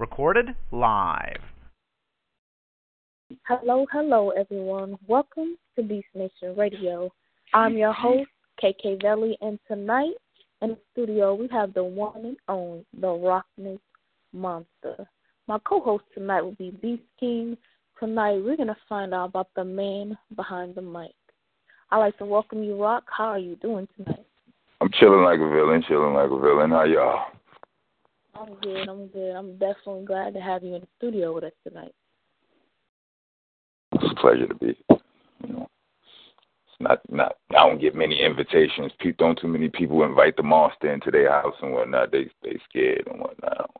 Recorded live. Hello, hello, everyone. Welcome to Beast Nation Radio. I'm your host, KK Valley, and tonight in the studio we have the one and only, the Rockness Monsta. My co-host tonight will be Beast King. Tonight we're gonna find out about the man behind the mic. I'd like to welcome you, Rock. How are you doing tonight? I'm chilling like a villain, chilling like a villain. How y'all? I'm good. I'm good. I'm definitely glad to have you in the studio with us tonight. It's a pleasure to be. You know, it's not not. I don't get many invitations. People don't too many people invite the monster into their house and whatnot. They they scared and whatnot.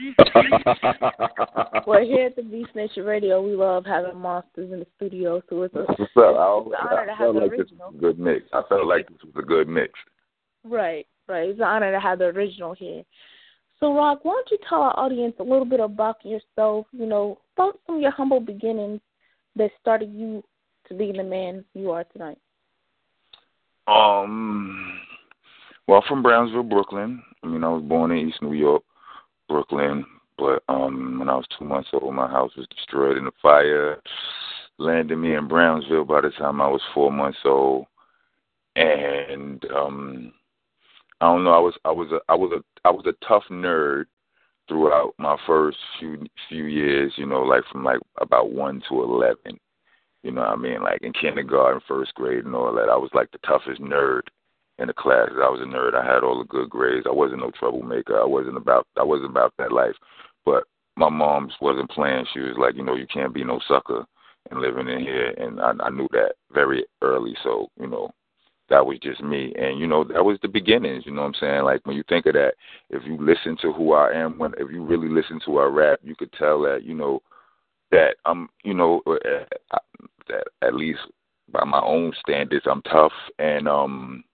well, here at the Beast Nation Radio, we love having monsters in the studio, so it's a, What's up? I, it's an honor to I have felt the like this original. was a good mix. I felt like this was a good mix. Right, right. It's an honor to have the original here. So, Rock, why don't you tell our audience a little bit about yourself? You know, about some of your humble beginnings that started you to being the man you are tonight. Um, well, from Brownsville, Brooklyn. I mean, I was born in East New York, Brooklyn. But um, when I was two months old, my house was destroyed in a fire. Landed me in Brownsville by the time I was four months old, and um, I don't know. I was I was a I was a I was a tough nerd throughout my first few few years. You know, like from like about one to eleven. You know what I mean? Like in kindergarten, first grade, and all that. I was like the toughest nerd in the class. I was a nerd. I had all the good grades. I wasn't no troublemaker. I wasn't about I wasn't about that life. But my mom's wasn't playing. She was like, you know, you can't be no sucker and living in here. And I, I knew that very early. So you know, that was just me. And you know, that was the beginnings. You know what I'm saying? Like when you think of that, if you listen to who I am, when if you really listen to our rap, you could tell that you know that I'm, you know, uh, that at least by my own standards, I'm tough and um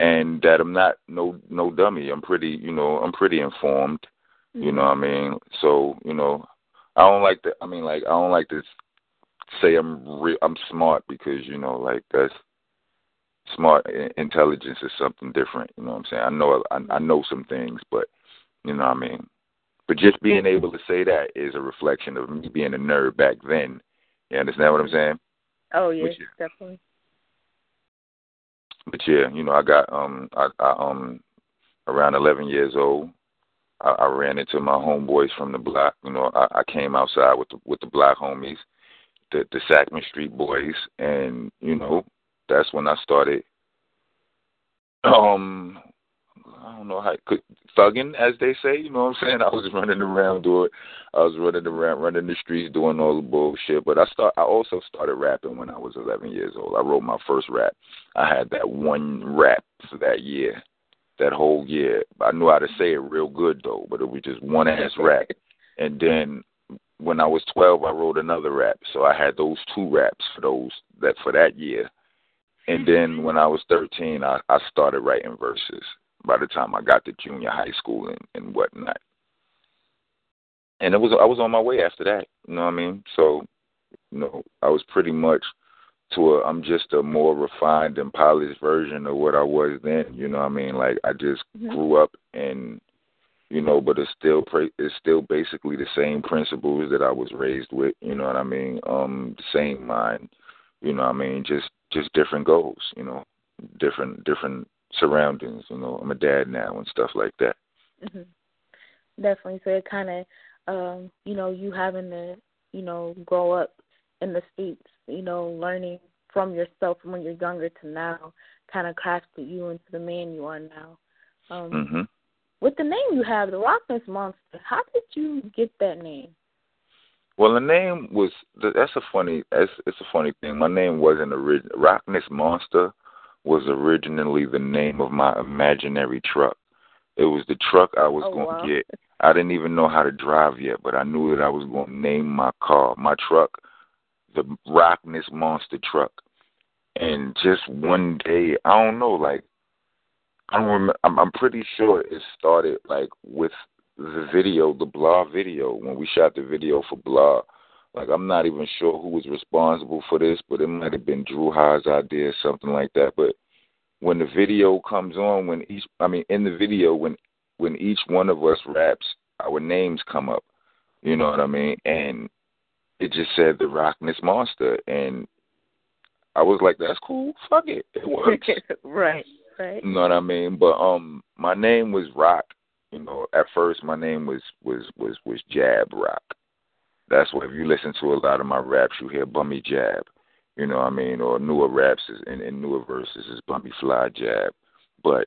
and that I'm not no no dummy. I'm pretty, you know, I'm pretty informed. You know what I mean? So, you know, I don't like to I mean like I don't like to say I'm re- I'm smart because, you know, like that's smart intelligence is something different, you know what I'm saying? I know I, I know some things, but you know what I mean? But just being able to say that is a reflection of me being a nerd back then. You understand what I'm saying? Oh yes, Which- definitely. but yeah, you know, I got um I, I um around eleven years old. I, I ran into my homeboys from the block. You know, I, I came outside with the with the black homies, the the Sackman Street boys, and you know, that's when I started. Um, I don't know how could thugging, as they say. You know what I'm saying? I was running around doing, I was running around, running the streets, doing all the bullshit. But I start, I also started rapping when I was 11 years old. I wrote my first rap. I had that one rap for that year, that whole year. I knew how to say it real good though, but it was just one ass rap. And then when I was 12, I wrote another rap. So I had those two raps for those that for that year. And then when I was 13, I, I started writing verses. By the time I got to junior high school and, and whatnot, and it was I was on my way after that. You know what I mean? So, you know, I was pretty much to a I'm just a more refined and polished version of what I was then. You know what I mean? Like I just grew up and you know, but it's still it's still basically the same principles that I was raised with. You know what I mean? Um, the same mind. You know what I mean? Just just different goals. You know, different different surroundings. You know, I'm a dad now and stuff like that. hmm Definitely. So it kind of, um, you know, you having to, you know, grow up in the streets, you know, learning from yourself from when you're younger to now, kind of crafted you into the man you are now. Um, Mhm. With the name you have, the Rockness Monsta, how did you get that name? Well, the name was that's a funny that's it's a funny thing. My name wasn't original. Rockness Monsta was originally the name of my imaginary truck. It was the truck I was Oh, going wow. to get. I didn't even know how to drive yet, but I knew that I was going to name my car, my truck, the Rockness Monsta truck. And just one day, I don't know, like I don't remember. I'm, I'm pretty sure it started like with the video, the Blah video, when we shot the video for Blah. Like I'm not even sure who was responsible for this, but it might have been Dru Ha's idea, or something like that. But when the video comes on, when each, I mean, in the video, when when each one of us raps, our names come up. You know what I mean? And it just said the Rockness Monsta, and I was like, that's cool. Fuck it, it works. right, right. You know what I mean? But um, my name was Rock. You know, at first my name was was was was Jab Rock. That's what if you listen to a lot of my raps, you hear Bummy Jab. You know what I mean? Or newer raps is, and, and newer verses is Bummy Fly Jab. But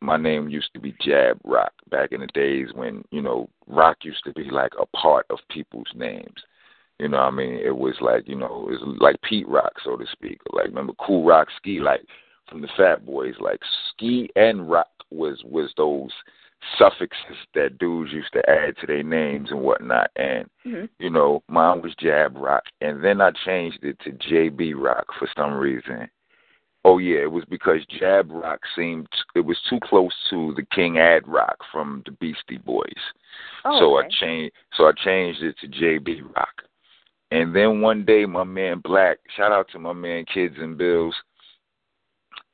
my name used to be Jab Rock back in the days when you know rock used to be like a part of people's names. You know what I mean? It was like, you know, it was like Pete Rock, so to speak. Like remember Cool Rock Ski, like from the Fat Boys, like ski and rock was was those suffixes that dudes used to add to their names and whatnot. And Mhm. you know, mine was Jab Rock, and then I changed it to JB Rock for some reason. Oh yeah, it was because Jab Rock seemed it was too close to the King Ad Rock from the Beastie Boys. Oh, so okay. I changed so I changed it to JB Rock. And then one day my man Black, shout out to my man Kids and Bills.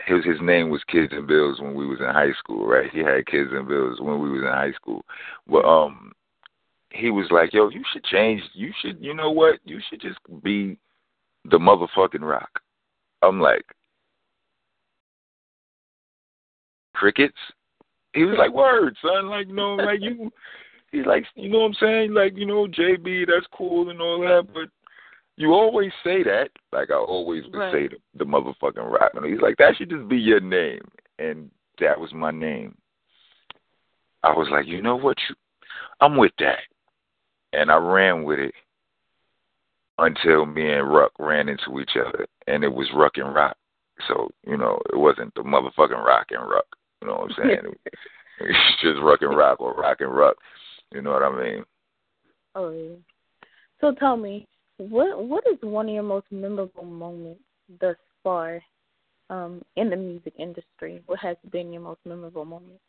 His his name was Kids and Bills when we was in high school, right? He had Kids and Bills when we was in high school. But um he was like, Yo, you should change you should you know what? You should just be the motherfucking rock. I'm like Crickets? He was like, Word, son, like, you know, like you he's like, you know what I'm saying? Like, you know, JB, that's cool and all that, but you always say that. Like I always would Right. say the, the motherfucking rock. And he's like, that should just be your name. And that was my name. I was like, you know what? You, I'm with that. And I ran with it until me and Ruck ran into each other. And it was Ruck and Rock. So, you know, it wasn't the motherfucking Rock and Ruck. You know what I'm saying? it's just Ruck and Rock or Rock and Ruck. You know what I mean? Oh yeah. So tell me, what what is one of your most memorable moments thus far um, in the music industry? What has been your most memorable moment?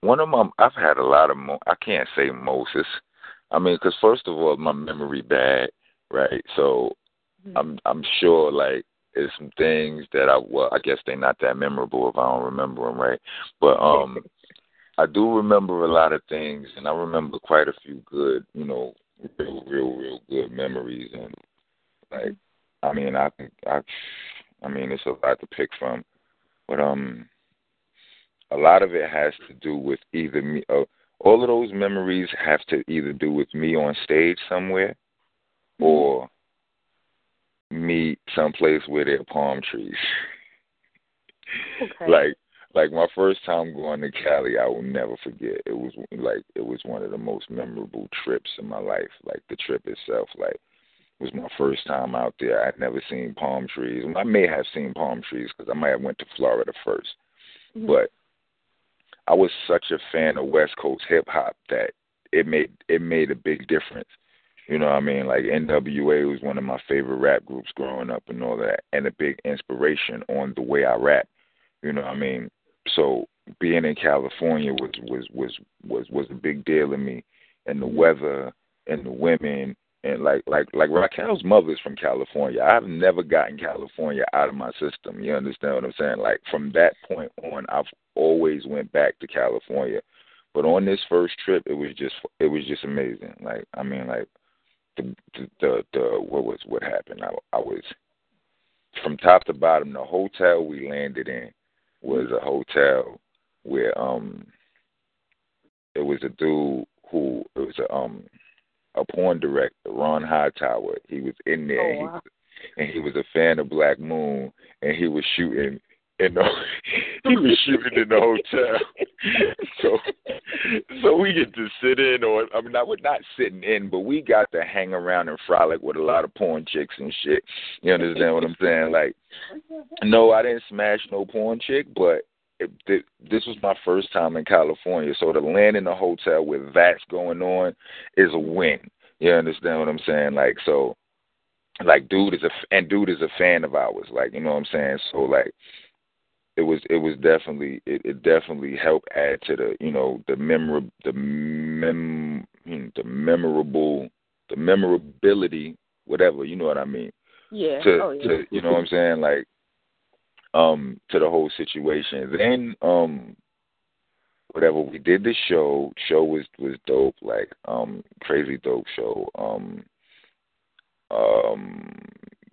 One of my, I've had a lot of, mo- I can't say Moses. I mean, because first of all, my memory bad, right? So Mhm. I'm, I'm sure like there's some things that I, well, I guess they're not that memorable if I don't remember them, right? But um, I do remember a lot of things, and I remember quite a few good, you know, real, real, real good memories, and like, I mean, I think I, I mean, it's a lot to pick from, but um, a lot of it has to do with either me. Uh, all of those memories have to either do with me on stage somewhere, or me someplace where there are palm trees. Okay. like like my first time going to Cali, I will never forget. It was like it was one of the most memorable trips in my life. Like the trip itself, like was my first time out there. I'd never seen palm trees. I may have seen palm trees because I might have went to Florida 1st Mhm. but I was such a fan of West Coast hip hop that it made it made a big difference. You know what I mean? Like NWA was one of my favorite rap groups growing up and all that, and a big inspiration on the way I rap. You know what I mean? So being in California was was was was was a big deal to me, and the weather and the women and like like like Raquel's mother is from California. I've never gotten California out of my system. You understand what I'm saying? Like from that point on, I've always went back to California. But on this first trip, it was just it was just amazing. Like I mean, like the the the, the what was what happened? I I was from top to bottom. The hotel we landed in was a hotel where um it was a dude who it was a um a porn director, Ron Hightower. He was in there, Oh, and, he was, and he was a fan of Black Moon, and he was shooting in the he was shooting in the hotel. So so we get to sit in, or I mean, would not sitting in, but we got to hang around and frolic with a lot of porn chicks and shit. You understand what I'm saying? Like, no, I didn't smash no porn chick, but this was my first time in California, so to land in a hotel with that's going on is a win. You understand what I'm saying? Like, so, like, dude is a and dude is a fan of ours. Like, you know what I'm saying? So, like, it was it was definitely it, it definitely helped add to the you know the memor the mem the memorable the memorability whatever you know what I mean? Yeah. To oh, yeah. to you know what I'm saying? Like um to the whole situation. Then um whatever we did the show. Show was was dope like um crazy dope show. Um um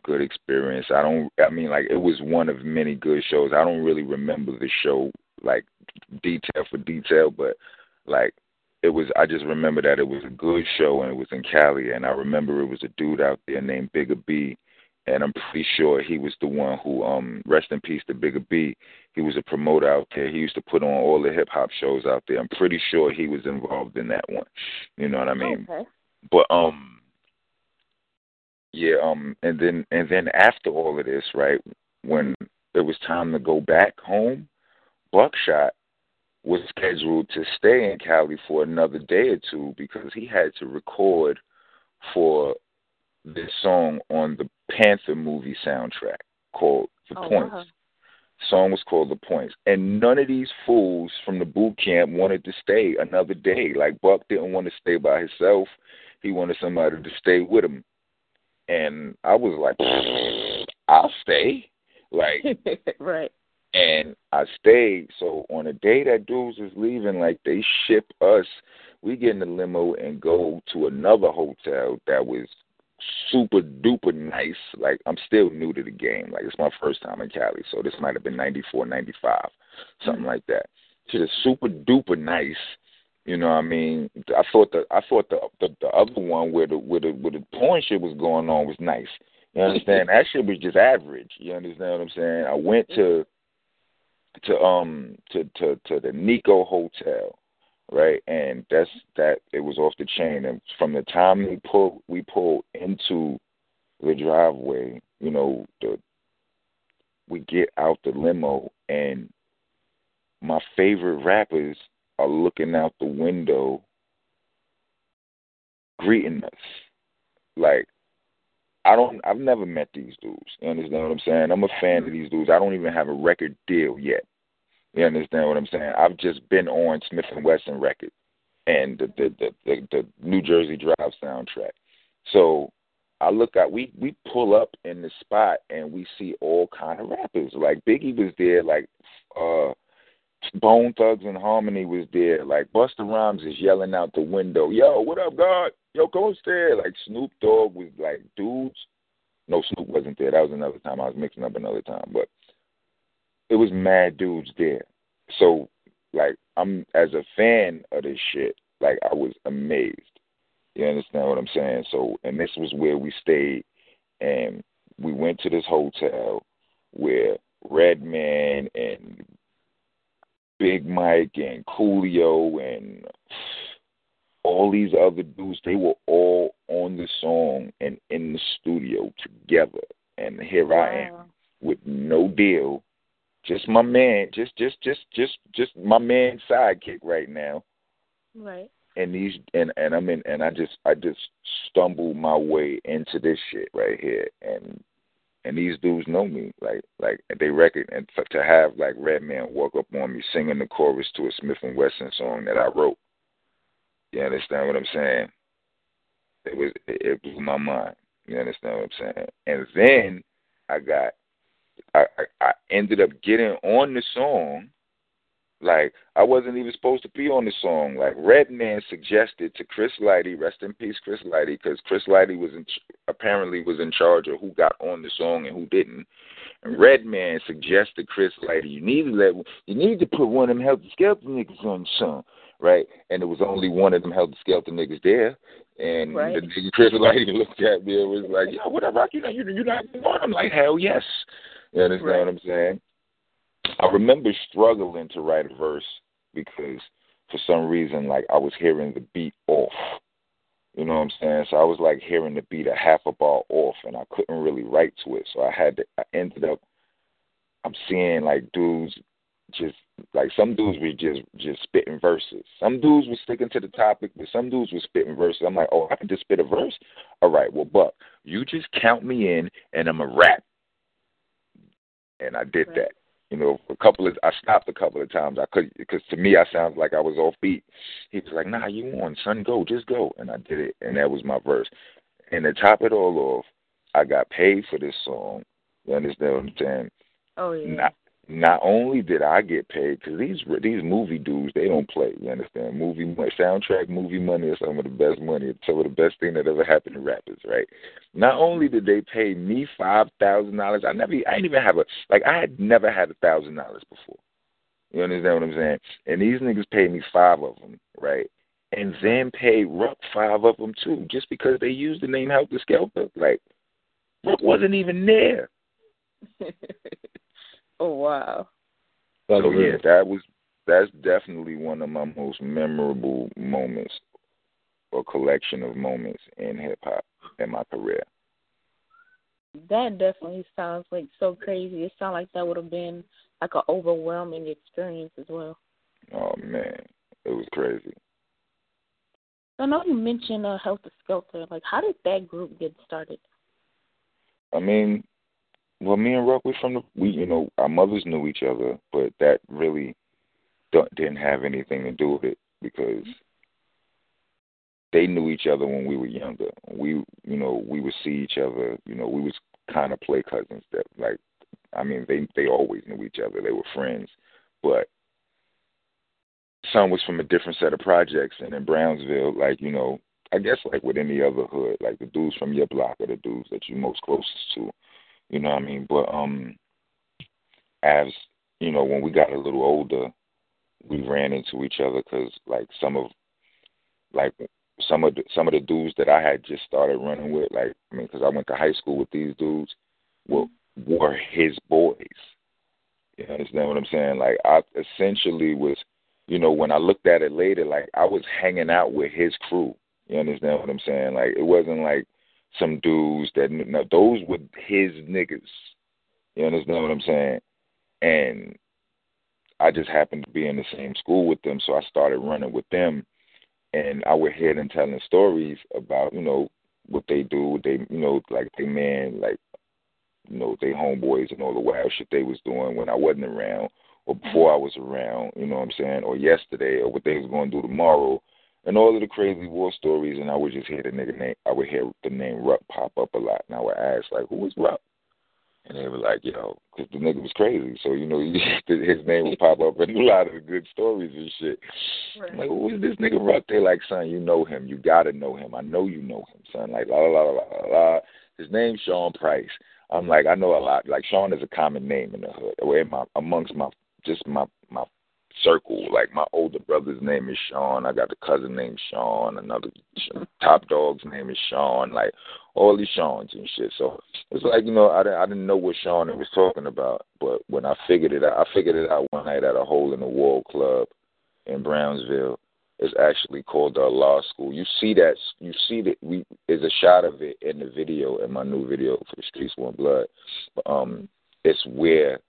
good experience. I don't. I mean, like it was one of many good shows. I don't really remember the show like detail for detail, but like it was. I just remember that it was a good show and it was in Cali, and I remember it was a dude out there named Bigger B, and I'm pretty sure he was the one who um rest in peace to Bigger B. He was a promoter out there. He used to put on all the hip hop shows out there. I'm pretty sure he was involved in that one. You know what I mean? Okay. But um yeah, um, and then and then after all of this, right, when it was time to go back home, Buckshot was scheduled to stay in Cali for another day or two because he had to record for this song on the Panther movie soundtrack called The Oh, Points. wow. Song was called The Points. And none of these fools from the boot camp wanted to stay another day. Like Buck didn't want to stay by himself. He wanted somebody to stay with him. And I was like, I'll stay. Like right. and I stayed. So on the day that dudes was leaving, like they ship us, we get in the limo and go to another hotel that was super duper nice. Like I'm still new to the game. Like it's my first time in Cali, so this might have been ninety four, ninety five, something mm. like that. It's super duper nice. You know what I mean? I thought the I thought the the, the other one where the where the where the porn shit was going on was nice. You understand? that shit was just average. You understand what I'm saying? I went to to um to to to the Nikko Hotel, right? And that's that. It was off the chain. And from the time we pulled we pulled into the driveway, you know, the we get out the limo and my favorite rappers are looking out the window greeting us. Like I don't I've never met these dudes. You understand what I'm saying? I'm a fan of these dudes. I don't even have a record deal yet. You understand what I'm saying? I've just been on Smith and Wesson record and the the the, the, the New Jersey Drive soundtrack. So I look at we we pull up in the spot and we see all kind of rappers. Like Biggie was there, like uh Bone Thugs-n-Harmony was there. Like Busta Rhymes is yelling out the window, "Yo, what up, God? Yo, go upstairs." Like Snoop Dogg was like, dudes. No, Snoop wasn't there. That was another time. I was mixing up another time, but it was mad dudes there. So, like, I'm as a fan of this shit. Like, I was amazed. You understand what I'm saying? So, and this was where we stayed, and we went to this hotel where Redman and Big Mike and Coolio and all these other dudes, they were all on the song and in the studio together. And here I am with no deal. Just my man, just just just just just my man sidekick right now. Right. And these and and I'm in and I just I just stumbled my way into this shit right here and and these dudes know me, like like they record, and for, to have like Redman walk up on me singing the chorus to a Smif-N-Wessun song that I wrote. You understand what I'm saying? It was it, it blew my mind. You understand what I'm saying? And then I got I, I I ended up getting on the song. Like I wasn't even supposed to be on the song. Like Redman suggested to Chris Lighty, rest in peace, Chris Lighty, because Chris Lighty was in, apparently was in charge of who got on the song and who didn't. And Redman suggested Chris Lighty, you need to let you need to put one of them Heltah Skeltah niggas on the song, right? And there was only one of them Heltah Skeltah niggas there. And Right. the nigga Chris Lighty looked at me and was like, "Yo, what up, Rock? You know, you you're not on." I'm like, "Hell yes." You understand Right. what I'm saying? I remember struggling to write a verse because for some reason like I was hearing the beat off. You know what I'm saying? So I was like hearing the beat a half a bar off, and I couldn't really write to it. So I had to. I ended up. I'm seeing like dudes just like some dudes were just just spitting verses. Some dudes were sticking to the topic, but some dudes were spitting verses. I'm like, oh, I can just spit a verse. All right, well, Buck, you just count me in, and I'm a rap. And I did that. You know, a couple of I stopped a couple of times. I could because to me I sounded like I was off beat. He was like, "Nah, you on, son? Go, just go." And I did it, and that was my verse. And to top it all off, I got paid for this song. You understand what I'm saying? Oh yeah. Not, not only did I get paid, because these these movie dudes they don't play. You understand? Movie soundtrack, movie money is some of the best money. It's some of the best thing that ever happened to rappers, right? Not only did they pay me five thousand dollars, I never, I didn't even have a like, I had never had a thousand dollars before. You understand what I'm saying? And these niggas paid me five of them, right? And then paid Ruck five of them too, just because they used the name Heltah Skeltah. Like, Ruck wasn't even there. Oh wow. So yeah, that was that's definitely one of my most memorable moments or collection of moments in hip hop in my career. That definitely sounds like so crazy. It sounds like that would have been like an overwhelming experience as well. Oh man, it was crazy. I know you mentioned uh, Heltah Skeltah. Like, how did that group get started? I mean, well, me and Ruck, we from the we, you know, our mothers knew each other, but that really didn't have anything to do with it because they knew each other when we were younger. We, you know, we would see each other. You know, we was kind of play cousins. That like, I mean, they they always knew each other. They were friends, but some was from a different set of projects. And in Brownsville, like you know, I guess like with any other hood, like the dudes from your block are the dudes that you're most closest to. You know what I mean? But um, as you know, when we got a little older, we ran into each other because like some of like some of the, some of the dudes that I had just started running with, like I mean, because I went to high school with these dudes, were were his boys. You understand what I'm saying? Like I essentially was, you know, when I looked at it later, like I was hanging out with his crew. You understand what I'm saying? Like it wasn't like some dudes that no, those were his niggas. You understand what I'm saying? And I just happened to be in the same school with them, so I started running with them, and I would hear them telling stories about you know what they do, they you know like they man like you know they homeboys and all the wild shit they was doing when I wasn't around or before I was around, you know what I'm saying, or yesterday or what they was going to do tomorrow and all of the crazy war stories, and I would just hear the nigga name. I would hear the name Ruck pop up a lot, and I would ask like, "Who is Ruck?" And they were like, "Yo," because the nigga was crazy. So you know, his name would pop up in a lot of the good stories and shit. Right. Like, who is this nigga Ruck? They like, son, you know him. You gotta know him. I know you know him, son. Like, la la la la la la. His name's Sean Price. I'm like, I know a lot. Like Sean is a common name in the hood, or in my amongst my just my circle. Like my older brother's name is Sean. I got a cousin named Sean. Another top dog's name is Sean. Like all these Sean's and shit. So it's like you know I didn't I didn't know what Sean was talking about, but when I figured it out, I figured it out one night at a hole in the wall club in Brownsville. It's actually called the Law School. You see that? You see that? We is a shot of it in the video in my new video for Streets Want Blood. Um, it's where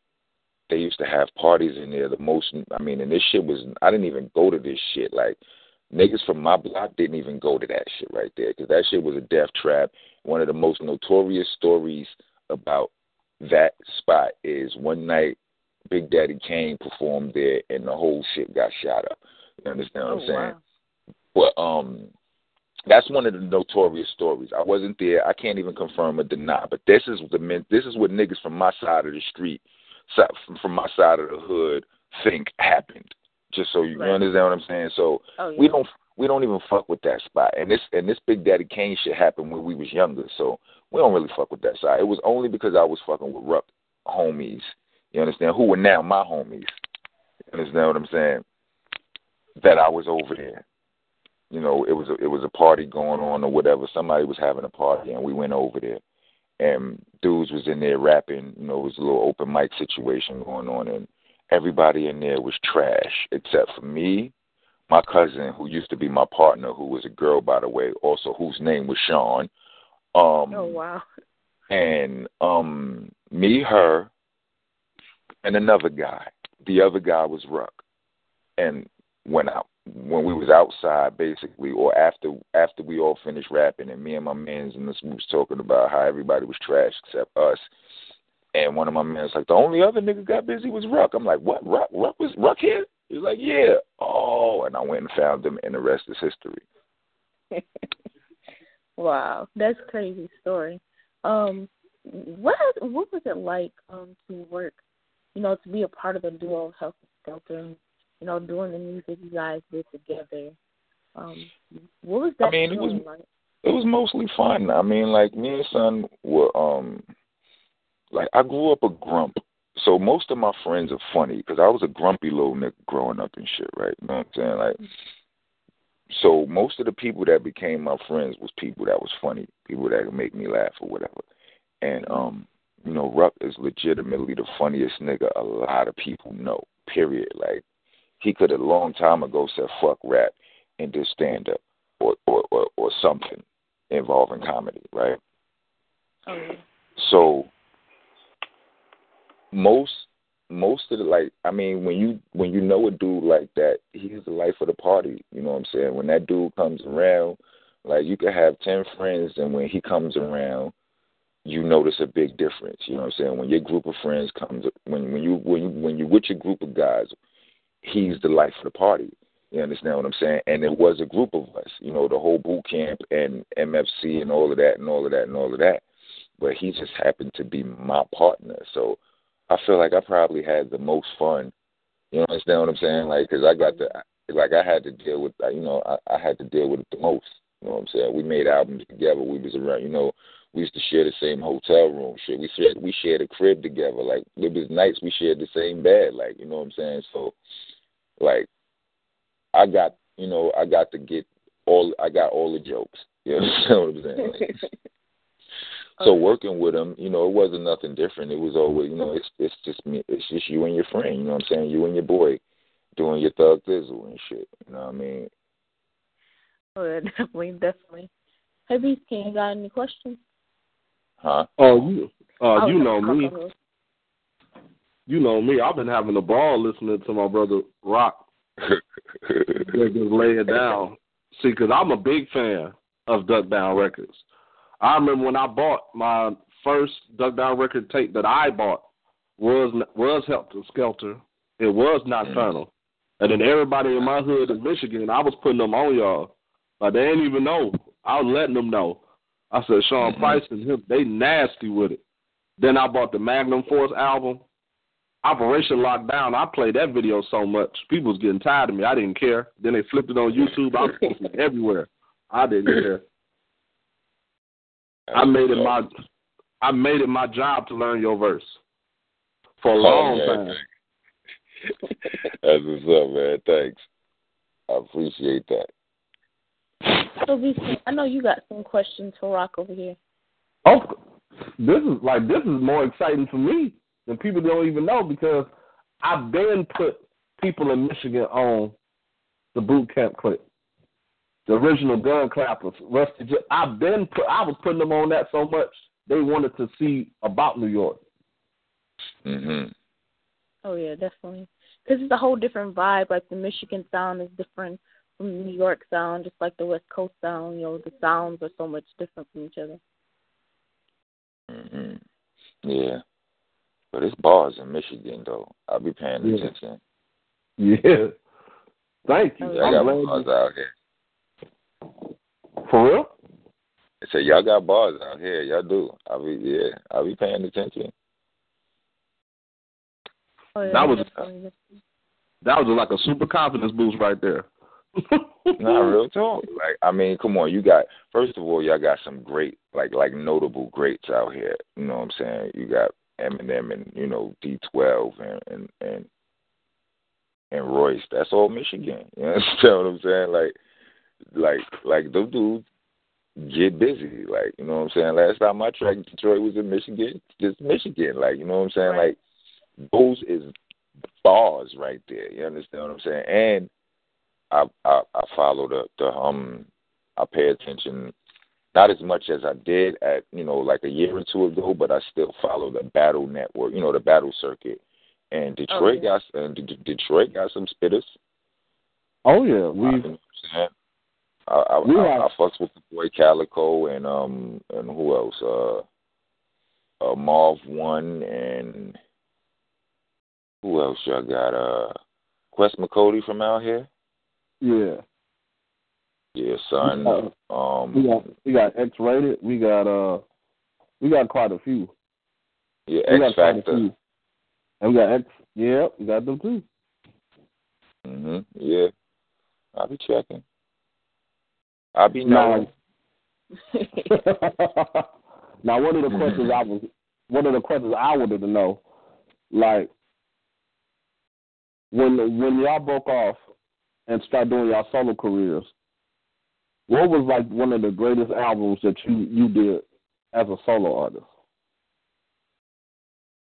they used to have parties in there. The most, I mean, and this shit was, I didn't even go to this shit. Like, niggas from my block didn't even go to that shit right there because that shit was a death trap. One of the most notorious stories about that spot is one night Big Daddy Kane performed there and the whole shit got shot up. You understand what oh, I'm saying? Wow. But um, that's one of the notorious stories. I wasn't there. I can't even confirm or deny. But this is the men. this is what niggas from my side of the street from my side of the hood think happened. Just so you, right. understand what I'm saying. So oh, yeah. we don't we don't even fuck with that spot. And this and this Big Daddy Kane shit happened when we was younger. So we don't really fuck with that side. It was only because I was fucking with Ruck homies. You understand? Who were now my homies. You understand what I'm saying? That I was over there. You know, it was a, it was a party going on or whatever. Somebody was having a party and we went over there and dudes was in there rapping. You know, it was a little open mic situation going on, and everybody in there was trash except for me, my cousin who used to be my partner, who was a girl by the way, also whose name was Sean. Um Oh wow. and um me, her, and another guy. The other guy was Ruck. And when I when we was outside basically or after after we all finished rapping and me and my mans and this was talking about how everybody was trash except us. And one of my men was like, The only other nigga got busy was Ruck. I'm like, What? Ruck Ruck was Ruck here? He's like, Yeah. Oh and I went and found him and the rest is history. wow, that's a crazy story. Um, what what was it like um to work, you know, to be a part of the duo Health and, you know, doing the music you guys did together? Um, what was that I mean, it was like? it was mostly fun. I mean, like me and son were um like I grew up a grump. So most of my friends are funny because I was a grumpy little nigga growing up and shit, right? You know what I'm saying? Like so most of the people that became my friends was people that was funny, people that could make me laugh or whatever. And um, you know, Ruck is legitimately the funniest nigga a lot of people know. Period. Like he could have a long time ago said fuck rap and did stand up or, or or or something involving comedy, right? Oh. So most most of the like I mean when you when you know a dude like that, he's the life of the party. You know what I'm saying? When that dude comes around, like you could have ten friends and when he comes around you notice a big difference. You know what I'm saying? When your group of friends comes when when you when you when you're with your group of guys, he's the life of the party. You understand what I'm saying? And it was a group of us, you know, the whole boot camp and MFC and all of that and all of that and all of that. But he just happened to be my partner. So I feel like I probably had the most fun. You understand what I'm saying? Like, cause I got the, like, I had to deal with, you know, I, I had to deal with it the most. You know what I'm saying? We made albums together. We was around, you know, we used to share the same hotel room. Shit, we shared, we shared a crib together. Like, it was nights we shared the same bed. Like, you know what I'm saying? So, like, I got, you know, I got to get all, I got all the jokes. You understand what I'm saying? Like, so working with him, you know, it wasn't nothing different. It was always, you know, it's it's just me, it's just you and your friend. You know what I'm saying? You and your boy doing your thug thizzle and shit. You know what I mean? Oh, definitely, definitely. Hey, Beast King, you got any questions? Huh? Oh, you, uh, I was you know gonna me. You know me. I've been having a ball listening to my brother Rock. They just lay it down. See, because I'm a big fan of Duck Down Records. I remember when I bought my first Duck Down record tape that I bought was was Heltah Skeltah. It was Nocturnal. Mm. And then everybody in my hood in Michigan, I was putting them on y'all. Like they didn't even know. I was letting them know. I said Sean mm-hmm. Price and him, they nasty with it. Then I bought the Magnum Force album. Operation Lockdown, I played that video so much. People was getting tired of me. I didn't care. Then they flipped it on YouTube. I was posting it everywhere. I didn't care. I made it my I made it my job to learn your verse. For a oh, long Oh, man, time. thanks. That's what's up, man. Thanks. I appreciate that. So, Beast King, I know you got some questions for Rock over here. Oh, this is like this is more exciting for me than people don't even know because I've been put people in Michigan on the Boot Camp Clik, the original gun clappers. Rusty, J- I've been put. I was putting them on that so much they wanted to see about New York. Mhm. Oh yeah, definitely. Because it's a whole different vibe. Like the Michigan sound is different from the New York sound, just like the West Coast sound. You know, the sounds are so much different from each other. Mhm. Yeah. But it's bars in Michigan though. I'll be paying Yeah. attention. Yeah. Thank you. Y'all I'm got bars you- out here. for real? I said y'all got bars out here. Y'all do. I'll be yeah. I'll be paying attention. Oh, yeah, That was- That was like a super confidence boost right there. Not real talk. Like I mean, come on, you got first of all, y'all got some great like like notable greats out here. You know what I'm saying? You got Eminem and, you know, D twelve and and and and Royce. That's all Michigan. You understand what I'm saying? Like like like those dudes get busy. Like, you know what I'm saying? Last time I tracked Detroit was in Michigan, just Michigan. Like, you know what I'm saying? Right. Like those is bars right there. You understand what I'm saying? And I I, I follow the the um I pay attention not as much as I did at you know like a year or two ago, but I still follow the battle network, you know the battle circuit. And Detroit Oh, yeah. got and D- Detroit got some spitters. Oh yeah, we you know what I'm? I I, We I, have- I fucks with the boy Calicoe and um and who else? Uh uh Marv Won and who else y'all got? Uh Quest MCody from out here? yeah. Yeah, son. Uh, Um We got we got X rated. We got uh we got quite a few. yeah, We X got quite a Factor. And we got X yeah, we got them too. Mhm. Yeah. I'll be checking. I'll be Now, now one of the questions I was one of the questions I wanted to know, like when when y'all broke off and started doing y'all solo careers, what was like one of the greatest albums that you you did as a solo artist?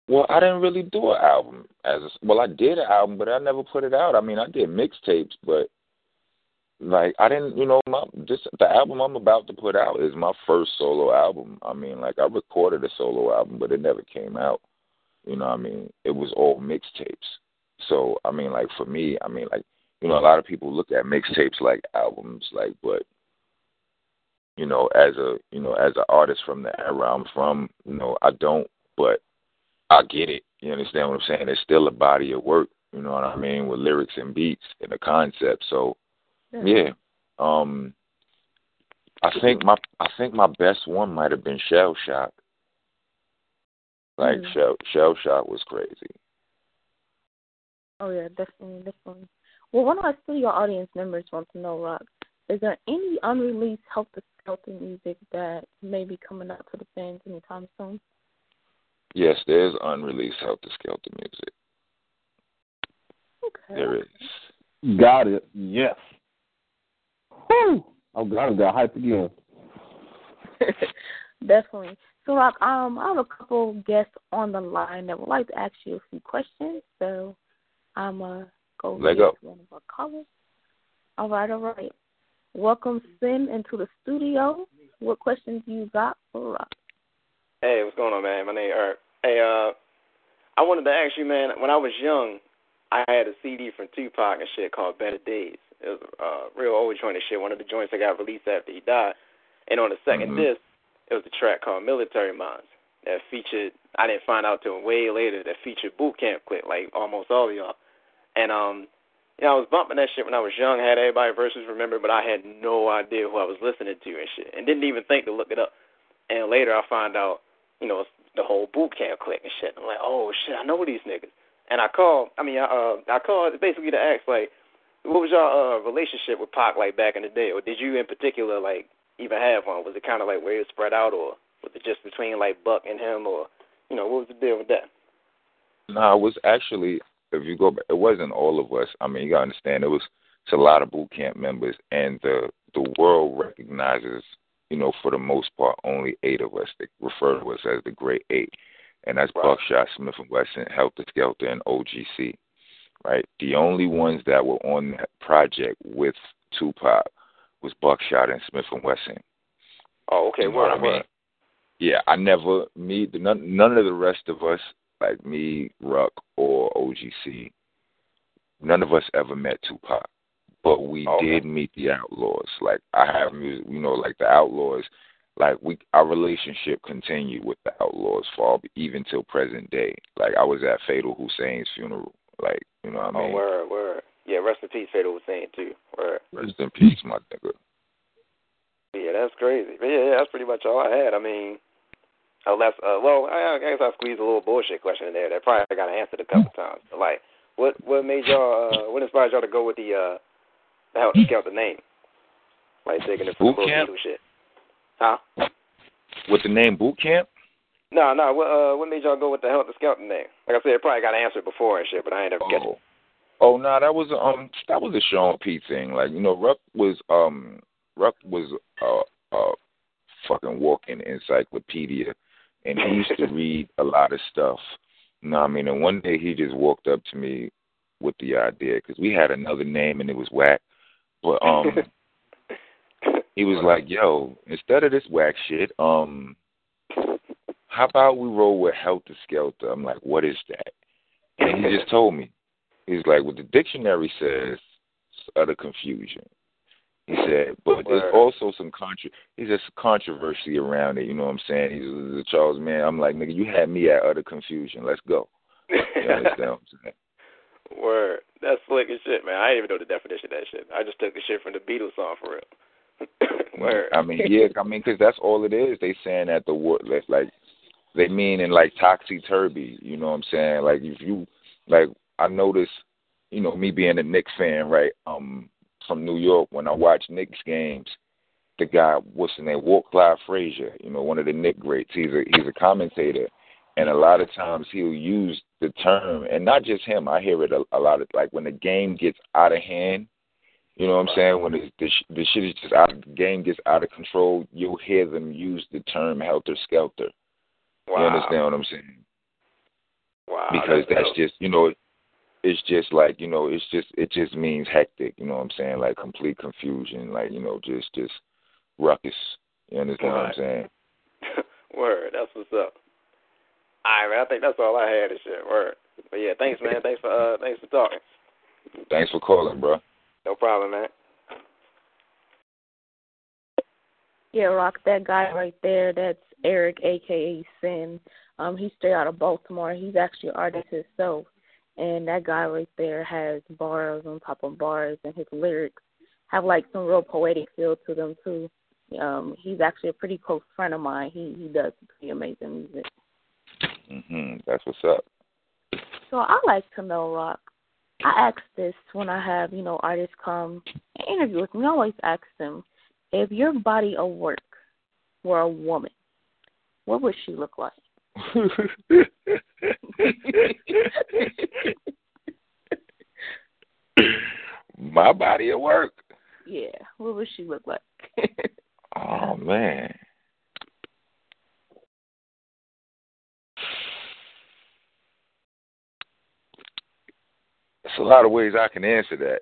Well, I didn't really do an album as a, well. I did an album, but I never put it out. I mean, I did mixtapes, but like I didn't, you know, my this the album I'm about to put out is my first solo album. I mean, like I recorded a solo album, but it never came out. You know, I mean, it was all mixtapes. So I mean, like for me, I mean, like you know, a lot of people look at mixtapes like albums, like, but you know, as a you know, as an artist from the era I'm from, you know, I don't, but I get it. You understand what I'm saying? It's still a body of work. You know what I mean? With lyrics and beats and a concept. So yeah. Um I think my I think my best one might have been Shell Shock. Like Mm. Shell Shell Shock was crazy. Oh yeah, definitely, definitely. Well, one of our studio audience members wants to know, Rock, is there any unreleased Heltah Skeltah music that may be coming out for the fans anytime soon? Yes, there's unreleased Heltah Skeltah music. Okay. There is. Got it. Yes. Whew. I'm glad I got hyped again. Definitely. So, Rock, um, I have a couple guests on the line that would like to ask you a few questions. So, I'm gonna uh go Leg get up. one of our callers. All right, all right. Welcome, Sim, into the studio. What questions do you got for Rock? Hey, what's going on, man? My name Eric. Hey, uh, I wanted to ask you, man. When I was young, I had a CD from Tupac and shit called Better Dayz. It was a uh, real old joint and shit. One of the joints that got released after he died. And on the 2nd Mhm. disc, it was a track called Military Minds that featured. I didn't find out till way later that featured Boot Camp Clik, like almost all of y'all. And um, know, I was bumping that shit when I was young. Had everybody verses remember, but I had no idea who I was listening to and shit, and didn't even think to look it up. And later I found out, you know, the whole Boot Camp Clik and shit. I'm like, oh shit, I know these niggas. And I called. I mean, I, uh, I called basically to ask like, what was your uh, relationship with Pac like back in the day, or did you in particular like even have one? Was it kind of like where it spread out, or was it just between like Buck and him, or you know, what was the deal with that? No, it was actually if you go back, it wasn't all of us. I mean, you gotta understand, it was it's a lot of boot camp members, and the the world recognizes, you know, for the most part, only eight of us. They refer to us as the Great Eight, and that's Right. Buckshot, Smith and Wesson, Heltah Skeltah, and OGC. Right. The only ones that were on that project with Tupac was Buckshot and Smif-N-Wessun. Oh, okay, You know what I mean? Yeah, I never me none none of the rest of us, like me, Ruck or OGC, none of us ever met Tupac. But we oh, Okay. did meet the Outlawz. Like I have music, you know, like the Outlawz. Like we, our relationship continued with the Outlawz for all, even till present day. Like I was at Fatal Hussein's funeral. Like you know what I Oh, mean? word, word. Yeah, rest in peace, Fatal Hussein too. Word. Rest in peace, my nigga. Yeah, that's crazy. But yeah, yeah, that's pretty much all I had. I mean, unless, uh, well, I, I guess I squeezed a little bullshit question in there that probably got answered a couple times. But like, what what made y'all, uh, what inspired y'all to go with the uh, the Heltah Skeltah name? Like taking it from the Boot camp? Shit. Huh? With the name Boot Camp, No, no. What uh, what made y'all go with the Heltah Skeltah name? Like I said, it probably got answered before and shit, but I ain't ever catch it. Oh, oh no, that was um that was a Sean P thing. Like you know, Ruck was um Ruck was a a fucking walking encyclopedia, and he used to read a lot of stuff. You know what I mean? And one day he just walked up to me with the idea because we had another name and it was whack. But um, he was like, "Yo, instead of this whack shit, um, how about we roll with Helter Skelter?" I'm like, "What is that?" And he just told me. He's like, "What the dictionary says, utter confusion." He said, but there's also some contra. He's just controversy around it. You know what I'm saying? He's a Charles Manson. I'm like, nigga, you had me at utter confusion. Let's go. You understand what I'm saying? Word. That's slick as shit, man. I didn't even know the definition of that shit. I just took the shit from the Beatles song for real. Word. I mean, yeah, I mean, because that's all it is. They saying that the word, like, they mean in like toxy turby. You know what I'm saying? Like if you, like I noticed, you know, me being a Knicks fan, right? Um, from New York, when I watch Knicks games, the guy, what's his name, Walt Clyde Frazier, you know, one of the Knick greats. He's a he's a commentator, and a lot of times he'll use the term, and not just him. I hear it a, a lot of like when the game gets out of hand. You know what I'm saying? When the the, the shit is just out, the game gets out of control. You'll hear them use the term helter skelter. Wow. You understand what I'm saying? Wow. Because that's, that's just you know, it's just like you know, it's just it just means hectic. You know what I'm saying? Like complete confusion. Like you know, just just ruckus. You understand what I'm saying? Word. That's what's up. All right, man. I think that's all I had. Is shit. Word. But yeah, thanks, man. Thanks for uh, thanks for talking. Thanks for calling, bro. No problem, man. Yeah, Rock, that guy right there, that's Eric, aka Sin. Um, he's straight out of Baltimore. He's actually an artist himself. And that guy right there has bars on top of bars, and his lyrics have like some real poetic feel to them too. Um, he's actually a pretty close friend of mine. He he does pretty amazing music. Mhm. That's what's up. So I like to know, Rock. I ask this when I have you know artists come and interview with me. I always ask them if your body of work were a woman, what would she look like? My body at work. Yeah, what would she look like? oh man. There's a lot of ways I can answer that.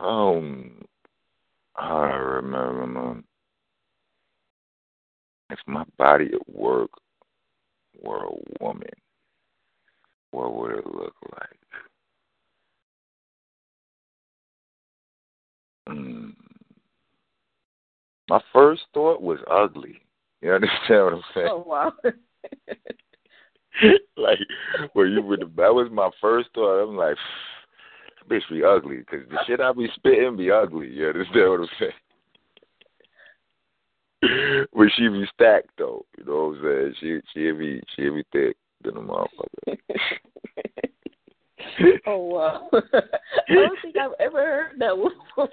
um, I remember my body at work were a woman, what would it look like? Mm. My first thought was ugly. You understand what I'm saying? Oh wow. like, well, you would. That was my first thought. I'm like, bitch, be ugly, because the shit I be spitting be ugly. You understand what I'm saying? but she be stacked though. You know what I'm saying? She she be she be thick than a motherfucker. oh wow! I don't think I've ever heard that one before.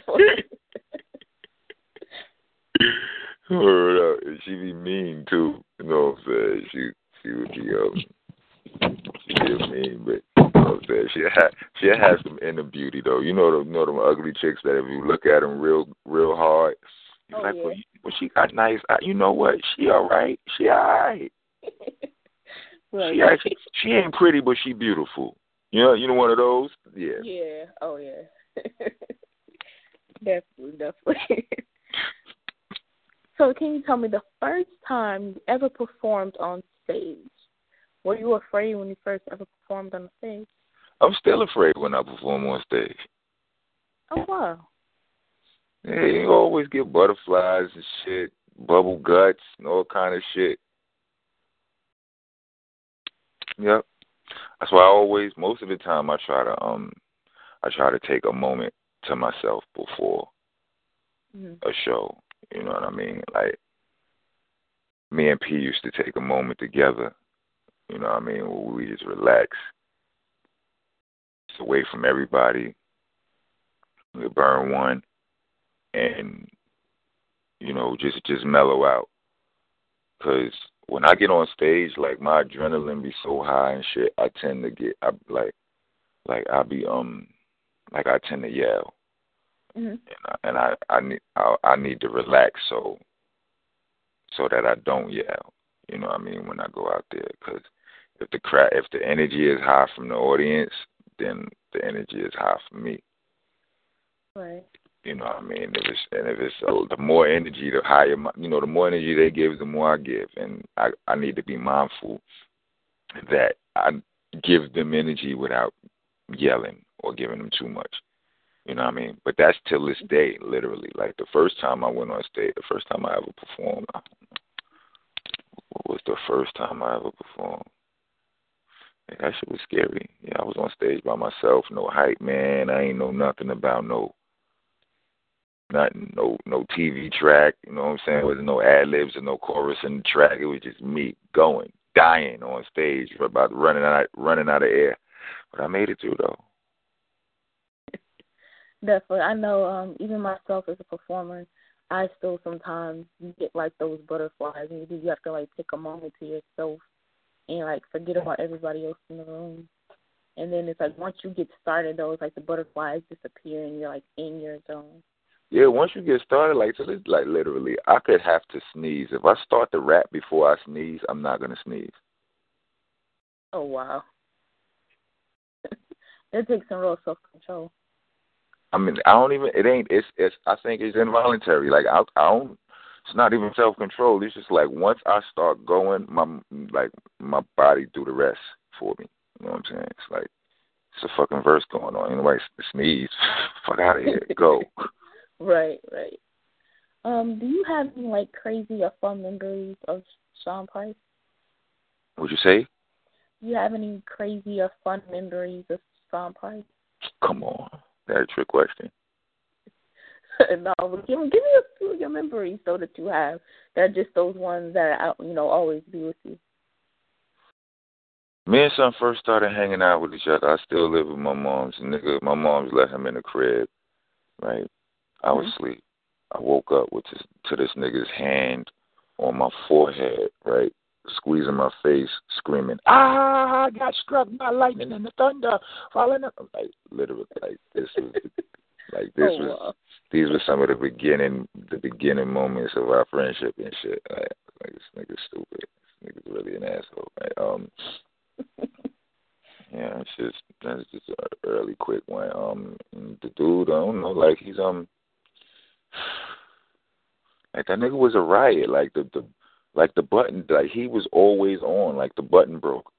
Up. And she be mean too. You know what I'm saying? She she would be um she be mean, but you know what I'm saying? She had she has some inner beauty though. You know them you know them ugly chicks that if you look at them real real hard, you're Oh, like, yeah. well, well, she got nice. uh, You know what? She all right. She all right. Right. She actually, she ain't pretty, but she beautiful. You know, you know one of those. Yeah. Yeah. Oh yeah. definitely, definitely. so, can you tell me the first time you ever performed on stage? Were you afraid when you first ever performed on stage? I'm still afraid when I perform on stage. Oh wow. Yeah, you always get butterflies and shit, bubble guts and all kind of shit. Yep. That's why I always, most of the time, I try to um, I try to take a moment to myself before Mhm. a show. You know what I mean? Like me and P used to take a moment together. You know what I mean? Where we just relax, just away from everybody. We burn one, and you know, just just mellow out. Cause when I get on stage, like my adrenaline be so high and shit, I tend to get, I like, like I be um, like I tend to yell Mhm. and I, and I I need I, I need to relax so so that I don't yell. You know what I mean when I go out there because if the crowd if the energy is high from the audience, then the energy is high for me. Right. You know what I mean? If it's and if it's uh, the more energy, the higher my, you know, the more energy they give, the more I give, and I I need to be mindful that I give them energy without yelling or giving them too much. You know what I mean? But that's till this day, literally. Like the first time I went on stage, the first time I ever performed, what was the first time I ever performed? Man, that shit was scary. Yeah, I was on stage by myself, no hype man. I ain't know nothing about no nothing, no no TV track, you know what I'm saying? There was no ad libs or no chorus in the track. It was just me going, dying on stage, about running out running out of air. But I made it through though. Definitely. I know um even myself as a performer, I still sometimes get like those butterflies and you have to like take a moment to yourself and like forget about everybody else in the room. And then it's like once you get started though, it's like the butterflies disappear and you're like in your zone. Yeah, once you get started, like so, this, like literally, I could have to sneeze. If I start the rap before I sneeze, I'm not gonna sneeze. Oh wow, it takes some real self control. I mean, I don't even. It ain't. It's. It's. I think it's involuntary. Like I. I don't. It's not even self control. It's just like once I start going, my like my body do the rest for me. You know what I'm saying? It's like it's a fucking verse going on. Anyway, sneeze. Fuck out of here. Go. right. Right. Um. Do you have any like crazy or fun memories of Sean Price? What'd you say? Do you have any crazy or fun memories of Sean Price? Come on. That's a trick question. no, but give, give me a few of your memories though that you have. They're just those ones that are, you know always be with you. Me and son first started hanging out with each other. I still live with my mom's nigga. My mom's left him in the crib, right? I was Mm-hmm. asleep. I woke up with this, to this nigga's hand on my forehead, right? Squeezing my face, screaming, "Ah! I got struck by lightning and the thunder falling." Up. Like literally, like this was, like this oh, was wow. these were some of the beginning the beginning moments of our friendship and shit. Like, like this nigga's stupid. This nigga's really an asshole. Right? Um Yeah, it's just that's just an early quick one. Um the dude, I don't know, like he's um like that nigga was a riot. Like the the like the button like he was always on, like the button broke.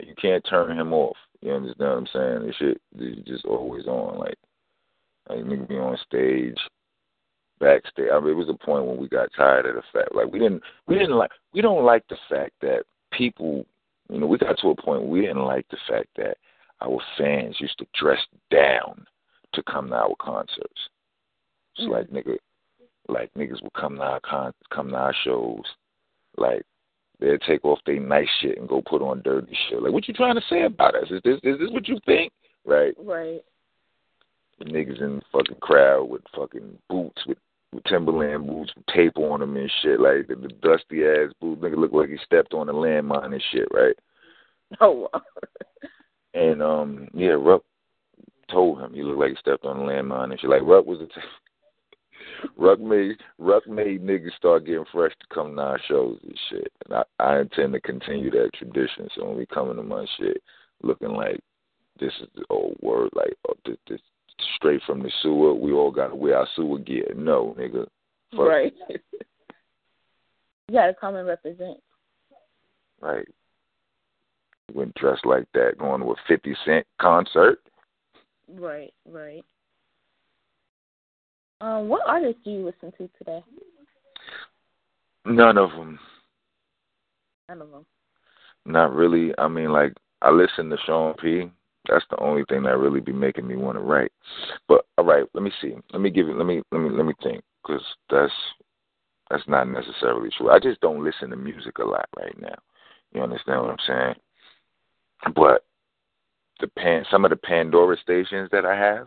You can't turn him off. You understand what I'm saying? This shit he's just always on. Like like nigga be on stage, backstage. I mean, it was a point when we got tired of the fact, like we didn't, we didn't like, we don't like the fact that people, you know, we got to a point where we didn't like the fact that our fans used to dress down to come to our concerts. It's like nigga, like niggas would come to our con, come to our shows, like they'd take off their nice shit and go put on dirty shit. Like, what you trying to say about us? Is this is this what you think? Right? Right. The niggas in the fucking crowd with fucking boots with, with Timberland boots with tape on them and shit, like the, the dusty ass boots. Nigga look like he stepped on a landmine and shit, right? Oh wow. And um, yeah, Ruck told him he looked like he stepped on a landmine and shit. Like Ruck was a t- Ruck made Ruck made niggas start getting fresh to come to our shows and shit. And I, I intend to continue that tradition. So when we come into my shit, looking like this is the old word, like oh, this, this straight from the sewer. We all got to wear our sewer gear. No, nigga. Fuck Right. you gotta come and represent. Right. You went dressed like that going to a 50 Cent concert. Right, right. Um, what artists do you listen to today? None of them. None of them. Not really. I mean, like, I listen to Sean P. That's the only thing that really be making me want to write. But all right, let me see. Let me give it. Let me let me let me think, because that's that's not necessarily true. I just don't listen to music a lot right now. You understand what I'm saying? But the pan, some of the Pandora stations that I have,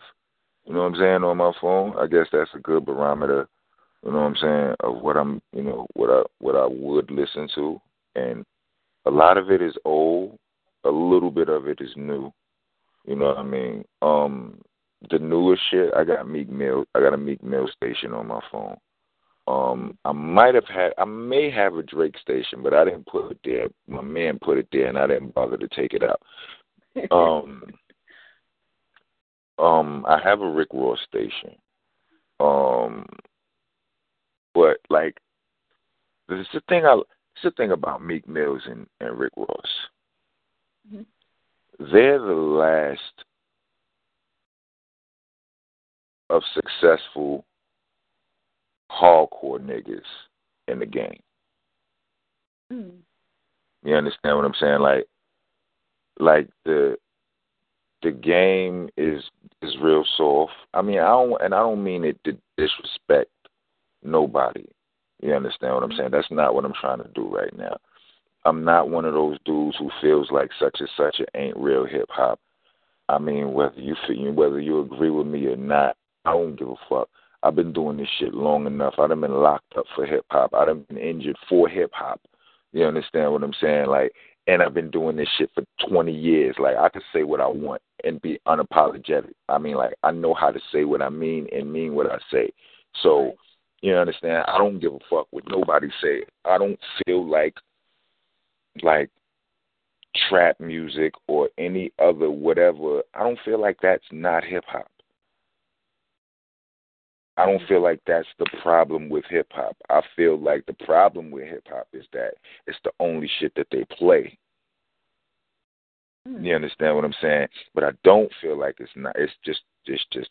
you know what I'm saying, on my phone, I guess that's a good barometer. You know what I'm saying of what I'm, you know, what I what I would listen to, and a lot of it is old, a little bit of it is new. You know what I mean? Um, the newest shit, I got Meek Mill. I got a Meek Mill station on my phone. Um, I might have had, I may have a Drake station, but I didn't put it there. My man put it there, and I didn't bother to take it out. Um, Um, I have a Rick Ross station. Um, but like, this is the thing. I it's the thing about Meek Mills and, and Rick Ross. Mm-hmm. They're the last of successful hardcore niggas in the game. Mm. You understand what I'm saying? Like, like the the game is is real soft. I mean, I don't, and I don't mean it to disrespect nobody. You understand what I'm saying? That's not what I'm trying to do right now. I'm not one of those dudes who feels like such and such it ain't real hip hop. I mean, whether you feel, whether you agree with me or not, I don't give a fuck. I've been doing this shit long enough. I done been locked up for hip hop. I done been injured for hip hop. You understand what I'm saying? Like, and I've been doing this shit for 20 years. Like, I can say what I want and be unapologetic. I mean, like, I know how to say what I mean and mean what I say. So, you understand? I don't give a fuck what nobody say. I don't feel like, like, trap music or any other whatever. I don't feel like that's not hip hop. I don't feel like that's the problem with hip hop. I feel like the problem with hip hop is that it's the only shit that they play. Mm. You understand what I'm saying? But I don't feel like it's not. It's just it's just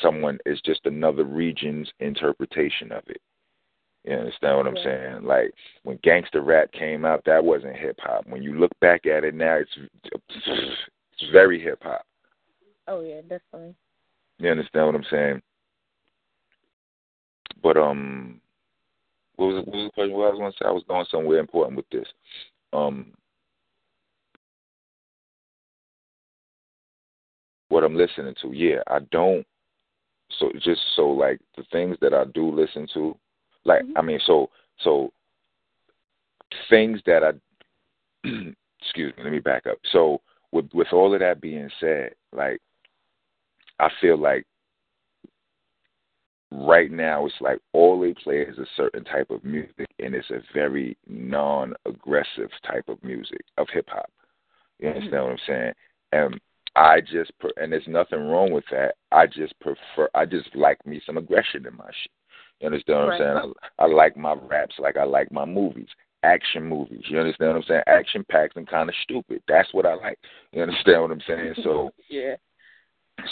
someone. It's just another region's interpretation of it. You understand what I'm Yeah. saying? Like when gangster rap came out, that wasn't hip hop. When you look back at it now, it's it's very hip hop. Oh yeah, definitely. You understand what I'm saying? But um, what was, what was the question? What I was going to say? I was going somewhere important with this. Um, what I'm listening to? Yeah, I don't. So just so like the things that I do listen to, like I mean, so so things that I excuse me, let me back up. So with with all of that being said, like I feel like right now it's like all they play is a certain type of music and it's a very non aggressive type of music of hip hop. You hmm. understand what I'm saying? And I just and there's nothing wrong with that. I just prefer I just like me some aggression in my shit. You understand what Right. I'm saying? I, I like my raps like I like my movies. Action movies. You understand what I'm saying? Action packed and kind of stupid. That's what I like. You understand what I'm saying? So yeah.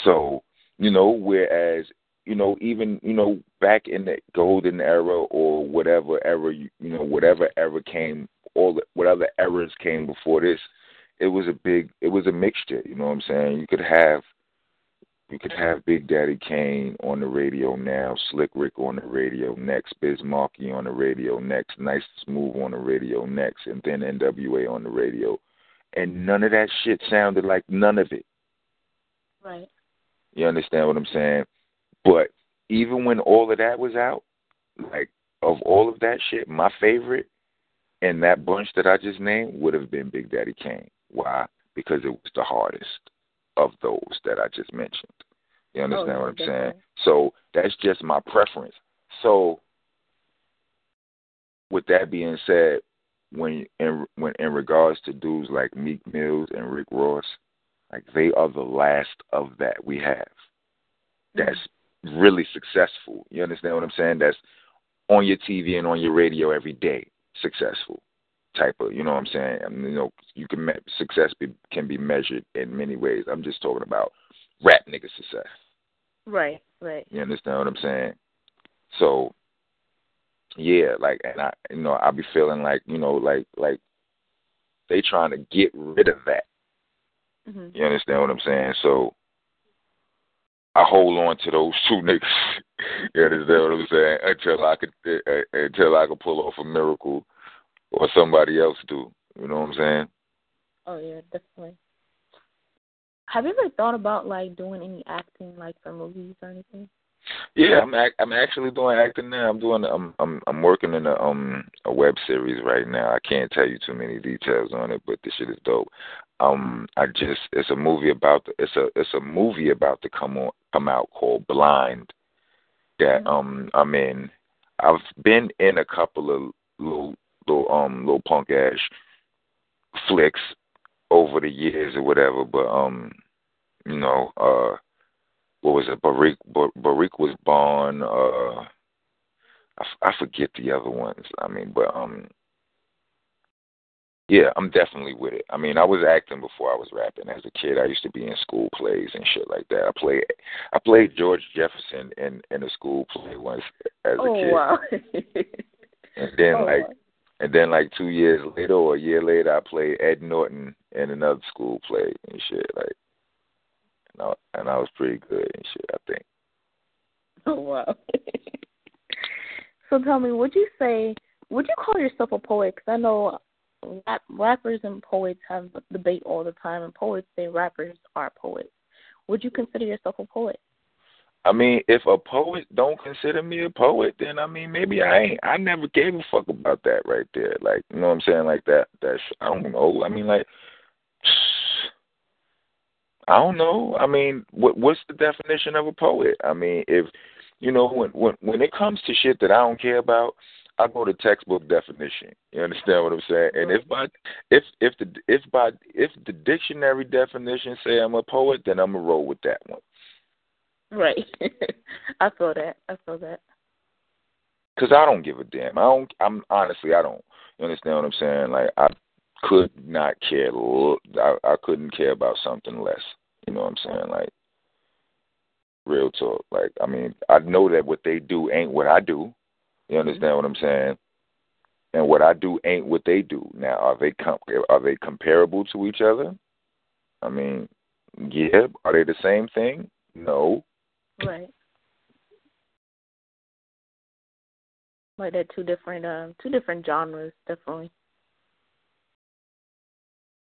so, you know, whereas, you know, even, you know, back in the golden era or whatever era, you, you know, whatever era came, all the, whatever eras came before this, it was a big, it was a mixture, you know what I'm saying? You could have, you could have Big Daddy Kane on the radio now, Slick Rick on the radio next, Biz Markie on the radio next, Nice Smooth on the radio next, and then NWA on the radio. And none of that shit sounded like none of it. Right. You understand what I'm saying? But even when all of that was out, like of all of that shit, my favorite in that bunch that I just named would have been Big Daddy Kane. Why? Because it was the hardest of those that I just mentioned. You oh, understand yeah, what I'm saying? So that's just my preference. So with that being said, when in when in regards to dudes like Meek Mills and Rick Ross, like they are the last of that we have. That's really successful. You understand what I'm saying? That's on your TV and on your radio every day, successful type of. You know what I'm saying? I mean, you know, you can me- success be, can be measured in many ways. I'm just talking about rap nigga success. Right. Right. You understand what I'm saying? So, yeah, like, and I, you know, I be feeling like, you know, like, like they trying to get rid of that. hmm You understand what I'm saying? So, I hold on to those two niggas. you understand what I'm saying? Until I could, uh, until I could pull off a miracle, or somebody else do. You know what I'm saying? Oh yeah, definitely. Have you ever thought about like doing any acting, like for movies or anything? Yeah, I'm ac- I'm actually doing acting now. I'm doing I'm I'm I'm working in a um a web series right now. I can't tell you too many details on it, but this shit is dope. Um, I just it's a movie about the, it's a it's a movie about to come on come out called Blind that um I'm in. I've been in a couple of little little um little punk ass flicks over the years or whatever, but um you know uh what was it? Barik Barik was born. Uh, I, I forget the other ones. I mean, but um, yeah, I'm definitely with it. I mean, I was acting before I was rapping. As a kid, I used to be in school plays and shit like that. I played, I played George Jefferson in in a school play once as oh, a kid. Wow. and then oh, like, and then like two years later or a year later, I played Ed Norton in another school play and shit. Like, and I, and I was pretty good and shit. I think. Oh wow. so tell me, would you say, would you call yourself a poet? Because I know rap, rappers and poets have debate all the time, and poets say rappers are poets. Would you consider yourself a poet? I mean, if a poet don't consider me a poet, then I mean maybe I ain't. I never gave a fuck about that right there. Like you know what I'm saying? Like that. That's I don't know. I mean like. I don't know. I mean, what what's the definition of a poet? I mean, if you know when when when it comes to shit that I don't care about, I go to textbook definition. You understand what I'm saying? And if by if if the if by if the dictionary definition say I'm a poet, then I'm gonna roll with that one. Right. I feel that. I feel that. Cause I don't give a damn. I don't. I'm honestly, I don't. You understand what I'm saying? Like I could not care. I I couldn't care about something less. You know what I'm saying? Like real talk. Like I mean, I know that what they do ain't what I do. You understand what I'm saying? And what I do ain't what they do. Now, are they com- are they comparable to each other? I mean, yeah. Are they the same thing? No. Right. Like they're two different, um, two different genres, definitely.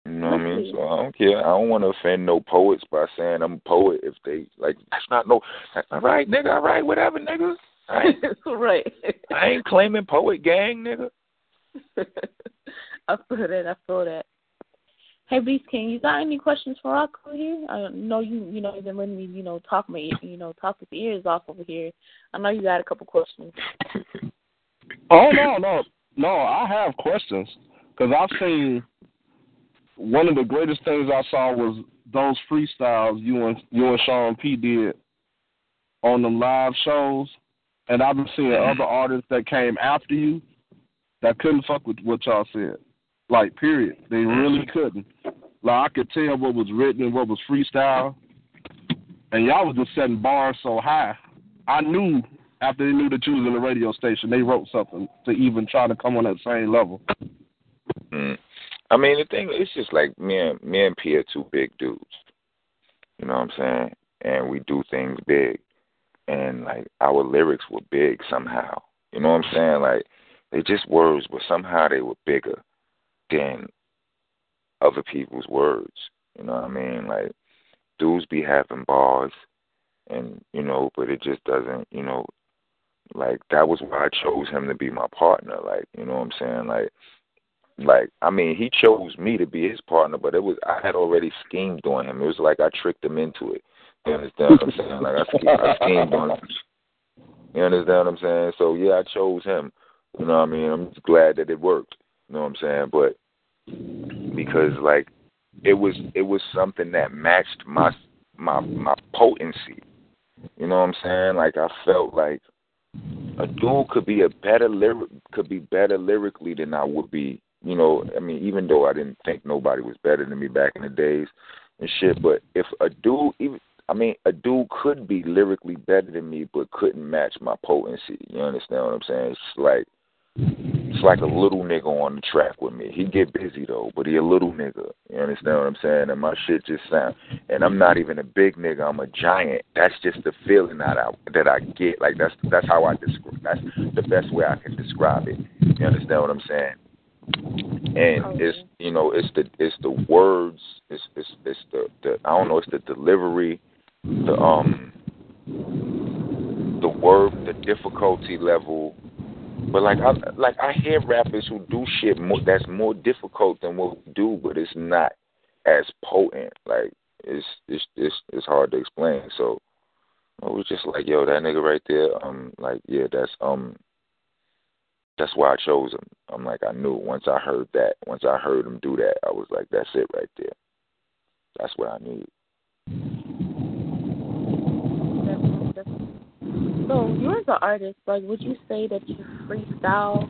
You know what I mean? So I don't care. I don't want to offend no poets by saying I'm a poet if they like. That's not no. All right, nigga. All right, whatever, nigga. I right. I ain't claiming poet gang, nigga. I feel that. I feel that. Hey, Beast King, you got any questions for Rock over here? I know you, you know, you've been letting me, you know, talk my, you know, talk his ears off over here. I know you got a couple questions. oh no, no, no! I have questions because I've seen one of the greatest things I saw was those freestyles you and you and Sean P did on the live shows, and I've been seeing other artists that came after you that couldn't fuck with what y'all said. Like, period. They really couldn't. Like, I could tell what was written and what was freestyle, and y'all was just setting bars so high. I knew after they knew that you was in the radio station, they wrote something to even try to come on that same level. Mm. I mean, the thing it's just like me and me and P are two big dudes. You know what I'm saying? And we do things big, and like our lyrics were big somehow. You know what I'm saying? Like they just words, but somehow they were bigger than other people's words. You know what I mean? Like dudes be having bars, and you know, but it just doesn't. You know, like that was why I chose him to be my partner. Like you know what I'm saying? Like like I mean, he chose me to be his partner, but it was I had already schemed on him. It was like I tricked him into it. You understand what I'm saying? Like I schemed, I schemed on him. You understand what I'm saying? So yeah, I chose him. You know what I mean? I'm just glad that it worked. You know what I'm saying? But because like it was it was something that matched my my my potency. You know what I'm saying? Like I felt like a dude could be a better lyric could be better lyrically than I would be you know, I mean, even though I didn't think nobody was better than me back in the days and shit, but if a dude, even I mean, a dude could be lyrically better than me, but couldn't match my potency. You understand what I'm saying? It's like it's like a little nigga on the track with me. He get busy though, but he a little nigga. You understand what I'm saying? And my shit just sound. And I'm not even a big nigga. I'm a giant. That's just the feeling that I that I get. Like that's that's how I describe. That's the best way I can describe it. You understand what I'm saying? and it's you know it's the it's the words it's it's it's the, the I don't know it's the delivery the um the word the difficulty level but like I like I hear rappers who do shit more, that's more difficult than what we do but it's not as potent like it's it's it's it's hard to explain so I was just like yo that nigga right there um like yeah that's um that's why I chose him. I'm like, I knew once I heard that, once I heard him do that, I was like, that's it right there. That's what I need. So you as an artist, like, would you say that you freestyle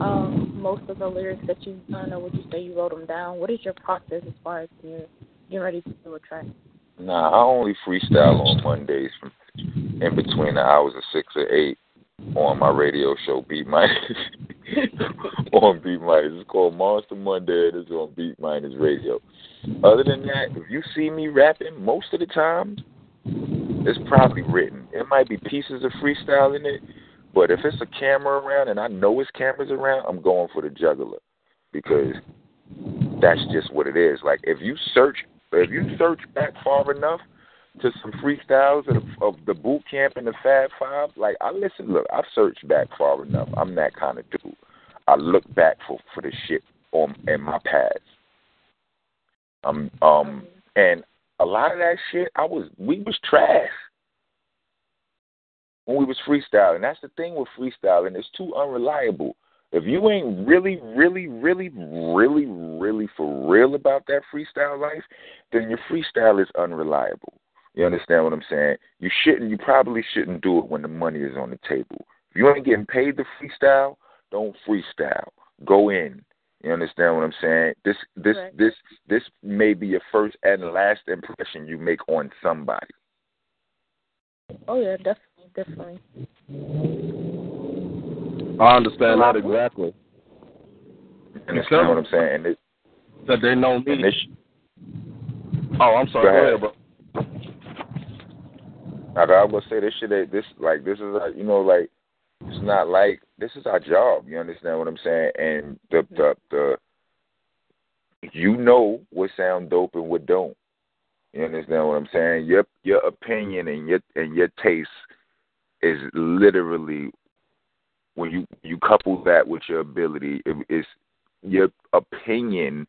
um, most of the lyrics that you've done, or would you say you wrote them down? What is your process as far as you getting ready to do a track? Nah, I only freestyle on Mondays from in between the hours of six or eight on my radio show Beatminerz on Beatminerz. It's called Monster Monday. It is on Beatminerz Radio. Other than that, if you see me rapping, most of the time it's probably written. It might be pieces of freestyle in it, but if it's a camera around and I know it's cameras around, I'm going for the juggler because that's just what it is. Like if you search, if you search back far enough to some freestyles of, of the boot camp and the Fab Five, like I listen. Look, I've searched back far enough. I'm that kind of dude. I look back for for the shit on in my past. Um, um, and a lot of that shit, I was we was trash when we was freestyling. That's the thing with freestyling; it's too unreliable. If you ain't really, really, really, really, really for real about that freestyle life, then your freestyle is unreliable. You understand what I'm saying? You shouldn't. You probably shouldn't do it when the money is on the table. If you ain't getting paid to freestyle, don't freestyle. Go in. You understand what I'm saying? This this right. this this may be your first and last impression you make on somebody. Oh yeah, definitely, definitely. I understand that exactly. You understand what I'm saying? And it, that they know me. This, oh, I'm sorry. Go ahead, bro. Like I was gonna say, this shit, this like this is you know like it's not like this is our job. You understand what I'm saying? And the the the you know what sound dope and what don't. You understand what I'm saying? Your your opinion and your and your taste is literally when you you couple that with your ability, it, it's your opinion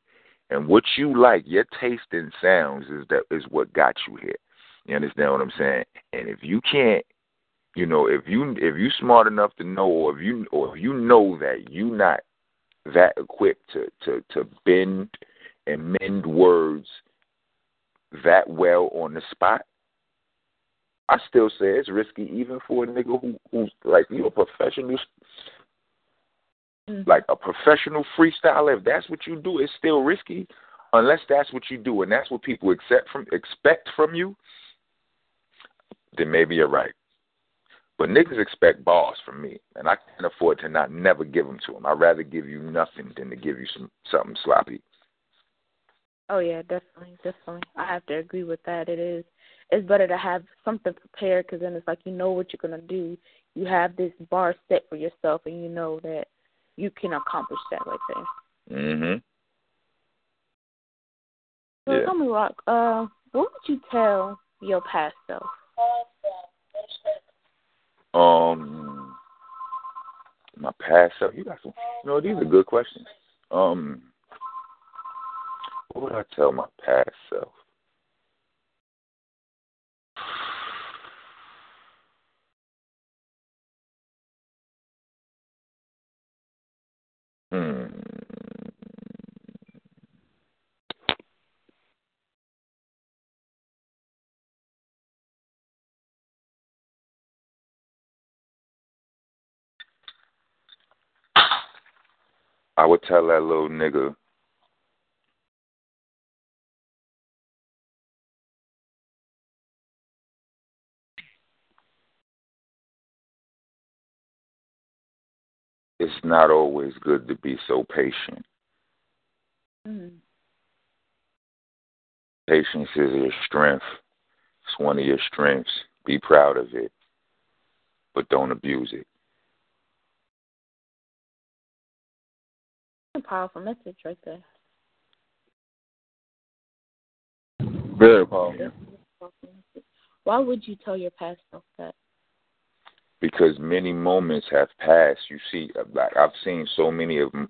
and what you like. Your taste in sounds is that is what got you here. You understand what I'm saying? And if you can't, you know, if you if you smart enough to know, or if you or if you know that you not that equipped to to to bend and mend words that well on the spot, I still say it's risky even for a nigga who who's like you a professional mm. like a professional freestyler, if that's what you do, it's still risky unless that's what you do and that's what people accept from expect from you then maybe you're right. But niggas expect balls from me, and I can't afford to not never give them to them. I'd rather give you nothing than to give you some something sloppy. Oh yeah, definitely, definitely. I have to agree with that. It is. It's better to have something prepared because then it's like you know what you're gonna do. You have this bar set for yourself, and you know that you can accomplish that right there. Mhm. So yeah. tell me, Rock. Uh, what would you tell your past self? Um, my past self. You got some. You know, these are good questions. Um, what would I tell my past self? Hmm. I would tell that little nigga it's not always good to be so patient. Mm-hmm. Patience is your strength. It's one of your strengths. Be proud of it, but don't abuse it. A powerful message right there. Very powerful. Why would you tell your past self that? Because many moments have passed. You see, uh, like I've seen so many of them,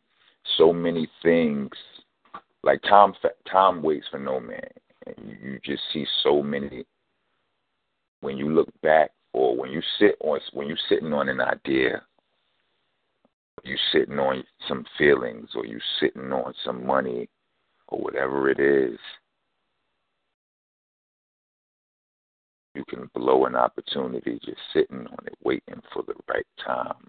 so many things. Like time, time waits for no man, and you just see so many. When you look back, or when you sit on, when you're sitting on an idea, you sitting on some feelings or you sitting on some money or whatever it is. you can blow an opportunity just sitting on it, waiting for the right time.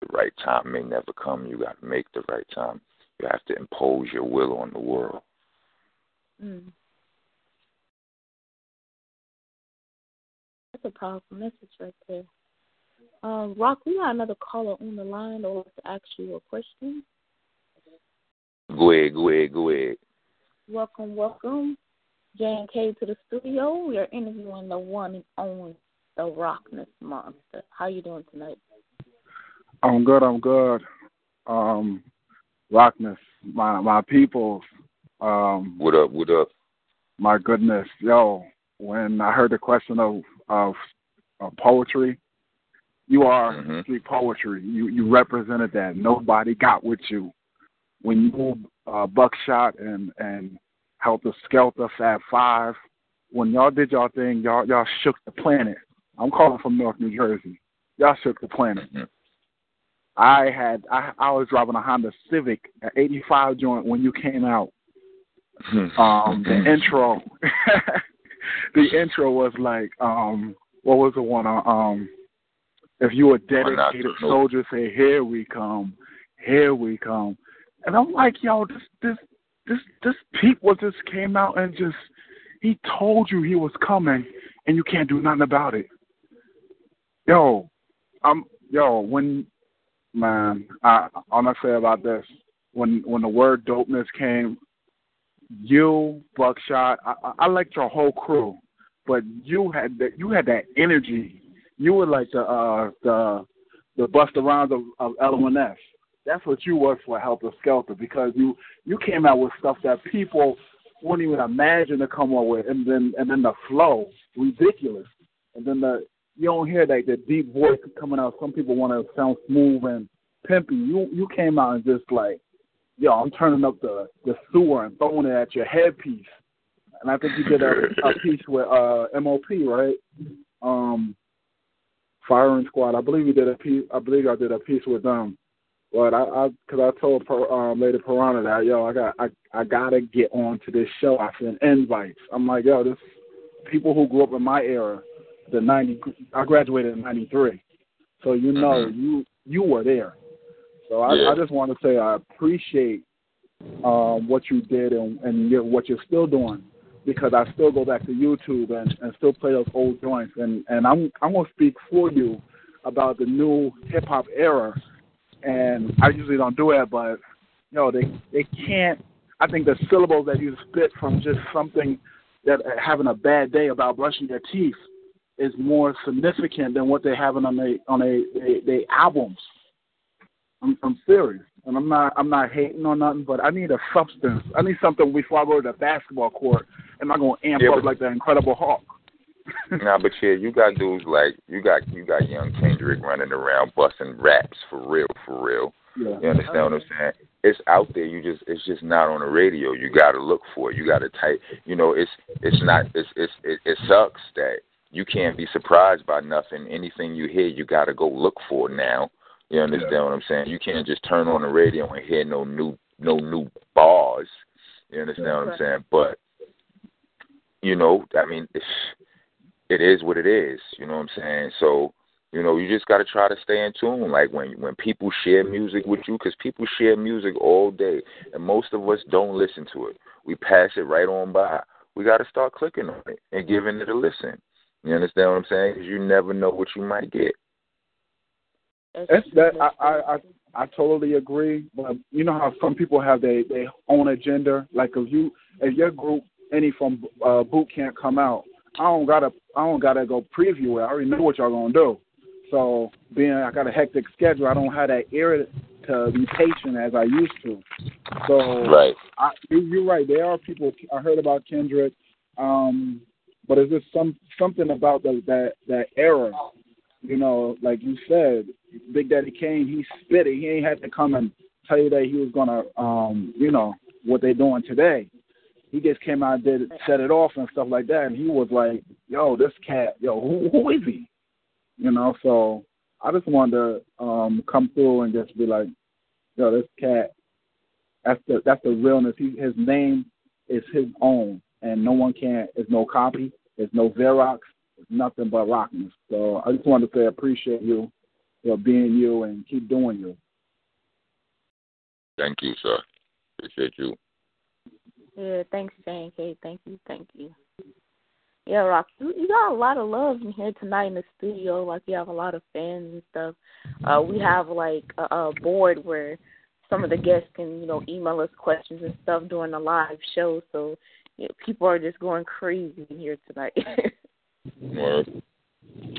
The right time may never come. You got to make the right time. You have to impose your will on the world. Mm. That's a powerful message right there. Um, Rock, we got another caller on the line that wants to ask you a question. Go ahead, go ahead, go ahead. Welcome, welcome. J and K to the studio. We are interviewing the one and only the Rockness Monsta. How you doing tonight? I'm good. I'm good. Um, Rockness, my my peoples. Um, what up? What up? My goodness, yo! When I heard the question of of, of poetry, you are mm-hmm. street poetry. You you represented that. Nobody got with you when you uh, buckshot and and helped Heltah Skeltah, Fab Five. When y'all did y'all thing, y'all y'all shook the planet. I'm calling from North New Jersey. Y'all shook the planet. Mm-hmm. I had I, I was driving a Honda Civic, at '85 joint when you came out. um, the intro, the intro was like, um, what was the one? Uh, um, if you a dedicated soldier, say, "Here we come, here we come," and I'm like, "Yo, this this this this peep was just came out and just he told you he was coming, and you can't do nothing about it." Yo, I'm yo when man, I all I say about this when when the word dopeness came, you Buckshot, I, I liked your whole crew, but you had that you had that energy. You were like the uh the the Busta Rhymes of, of L1S. That's what you were for Heltah Skeltah because you you came out with stuff that people wouldn't even imagine to come up with, and then and then the flow ridiculous, and then the you don't hear that the deep voice coming out. Some people want to sound smooth and pimpy. You you came out and just like, yo, I'm turning up the the sewer and throwing it at your headpiece. And I think you did a, a piece with uh MOP, right? Um, Firing Squad. I believe you did a piece. I believe I did a piece with them. But I, I, cause I told um, Lady Piranha that yo, I got, I, I gotta get on to this show. I sent invites. I'm like, yo, this people who grew up in my era the ninety. I graduated in '93, so you know mm-hmm. you you were there. So I, yeah. I just want to say I appreciate um, what you did and, and you're, what you're still doing because I still go back to YouTube and, and still play those old joints and and I'm I'm gonna speak for you about the new hip hop era. And I usually don't do it, but you know they they can't. I think the syllables that you spit from just something that uh, having a bad day about brushing your teeth is more significant than what they have on a on a they, they albums. I'm, I'm serious, and I'm not I'm not hating or nothing, but I need a substance. I need something before I go to the basketball court. Am I gonna amp yeah, up like that Incredible Hulk? nah, but yeah, you got dudes like you got you got young Kendrick running around busting raps for real, for real. Yeah. You understand what I'm saying? It's out there. You just it's just not on the radio. You got to look for it. You got to type. You know, it's it's not. It's it's it, it sucks that you can't be surprised by nothing. Anything you hear, you got to go look for now. You understand yeah. what I'm saying? You can't just turn on the radio and hear no new no new bars. You understand yeah, what I'm saying? But you know, I mean, it's, it is what it is. You know what I'm saying? So you know, you just got to try to stay in tune. Like when when people share music with you, because people share music all day, and most of us don't listen to it. We pass it right on by. We got to start clicking on it and giving it a listen. You understand what I'm saying? Because you never know what you might get. It's that I, I I I totally agree. But you know how some people have their their own agenda. Like if you if your group any from uh, boot camp come out, I don't gotta I don't gotta go preview it. I already know what y'all gonna do. So being I got a hectic schedule, I don't have that era to be patient as I used to. So right, I, you're right. There are people. I heard about Kendrick. Um, but is there some something about the, that that era? You know, like you said, Big Daddy Kane, he spit it. He ain't had to come and tell you that he was gonna, um, you know, what they're doing today. He just came out and did it, set it off and stuff like that, and he was like, "Yo, this cat, yo, who who is he?" You know, so I just wanted to um come through and just be like, "Yo, this cat, that's the that's the realness. He, his name is his own, and no one can. Is no copy. It's no Xerox. It's nothing but rockness. So I just wanted to say I appreciate you for being you and keep doing you. Thank you, sir. Appreciate you. Yeah, thanks, Jane K. Thank you, thank you. Yeah, Rock, you, you got a lot of love in here tonight in the studio. Like you have a lot of fans and stuff. Uh, we have like a, a board where some of the guests can, you know, email us questions and stuff during the live show. So you know, people are just going crazy in here tonight. Word.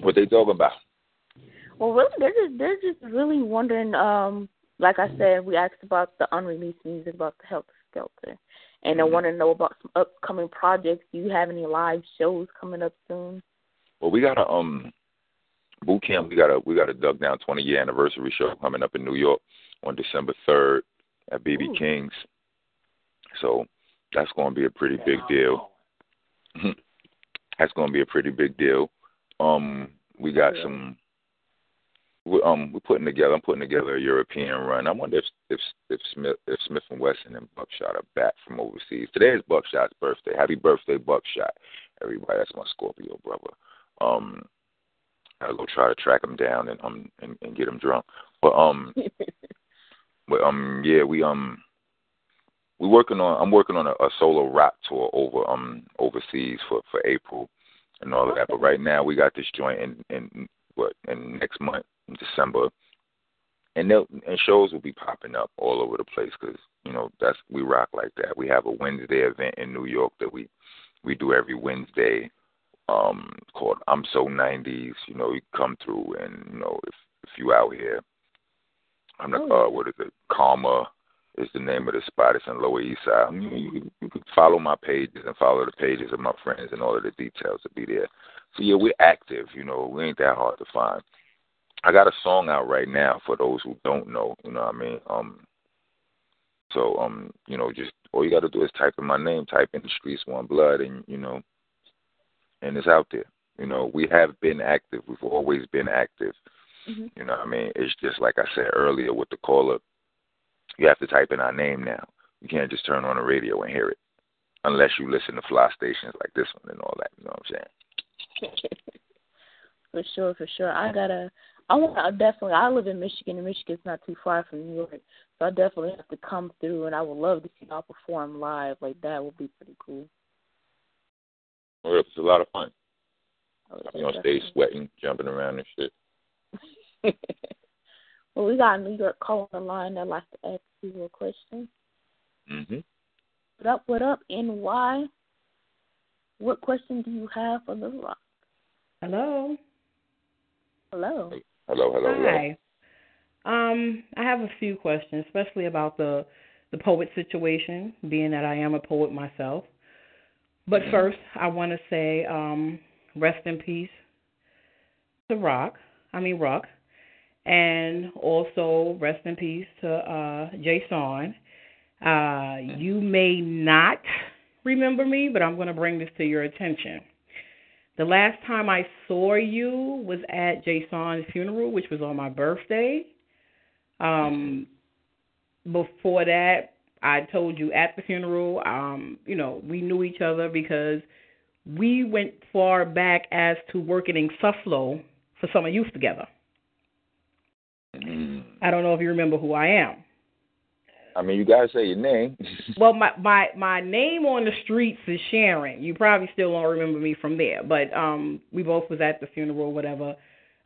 What they talking about? well, really, they're just they're just really wondering. Um, like I said, we asked about the unreleased music, about the Heltah Skeltah, and I want to know about some upcoming projects. Do you have any live shows coming up soon? Well, we got a um boot camp. We got a we got a Dug Down 20 year anniversary show coming up in New York on December 3rd at BB King's. So that's going to be a pretty big deal. that's going to be a pretty big deal. Um, we got some. We, um, we're putting together. I'm putting together a European run. I wonder if if if Smith if Smif-N-Wessun and Buckshot are back from overseas. Today is Buckshot's birthday. Happy birthday, Buckshot! Everybody, that's my Scorpio brother. Um, I'll go try to track him down and um and, and get him drunk. But um, but um yeah we um we working on I'm working on a, a solo rap tour over um overseas for for April and all of that. But right now we got this joint in in what in next month December, and they'll, and shows will be popping up all over the place because you know that's we rock like that. We have a Wednesday event in New York that we we do every Wednesday um called I'm So 90s. You know, you come through and you know if if you out here, I'm not uh what is it? Karma is the name of the spot. It's in Lower East Side. You, you, you can follow my pages and follow the pages of my friends, and all of the details will be there. So yeah, we're active. You know, we ain't that hard to find. I got a song out right now for those who don't know. You know what I mean? Um. So um, you know, just all you got to do is type in my name, type in the streets one blood, and you know, and it's out there. You know, we have been active. We've always been active. Mm-hmm. You know what I mean? It's just like I said earlier with the caller you have to type in our name now. You can't just turn on the radio and hear it, unless you listen to fly stations like this one and all that. You know what I'm saying? for sure, for sure. I gotta. I want. I definitely. I live in Michigan, and Michigan's not too far from New York, so I definitely have to come through, and I would love to see y'all perform live. Like that would be pretty cool. Well, it's a lot of fun. Oh, you know, stay sweating, jumping around and shit. well, we got a New York caller on the line that likes to ask you a question. Mhm. What up? What up? And why? What question do you have for the rock? Hello. Hello. Hello. Hello. Hi. Um, I have a few questions, especially about the the poet situation, being that I am a poet myself. But first, I want to say, um, rest in peace to Rock. I mean Rock, and also rest in peace to uh, Jason. Uh, you may not remember me, but I'm going to bring this to your attention. The last time I saw you was at Jason's funeral, which was on my birthday. Um, before that, I told you at the funeral, um, you know, we knew each other because we went far back as to working in Sufflo for summer youth together. Mm. I don't know if you remember who I am. I mean, you gotta say your name. well, my my my name on the streets is Sharon. You probably still won't remember me from there, but um, we both was at the funeral, whatever.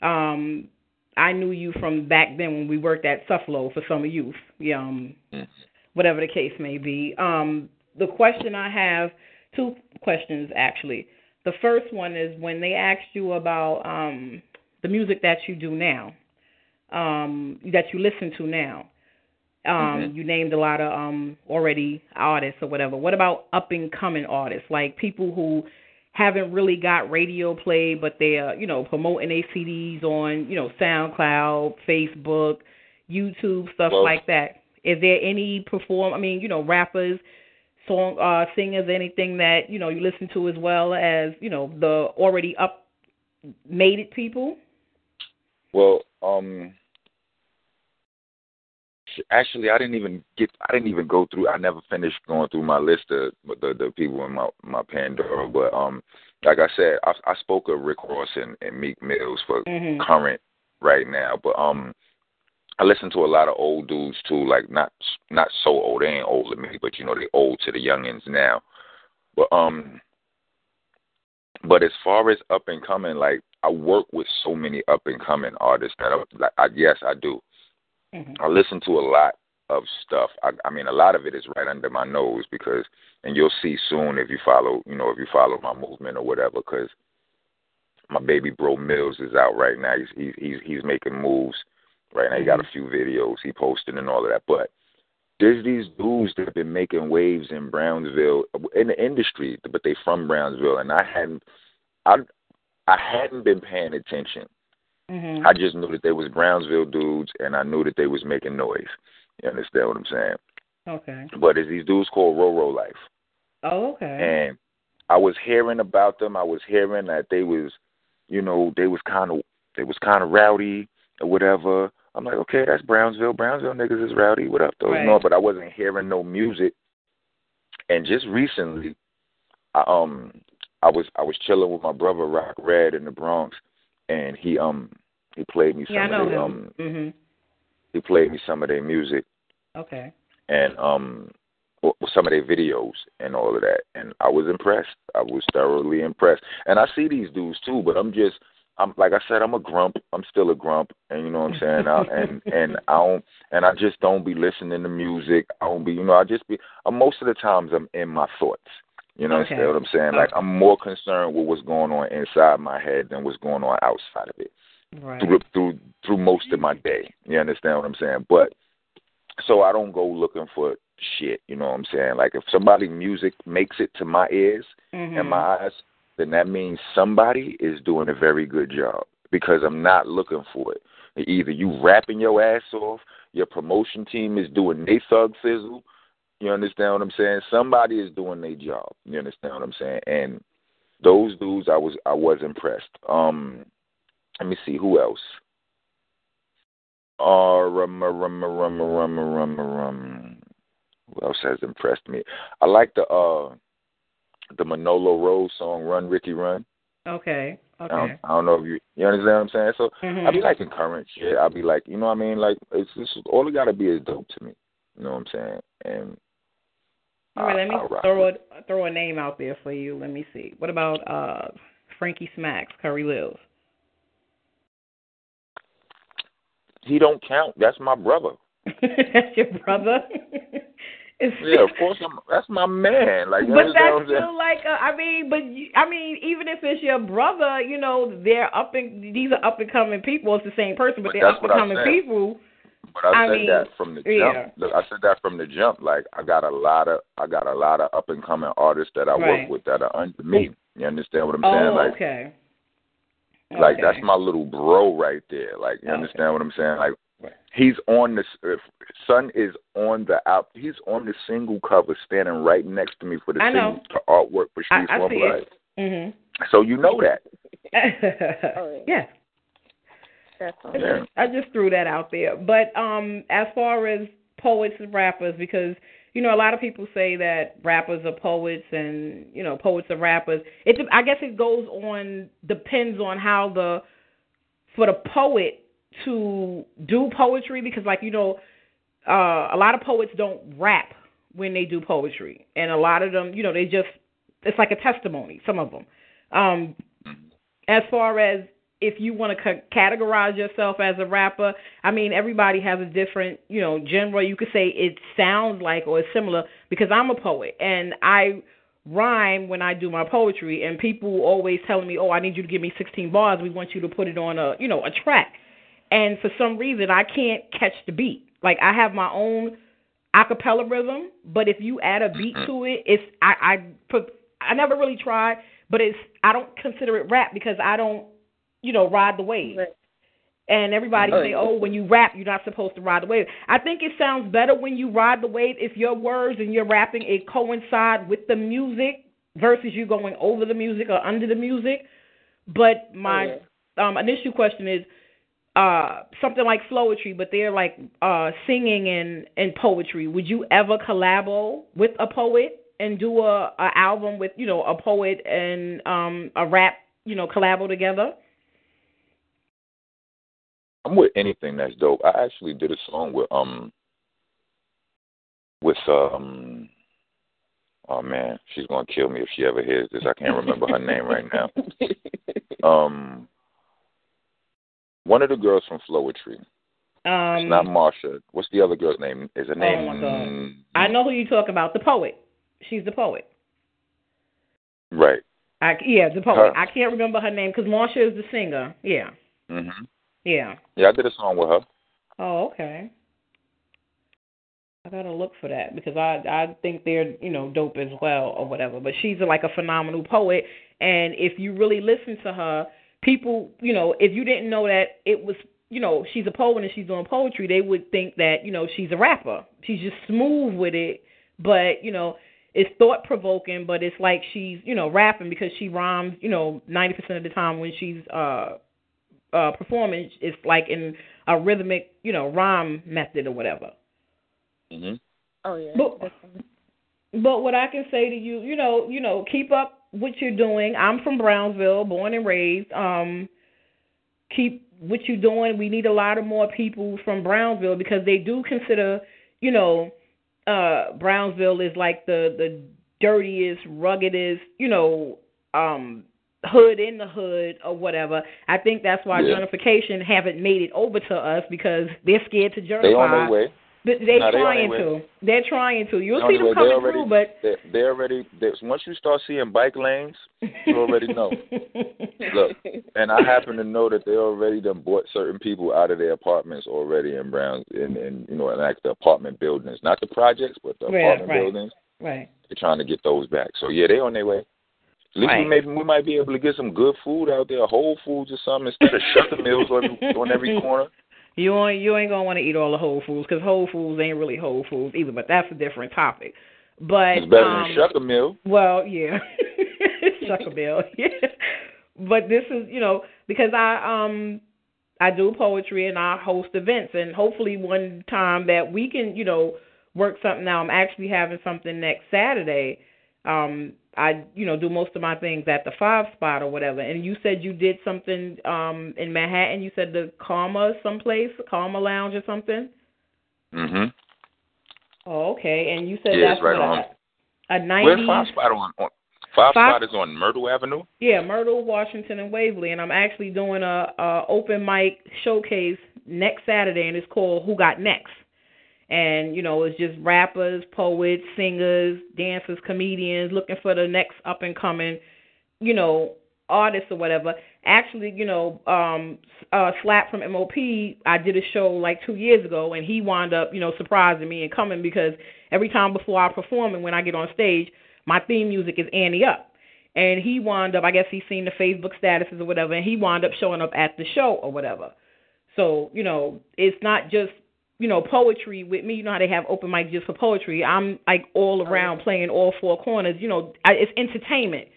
Um, I knew you from back then when we worked at Sufflo for summer youth. Yeah, um, mm. whatever the case may be. Um, the question I have, two questions actually. The first one is when they asked you about um, the music that you do now, um, that you listen to now. Um, mm-hmm. You named a lot of um, already artists or whatever. What about up and coming artists, like people who haven't really got radio play, but they're you know promoting their CDs on you know SoundCloud, Facebook, YouTube, stuff like that. Is there any perform? I mean, you know, rappers, song uh, singers, anything that you know you listen to as well as you know the already up made it people? Well, um, actually, I didn't even get. I didn't even go through. I never finished going through my list of the the people in my my Pandora. But um, like I said, I, I spoke of Rick Ross and, and Meek Mills for Mhm. current right now. But um, I listen to a lot of old dudes too. Like not not so old. They ain't old to me, but you know they old to the youngins now. But um, but as far as up and coming, like I work with so many up and coming artists that I, like I yes I do. Mhm. I listen to a lot of stuff. I, I mean, a lot of it is right under my nose because, and you'll see soon if you follow, you know, if you follow my movement or whatever. Because my baby bro Mills is out right now. He's he's he's, he's making moves right now. He got a few videos he posted and all of that. But there's these dudes that have been making waves in Brownsville in the industry, but they from Brownsville, and I hadn't, I I hadn't been paying attention. Mhm. I just knew that they was Brownsville dudes, and I knew that they was making noise. You understand what I'm saying? Okay. But it's these dudes called Roro Life, Oh, okay. and I was hearing about them. I was hearing that they was, you know, they was kind of they was kind of rowdy or whatever. I'm like, okay, that's Brownsville. Brownsville niggas is rowdy. What up, though? Right. No, but I wasn't hearing no music. And just recently, I um I was I was chilling with my brother Rock Red in the Bronx, and he um he played me some yeah, of um Mhm. he played me some of their music Okay. and um some of their videos and all of that and I was impressed. I was thoroughly impressed. And I see these dudes too, but I'm just I'm like I said, I'm a grump. I'm still a grump and you know what I'm saying? I, and and I don't and I just don't be listening to music. I don't be you know, I just be uh, most of the times I'm in my thoughts. You know Okay. what I'm saying? Like I'm more concerned with what's going on inside my head than what's going on outside of it Right. through through through most of my day. You understand what I'm saying? But so I don't go looking for shit. You know what I'm saying? Like if somebody music makes it to my ears Mhm. and my eyes, then that means somebody is doing a very good job because I'm not looking for it. Either you rapping your ass off, your promotion team is doing they thug fizzle. You understand what I'm saying? Somebody is doing their job. You understand what I'm saying? And those dudes, I was I was impressed. Um, let me see who else. Uh, rum, rum, rum, rum, rum, rum. Who else has impressed me? I like the uh the Manolo Rose song "Run Ricky Run." Okay. I, don't, Okay. I don't know if you you understand what I'm saying. So Mhm. I be liking current shit. I be like, you know what I mean? Like it's just all it gotta be is dope to me. You know what I'm saying? And All right, let me I- I throw a throw a name out there for you. Let me see. What about uh Frankie Smacks, Curry Lills? he don't count. That's my brother. That's your brother. Yeah, of course. I'm, that's my man. Like, but that's still like uh, I mean, but you, I mean, even if it's your brother, you know, they're up and these are up and coming people. It's the same person, but But they're up and coming people. But I, I said mean, that from the yeah. jump. Look, I said that from the jump. Like I got a lot of I got a lot of up and coming artists that I Right. work with that are under me. You understand what I'm oh, saying? Like okay. like Okay. that's my little bro right there. Like you Okay. understand what I'm saying? Like Right. he's on this. Son is on the out. He's on the single cover, standing right next to me for the I single know. the artwork for I, Streets I One see Blood. it. So you know that. Yeah. That's I all. Yeah. just, I just threw that out there. But um, as far as poets and rappers, because you know a lot of people say that rappers are poets and you know poets are rappers. It I guess it goes on depends on how the for the poet to do poetry because like you know uh a lot of poets don't rap when they do poetry and a lot of them you know they just it's like a testimony some of them um as far as if you want to c- categorize yourself as a rapper, I mean everybody has a different, you know, genre. You could say it sounds like or is similar because I'm a poet and I rhyme when I do my poetry and people always telling me, "Oh, I need you to give me 16 bars. We want you to put it on a, you know, a track." And for some reason, I can't catch the beat. Like I have my own acapella rhythm, but if you add a beat mm-hmm. to it, it's I I put I never really tried, but it's I don't consider it rap because I don't, you know, ride the wave. And everybody Right. say, "Oh, when you rap, you're not supposed to ride the wave." I think it sounds better when you ride the wave if your words and your rapping it coincide with the music versus you going over the music or under the music. But my um, initial question is, uh something like flowetry, but they're like uh singing and and poetry. Would you ever collabo with a poet and do a, a album with you know a poet and um a rap you know collabo together? I'm with anything that's dope. I actually did a song with um with um oh man, she's gonna kill me if she ever hears this. I can't remember her name right now. Um one of the girls from Flowetry. Um, it's not Marsha. What's the other girl's name? Is her name? Oh my God. I know who you talk about. The poet. She's the poet. Right. I yeah, the poet. Her. I can't remember her name because Marsha is the singer. Yeah. Mhm. Yeah. Yeah, I did a song with her. Oh, okay. I gotta look for that because I I think they're you know dope as well or whatever. But she's like a phenomenal poet, and if you really listen to her, people you know if you didn't know that it was you know she's a poet and she's doing poetry, they would think that you know she's a rapper. She's just smooth with it, but you know it's thought provoking, but it's like she's you know rapping because she rhymes you know ninety percent of the time when she's uh uh performing it's like in a rhythmic you know rhyme method or whatever. Mhm. Oh yeah. But, but what I can say to you, you know, you know, keep up what you're doing. I'm from Brownsville, born and raised. Um, keep what you're doing. We need a lot of more people from Brownsville because they do consider, you know, uh, Brownsville is like the the dirtiest, ruggedest, you know, um, hood in the hood or whatever. I think that's why Yeah. gentrification haven't made it over to us because they're scared to gentrify. They on their way. But they're No, they trying their to. They're trying to. You'll see them coming They already, through, but they they already they, once you start seeing bike lanes, you already know. Look, and I happen to know that they already done bought certain people out of their apartments already in Browns in, in you know, in like the apartment buildings. Not the projects, but the Right, apartment right. buildings. right. They're trying to get those back. So yeah, they on their way. At least we maybe we might be able to get some good food out there, Whole Foods or something, instead of shutter meals on, on every corner. You ain't you ain't gonna want to eat all the Whole Foods because Whole Foods ain't really Whole Foods either. But that's a different topic. But It's better um, than shutter meal. Well, yeah, Shucker Bill. Yeah, but this is you know because I um I do poetry and I host events and hopefully one time that we can you know work something out. I'm actually having something next Saturday. Um, I you know do most of my things at the five spot or whatever. And you said you did something um in Manhattan. You said the Karma someplace, Karma Lounge or something. Mhm. Oh, okay. And you said Yeah, that's right what, on. a, a 90s. Where's Five Spot on? on Five, Five- Spot is on Myrtle Avenue. Yeah, Myrtle, Washington, and Waverly, and I'm actually doing a, a open mic showcase next Saturday, and it's called Who Got Next. And you know, it's just rappers, poets, singers, dancers, comedians looking for the next up and coming, you know, artists or whatever. Actually, you know, um, uh, Slap from MOP, I did a show like two years ago, and he wound up, you know, surprising me and coming because every time before I perform and when I get on stage, my theme music is Ante Up. And he wound up, I guess he's seen the Facebook statuses or whatever, and he wound up showing up at the show or whatever. So, you know, it's not just, you know, poetry with me. You know how they have open mic just for poetry. I'm like all around playing all four corners. You know, I, it's entertainment.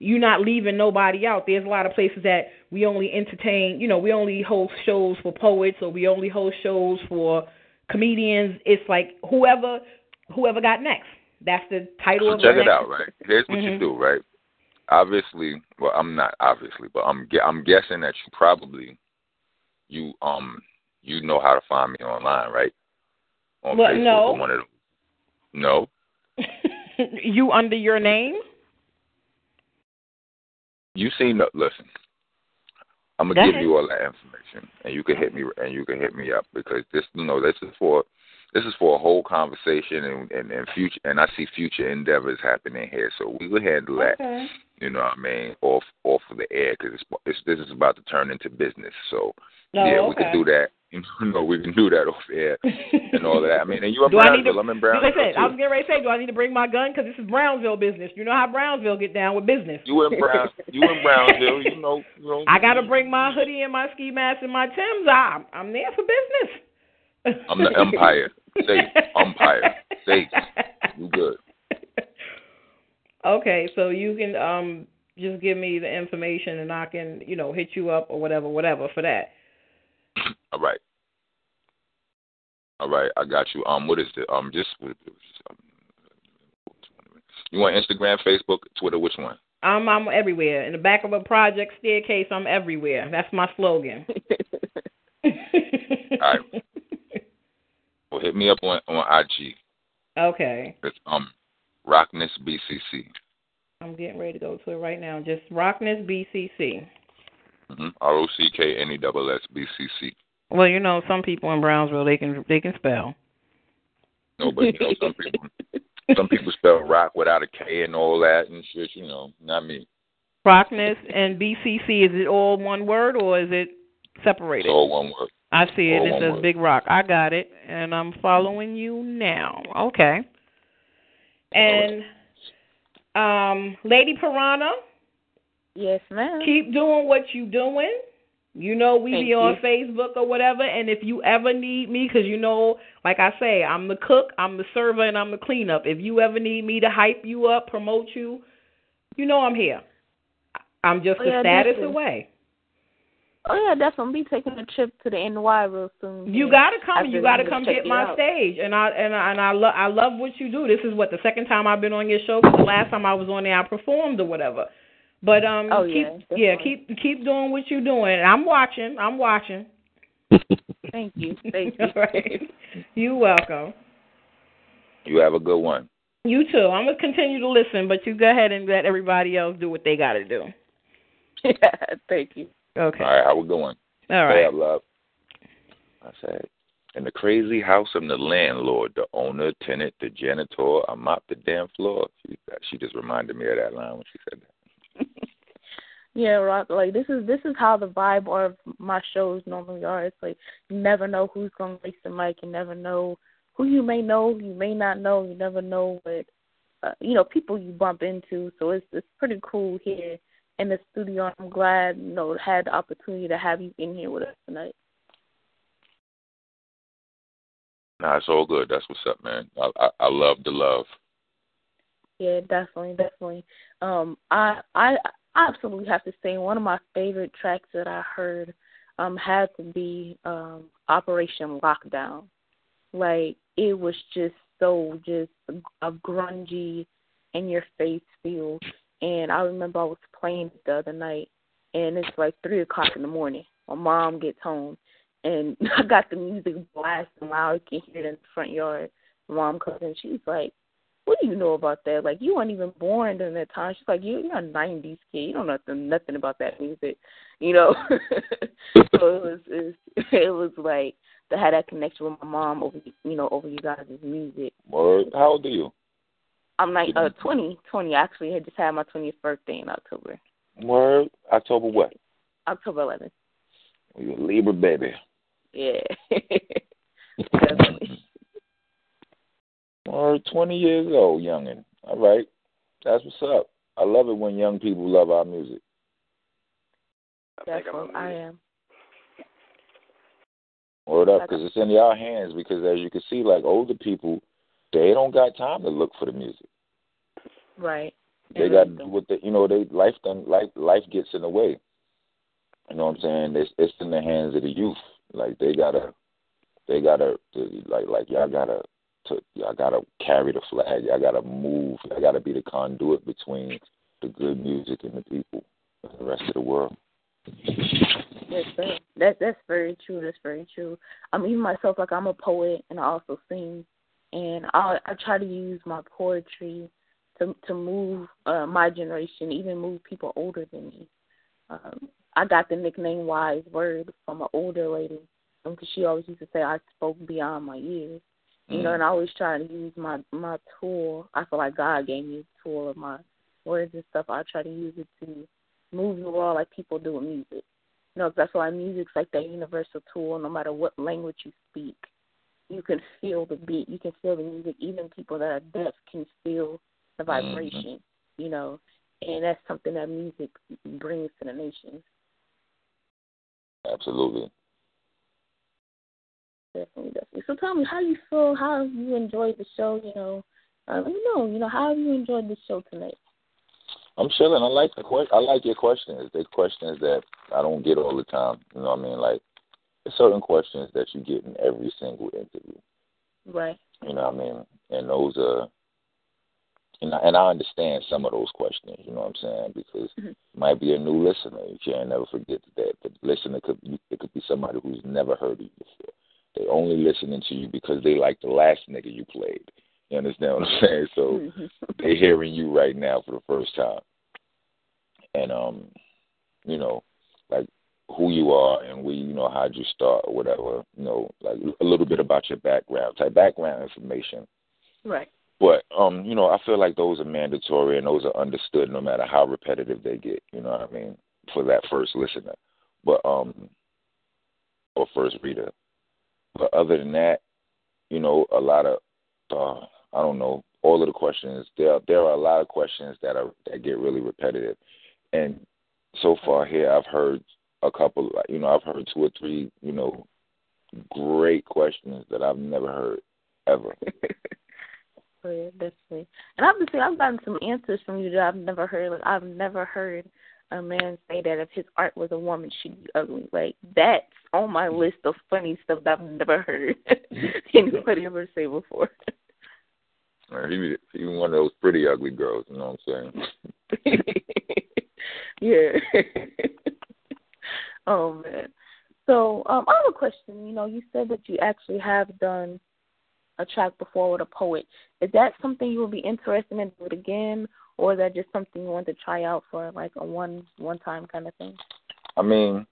You're not leaving nobody out. There's a lot of places that we only entertain, you know, we only host shows for poets or we only host shows for comedians. It's like whoever whoever got next. That's the title So of check the it next- out, right? Here's what you Mhm. do, right? Obviously, well, I'm not obviously, but I'm gue- I'm guessing that you probably you um you know how to find me online, right? On Well, Facebook no. one of them. No. you under your name? You seen the listen. I'm gonna give ahead. you all that information, and you can hit me and you can hit me up because this, you know, this is for this is for a whole conversation and and, and future, and I see future endeavors happening here. So we will handle that. You know what I mean? Off off of the air because it's, it's this is about to turn into business. So Oh, yeah, we okay. can do that. You know, we can do that off air and all that. I mean, and you in Do I to- Brownsville? I'm in Like Brownsville I said, I was getting ready to say, do I need to bring my gun? Because this is Brownsville business. You know how Brownsville get down with business. You in Brown? You in Brownsville? You know, you know. I got to bring my hoodie and my ski mask and my Timbs. I'm, I'm there for business. I'm the umpire. Safe umpire. Safe. You good? Okay, so you can um just give me the information and I can, you know, hit you up or whatever, whatever for that. All right. All right, I got you. Um, what is it? Um, just you want Instagram, Facebook, Twitter? Which one? I'm I'm everywhere. In the back of a project staircase, I'm everywhere. That's my slogan. All right. Well, hit me up on on IG. Okay. It's um Rockness BCC. I'm getting ready to go to it right now. Just Rockness BCC. Mm-hmm. R O C K N E S S B C C. Well, you know, some people in Brownsville they can they can spell. No, but you know, some people some people spell rock without a K and all that and shit. You know, not me. Rockness and BCC is it all one word or is it separated? It's all one word. I see it. All It says word. Big Rock. I got it, and I'm following you now. Okay. And um, Lady Piranha, Yes, ma'am. keep doing what you doing. You know we Thank be on you. Facebook or whatever, and if you ever need me, because you know, like I say, I'm the cook, I'm the server, and I'm the cleanup. If you ever need me to hype you up, promote you, you know I'm here. I'm just Oh, a yeah, status away. Oh yeah, definitely. Be taking a trip to the NY real soon. You gotta come. You gotta come check hit my out. stage, and I and I, and I love I love what you do. This is what the second time I've been on your show. 'cause the last time I was on there, I performed or whatever. But um, Oh, keep yeah, yeah, keep keep doing what you're doing. I'm watching. I'm watching. Thank you. Thank you. All right. You're welcome. You have a good one. You too. I'm gonna continue to listen, but you go ahead and let everybody else do what they gotta do. Yeah, Thank you. Okay. All right, how we going? All right. Hey, right. up, love. I said, in the crazy house of the landlord, the owner, tenant, the janitor, I mop the damn floor. She, she just reminded me of that line when she said that. Yeah, rock. Like this is this is how the vibe of my shows normally are. It's like you never know who's gonna race the mic. You never know who you may know, you may not know. You never know what uh, you know people you bump into. So it's it's pretty cool here in the studio. I'm glad you know had the opportunity to have you in here with us tonight. Nah, it's all good. That's what's up, man. I, I, I love the love. Yeah, definitely, definitely. Um, I I absolutely have to say one of my favorite tracks that I heard um had to be um Operation Lockdown. Like it was just so just a grungy in your face feel. And I remember I was playing the other night and it's like three o'clock in the morning. My mom gets home and I got the music blasting loud, you can hear it in the front yard. My mom comes in, she's like, what do you know about that? Like you weren't even born during that time. She's like, you, you're a '90s kid. You don't know nothing, nothing about that music, you know. so it was, it was, it was like to have that connection with my mom over, you know, over you guys' music. Word. How old are you? I'm like uh twenty, twenty. Actually, I had just had my 20th birthday in October, Word. October what? October 11th. You a Libra baby. Yeah, definitely. Or 20 years old, youngin. All right. That's what's up. I love it when young people love our music. Definitely, I am. Word up, because it's in our hands. Because as you can see, like older people, they don't got time to look for the music. Right. They got to do what they, you know, they life done life life gets in the way. You know what I'm saying? It's it's in the hands of the youth. Like they gotta, they gotta, like like y'all gotta, to, y'all gotta carry the flag. Y'all gotta move. Y'all gotta be the conduit between the good music and the people and the rest of the world. Yes, sir. That's that's very true. That's very true. I'm even myself like I'm a poet and I also sing, and I I try to use my poetry to to move uh, my generation, even move people older than me. Um, I got the nickname Wise Word from an older lady because she always used to say I spoke beyond my years. You know, and I always try to use my my tool. I feel like God gave me a tool of my words and stuff. I try to use it to move the world like people do with music. You know, 'cause that's why music's like that universal tool. No matter what language you speak, you can feel the beat. You can feel the music. Even people that are deaf can feel the vibration. You know, and that's something that music brings to the nation. Absolutely. Definitely, definitely. So tell me, how you feel? How have you enjoyed the show? You know, uh, let me know. You know, how have you enjoyed the show tonight? I'm chilling. I like the que- I like your questions. They're questions that I don't get all the time. You know what I mean? Like certain questions that you get in every single interview. Right. You know what I mean? And those are and I, and I understand some of those questions, you know what I'm saying? Because mm-hmm. it might be a new listener. You can't never forget that the listener could it could be somebody who's never heard of you before. They only listening to you because they like the last nigga you played. You understand what I'm saying? So Mm-hmm. they hearing you right now for the first time. And um, you know, like who you are and where you know how'd you start or whatever, you know, like a little bit about your background, type background information. Right. But um, you know, I feel like those are mandatory and those are understood no matter how repetitive they get, you know what I mean, for that first listener. But um or first reader. But other than that, you know, a lot of uh I don't know, all of the questions there there are a lot of questions that are that get really repetitive. And so far here I've heard a couple you know, I've heard two or three, you know, great questions that I've never heard ever. Oh, yeah, definitely. And I have to say, I've gotten some answers from you that I've never heard. Like, I've never heard a man say that if his art was a woman, she'd be ugly. Like, that's on my list of funny stuff that I've never heard anybody ever say before. Or he he one of those pretty ugly girls, you know what I'm saying? yeah. Oh man. So um, I have a question. You know, you said that you actually have done a track before with a poet. Is that something you would be interested in do it again, or is that just something you want to try out for like a one one time kind of thing? I mean,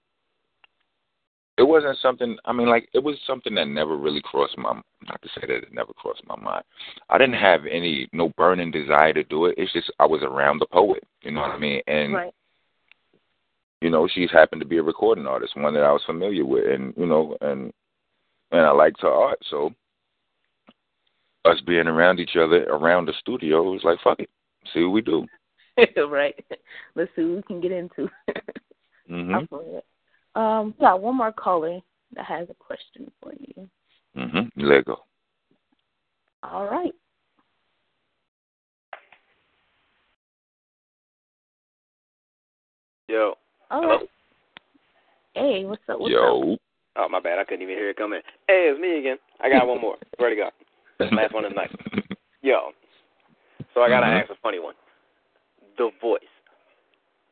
it wasn't something. I mean, like it was something that never really crossed my. Not to say that it never crossed my mind. I didn't have any no burning desire to do it. It's just I was around the poet. You know what I mean? And right. You know, she's happened to be a recording artist, one that I was familiar with, and you know, and and I liked her art, so us being around each other around the studio it was like fuck it, see what we do. right. Let's see what we can get into. Mhm. I feel it. Um, got one more caller that has a question for you. Mm Mhm. Let go. All right. Yo. All Hello? right. Hey, what's up? What's Yo. up? Oh my bad, I couldn't even hear it coming. Hey, it's me again. I got one more. Swear to God. Last one of the night. Yo. So I gotta Mhm. ask a funny one. The voice.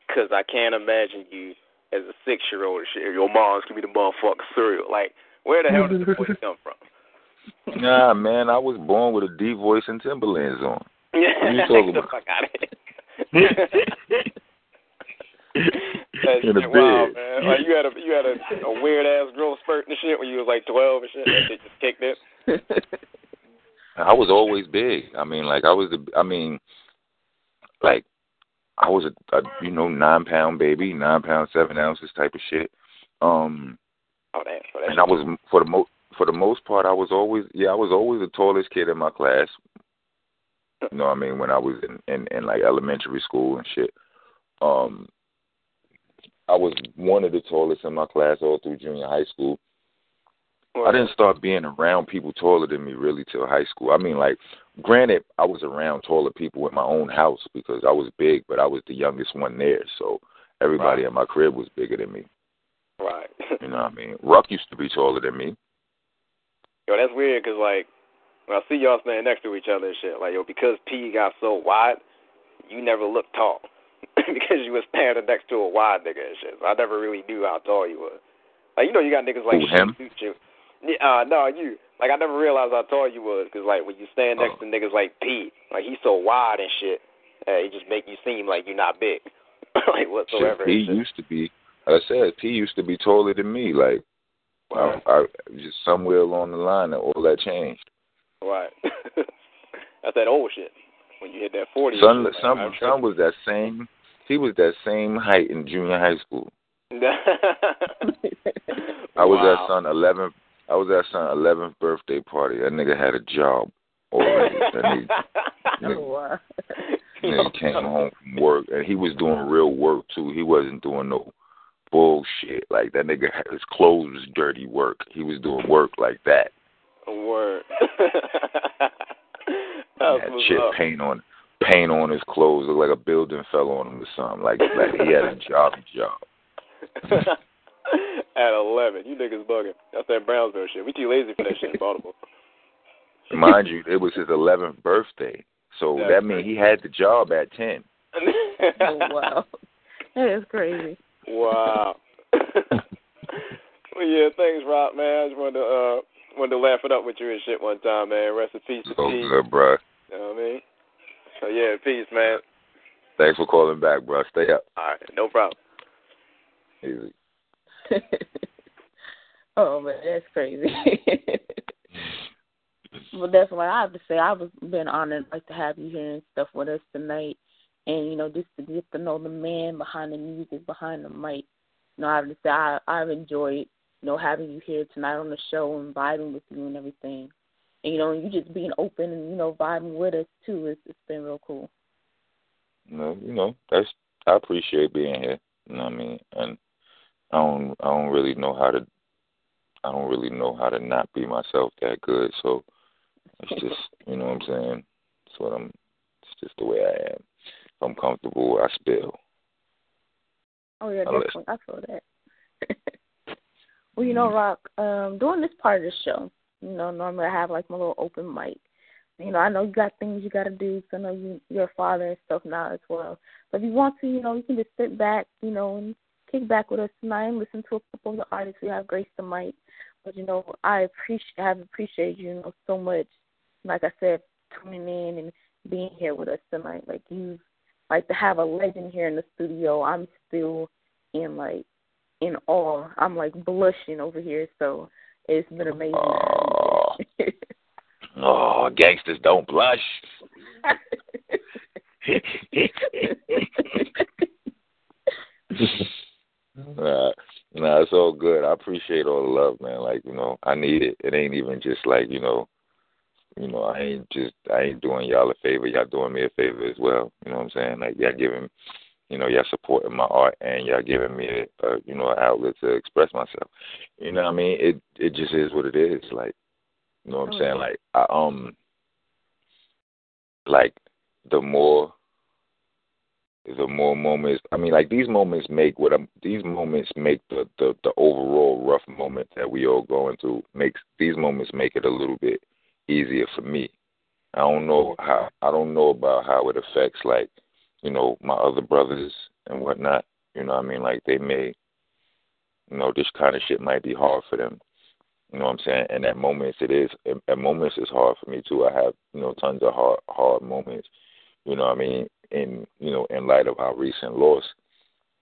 Cause I can't imagine you as a six year old and shit. Your mom's give me the motherfucking cereal. Like, where the hell did the voice come from? Nah, man, I was born with a D voice and Timberlands on. Yeah, you talking get the about? fuck out of here. That shit wild, man. Like you had a you had a, a weird ass growth spurt and shit when you was like twelve and shit. That shit just kicked in. I was always big. I mean, like I was the. I mean, like I was a, a you know nine pound baby, nine pound seven ounces type of shit. Um, Oh damn. That and I was for the most for the most part, I was always yeah, I was always the tallest kid in my class. You know what I mean? When I was in, in, in like elementary school and shit. Um I was one of the tallest in my class all through junior high school. I didn't start being around people taller than me really till high school. I mean like granted I was around taller people in my own house because I was big, but I was the youngest one there, so everybody Right. in my crib was bigger than me. Right. You know what I mean? Ruck used to be taller than me. Yo, that's weird because like when I see y'all standing next to each other and shit, like yo, because P got so wide, you never looked tall because you was standing next to a wide nigga and shit. So I never really knew how tall you were. Like you know, you got niggas like Who, him? shoot you. Uh, no, you. Like I never realized how tall you was because like when you stand next to niggas like Pete, like he's so wide and shit, uh, it just make you seem like you're not big, like whatsoever. Shit, shit. used to be. Like I said, P used to be taller than me. Like, I, I just somewhere along the line, that all that changed. Right. That's that old shit. When you hit that forty. Son, shit, son, son was that same. He was that same height in junior high school. I was Wow. at son eleventh. I was at son eleventh birthday party. That nigga had a job already. that nigga, nigga came home from work and he was doing real work too. He wasn't doing no bullshit. Like that nigga had his clothes was dirty work. He was doing work like that. Word. He had shit paint on paint on his clothes. Looked like a building fell on him or something. Like like he had a job job. At eleven, you niggas bugging. That's that Brownsville shit. We too lazy for that shit in Baltimore. Mind you, it was his 11th birthday, so That's that means he had the job at 10. oh wow, that is crazy. Wow. well, yeah, thanks, Rock, man. I just wanted to uh wanted to laugh it up with you and shit one time, man. Rest in peace So good, bro. You know what I mean? So yeah, peace, man. Thanks for calling back, bro. Stay up. All right, no problem. Easy. oh man, that's crazy. but that's what I have to say. I've been honored like to have you here and stuff with us tonight, and you know just to get to know the man behind the music, behind the mic. You know, I have to say I I've enjoyed you know having you here tonight on the show and vibing with you and everything. And you know, you just being open and you know vibing with us too. It's it's been real cool. No, you know, that's I appreciate being here. You know what I mean? And I don't I don't really know how to I don't really know how to not be myself that good. So it's just you know what I'm saying? It's what I'm it's just the way I am. If I'm comfortable, I spill. Oh yeah, Unless- definitely. I feel that. well, you know, Rock, um, during this part of the show, you know, normally I have like my little open mic. You know, I know you got things you got to do. So I know you, you're a father and stuff now as well. But if you want to, you know, you can just sit back, you know, and kick back with us tonight and listen to a couple of the artists we have graced the mic. But you know, I appreciate, I have appreciated you, you know, so much. Like I said, tuning in and being here with us tonight. Like you, like to have a legend here in the studio. I'm still in like in awe. I'm like blushing over here. So it's been amazing. Oh, gangsters don't blush. nah, nah, it's all good. I appreciate all the love, man. Like, you know, I need it. It ain't even just like, you know, you know, I ain't just I ain't doing y'all a favor, y'all doing me a favor as well. You know what I'm saying? Like y'all giving you know, y'all supporting my art and y'all giving me a, a you know, an outlet to express myself. You know what I mean? It it just is what it is. Like you know what I'm saying? Like I um like the more the more moments I mean like these moments make what I'm these moments make the, the, the overall rough moment that we all going through makes these moments make it a little bit easier for me. I don't know how I don't know about how it affects like, you know, my other brothers and whatnot. You know what I mean? Like they may you know, this kind of shit might be hard for them. You know what I'm saying? And at moments it is at moments it's hard for me too. I have, you know, tons of hard hard moments, you know what I mean, in you know, in light of our recent loss.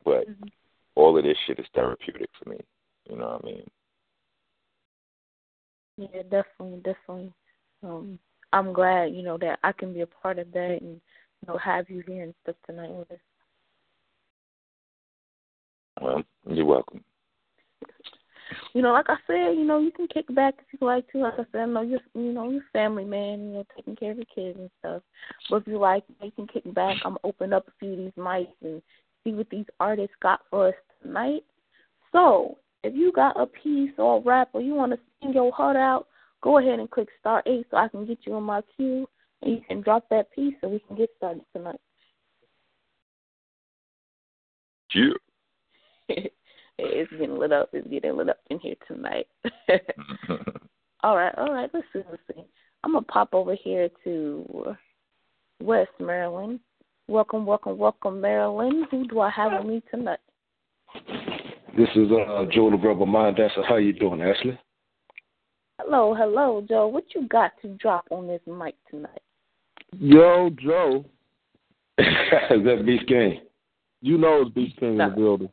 But Mm-hmm. all of this shit is therapeutic for me. You know what I mean? Yeah, definitely, definitely. Um, I'm glad, you know, that I can be a part of that and you know have you here and stuff tonight with us. Well, you're welcome. You know, like I said, you know, you can kick back if you like to. Like I said, I know you're, you know, you're family man, you know, taking care of your kids and stuff. But if you like, you can kick back. I'm open up a few of these mics and see what these artists got for us tonight. So, if you got a piece or a rap or you want to sing your heart out, go ahead and click star eight so I can get you on my queue and you can drop that piece so we can get started tonight. Yeah. it's getting lit up. It's getting lit up in here tonight. all right, all right. Let's see. Let's see. I'm gonna pop over here to West Maryland. Welcome, welcome, welcome, Maryland. Who do I have with me tonight? This is uh, Joe the Rubber Mind Dancer. How you doing, Ashley? Hello, hello, Joe. What you got to drop on this mic tonight? Yo, Joe. is that Beast King? You know it's Beast King in the building.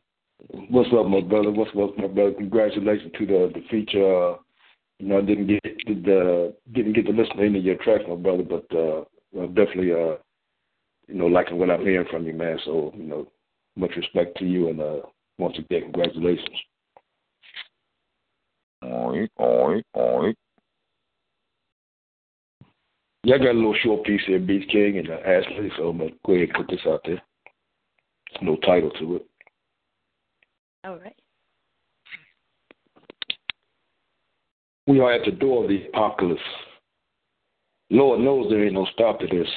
What's up, my brother? What's up, my brother? Congratulations to the the feature. Uh, you know, I didn't get the didn't get to listen to any of your tracks, my brother, but uh, I'm definitely uh, you know, liking what I'm hearing from you, man. So you know, much respect to you, and uh, once again, congratulations. Oink, oink, oink. Yeah, I got a little short piece here, Beast King and uh, Ashley, so I'm gonna go ahead and put this out there. No title to it. All right. We are at the door of the apocalypse. Lord knows there ain't no stop to this.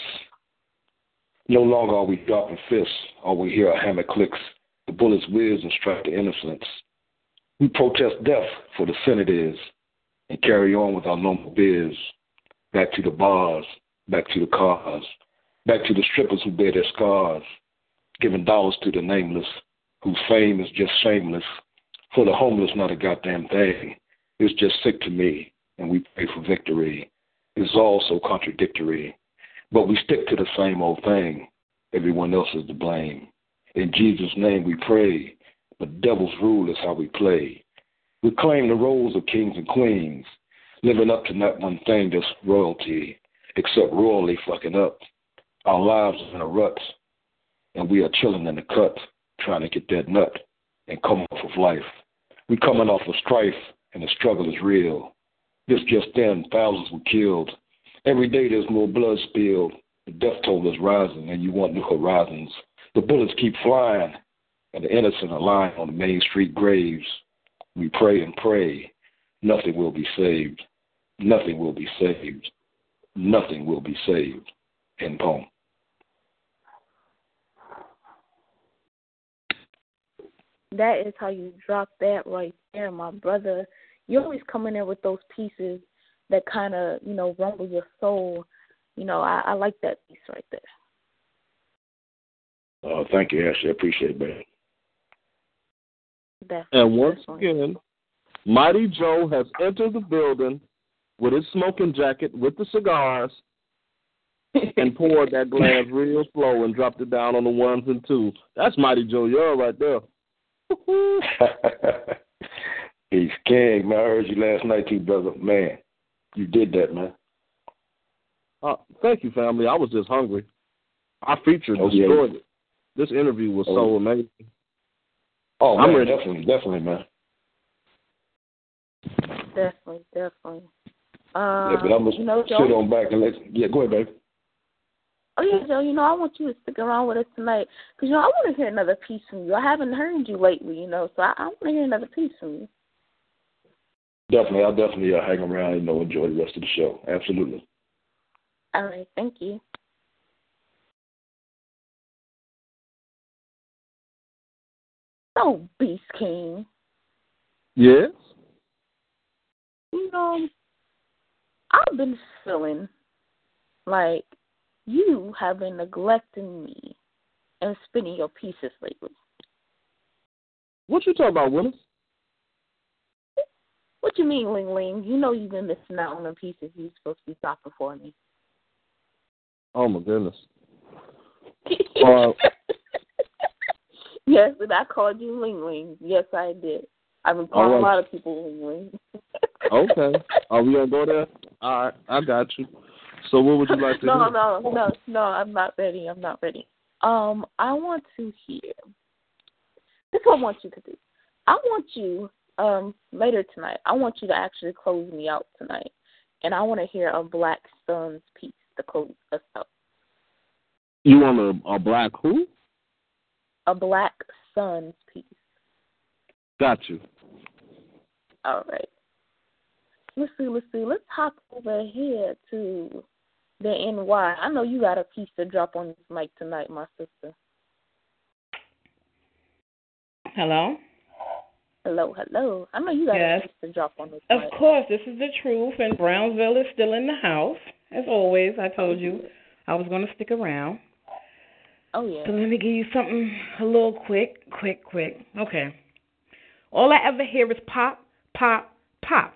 No longer are we dropping fists. All we hear are hammer clicks. The bullets whiz and strike the innocents. We protest death for the sin it is and carry on with our normal biz. Back to the bars, back to the cars, back to the strippers who bear their scars, giving dollars to the nameless, whose fame is just shameless. For the homeless, not a goddamn thing. It's just sick to me, and we pray for victory. It's all so contradictory. But we stick to the same old thing. Everyone else is to blame. In Jesus' name we pray, but devil's rule is how we play. We claim the roles of kings and queens, living up to not one thing that's royalty, except royally fucking up. Our lives are in a rut, and we are chilling in the cut, trying to get that nut and come off of life. We coming off of strife, and the struggle is real. This just then, thousands were killed. Every day there's more blood spilled. The death toll is rising, and you want new horizons. The bullets keep flying, and the innocent are lying on the main street graves. We pray and pray. Nothing will be saved. Nothing will be saved. Nothing will be saved. In poem. That is how you drop that right there, my brother. You always come in there with those pieces that kind of, you know, rumble your soul. You know, I, I like that piece right there. Uh, thank you, Ashley. I appreciate it, man. Definitely. And once again, Mighty Joe has entered the building with his smoking jacket with the cigars and poured that glass real slow and dropped it down on the ones and twos. That's Mighty Joe Young right there. He's king, man. I heard you last night too, brother. Man, you did that, man. Uh, thank you, family. I was just hungry. I featured Oh, yeah. it. This interview was so Oh. amazing. Oh, I'm man, ready. definitely, definitely, man. Definitely, definitely. Uh, yeah, but I'm gonna you know, sit Joe, on back and let. Yeah, go ahead, baby. Oh yeah, Joe. You know, I want you to stick around with us tonight because you know I want to hear another piece from you. I haven't heard you lately, you know, so I, I want to hear another piece from you. Definitely, I'll definitely uh, hang around and you know enjoy the rest of the show. Absolutely. All right, thank you. So, Beast King, Yes? you know, I've been feeling like you have been neglecting me and spinning your pieces lately. What you talking about, Willis? What you mean, Ling Ling? You know you've been missing out on the pieces you're supposed to be dropping for me. Oh my goodness. Uh, yes, and I called you Ling Ling. Yes, I did. I've been calling All a lot of people Ling Ling. okay. Are we gonna go there? All right, I got you. So what would you like to do? no, no, no, no. I'm not ready. I'm not ready. Um, I want to hear. This is what I want you to do. I want you um later tonight. I want you to actually close me out tonight, and I want to hear a Black Suns piece to close us out. You want a, a black who? A Black Suns piece. Got you. All right. Let's see. Let's see. Let's hop over here to the NY. I know you got a piece to drop on this mic tonight, my sister. Hello? Hello, hello. I know you got Yes. a piece to drop on this Of mic. course, this is the truth, and Brownsville is still in the house. As always, I told you mm-hmm. I was going to stick around. Oh yeah. So let me give you something a little quick, quick, quick. Okay. All I ever hear is pop, pop, pop.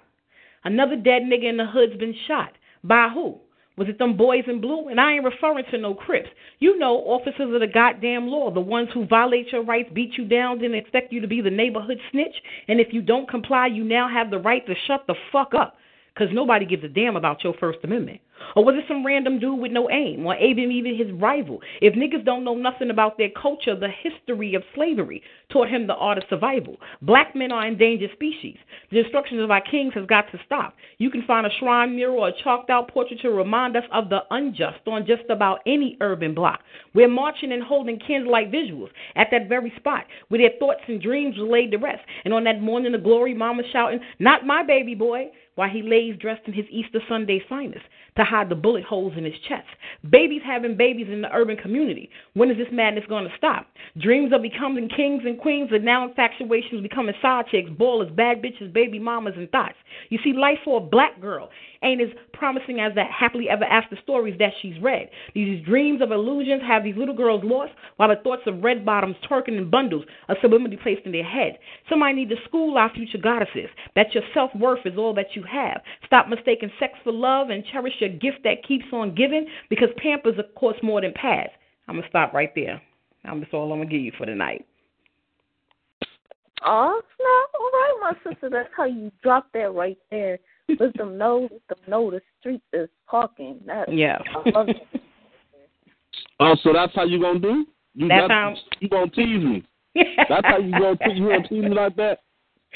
Another dead nigga in the hood's been shot. By who? Was it them boys in blue? And I ain't referring to no Crips. You know, officers of the goddamn law, the ones who violate your rights, beat you down, then expect you to be the neighborhood snitch. And if you don't comply, you now have the right to shut the fuck up. Because nobody gives a damn about your First Amendment. Or was it some random dude with no aim? Or even even his rival? If niggas don't know nothing about their culture, the history of slavery taught him the art of survival. Black men are endangered species. The destruction of our kings has got to stop. You can find a shrine mural or a chalked out portrait to remind us of the unjust on just about any urban block. We're marching and holding candlelight visuals at that very spot where their thoughts and dreams were laid to rest. And on that morning of glory, mama shouting, Not my baby boy. While he lays dressed in his Easter Sunday finest to hide the bullet holes in his chest. Babies having babies in the urban community. When is this madness going to stop? Dreams of becoming kings and queens are now infatuations becoming side chicks, ballers, bad bitches, baby mamas, and thoughts. You see, life for a black girl ain't as promising as that happily ever after stories that she's read. These dreams of illusions have these little girls lost, while the thoughts of red bottoms twerking in bundles are subliminally placed in their head. Somebody need to school our future goddesses that your self worth is all that you have. Stop mistaking sex for love and cherish your gift that keeps on giving because Pampers cost more than pads. I'm gonna stop right there. That's all I'm gonna give you for tonight. Oh snap! All right, my sister. That's how you drop that right there. Let them know. Let them know the street is talking. That, yeah. Oh, so that's how you gonna do? You that's how you gonna tease me? that's how you gonna te- you gonna tease me like that?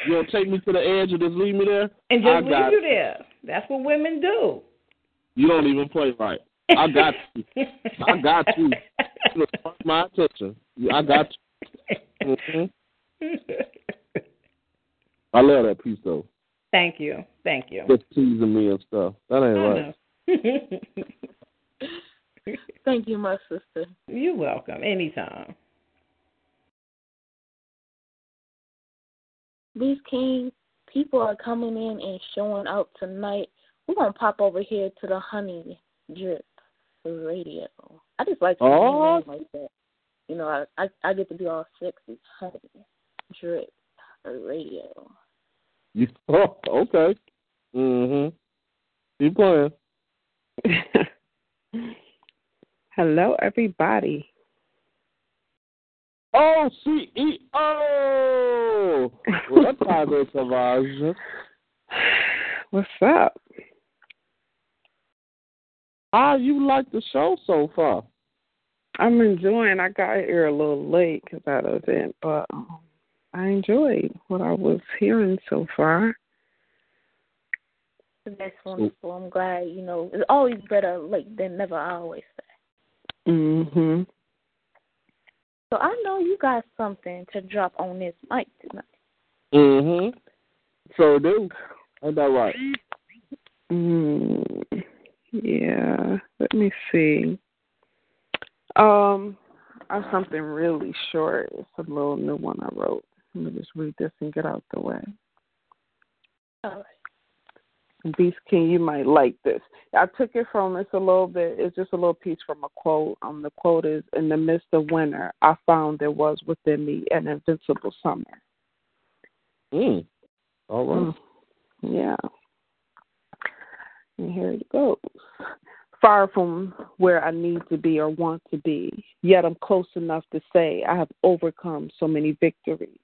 You gonna take me to the edge and just leave me there? And just I leave got you there. That's what women do. You don't even play right. I got you. I got you. you my attention. I got you. Mm-hmm. I love that piece though. Thank you. Thank you. Just teasing me and stuff. That ain't right. Thank you, my sister. You're welcome. Anytime. These kings, people are coming in and showing out tonight. We're gonna pop over here to the Honey Drip Radio. I just like to oh. name like that. You know, I, I I get to be all sexy. Honey Drip Radio. You, oh, okay. Mhm. You playing? Hello, everybody. Oh, CEO. What Padre Savage? What's up? How you like the show so far? I'm enjoying. I got here a little late because I was in, but um, I enjoyed what I was hearing so far. That's wonderful. I'm glad. You know, it's always better late than never. I always say. Mhm. So I know you got something to drop on this mic tonight. Mhm. So do. Ain't that right? Mm, yeah. Let me see. Um, I have something really short. It's a little new one I wrote. Let me just read this and get out the way. All right. Beast King, you might like this. I took it from it's a little bit. It's just a little piece from a quote. Um, the quote is, "In the midst of winter, I found there was within me an invincible summer." Mm. All right. Mm. Yeah. And here it goes. Far from where I need to be or want to be, yet I'm close enough to say I have overcome so many victories.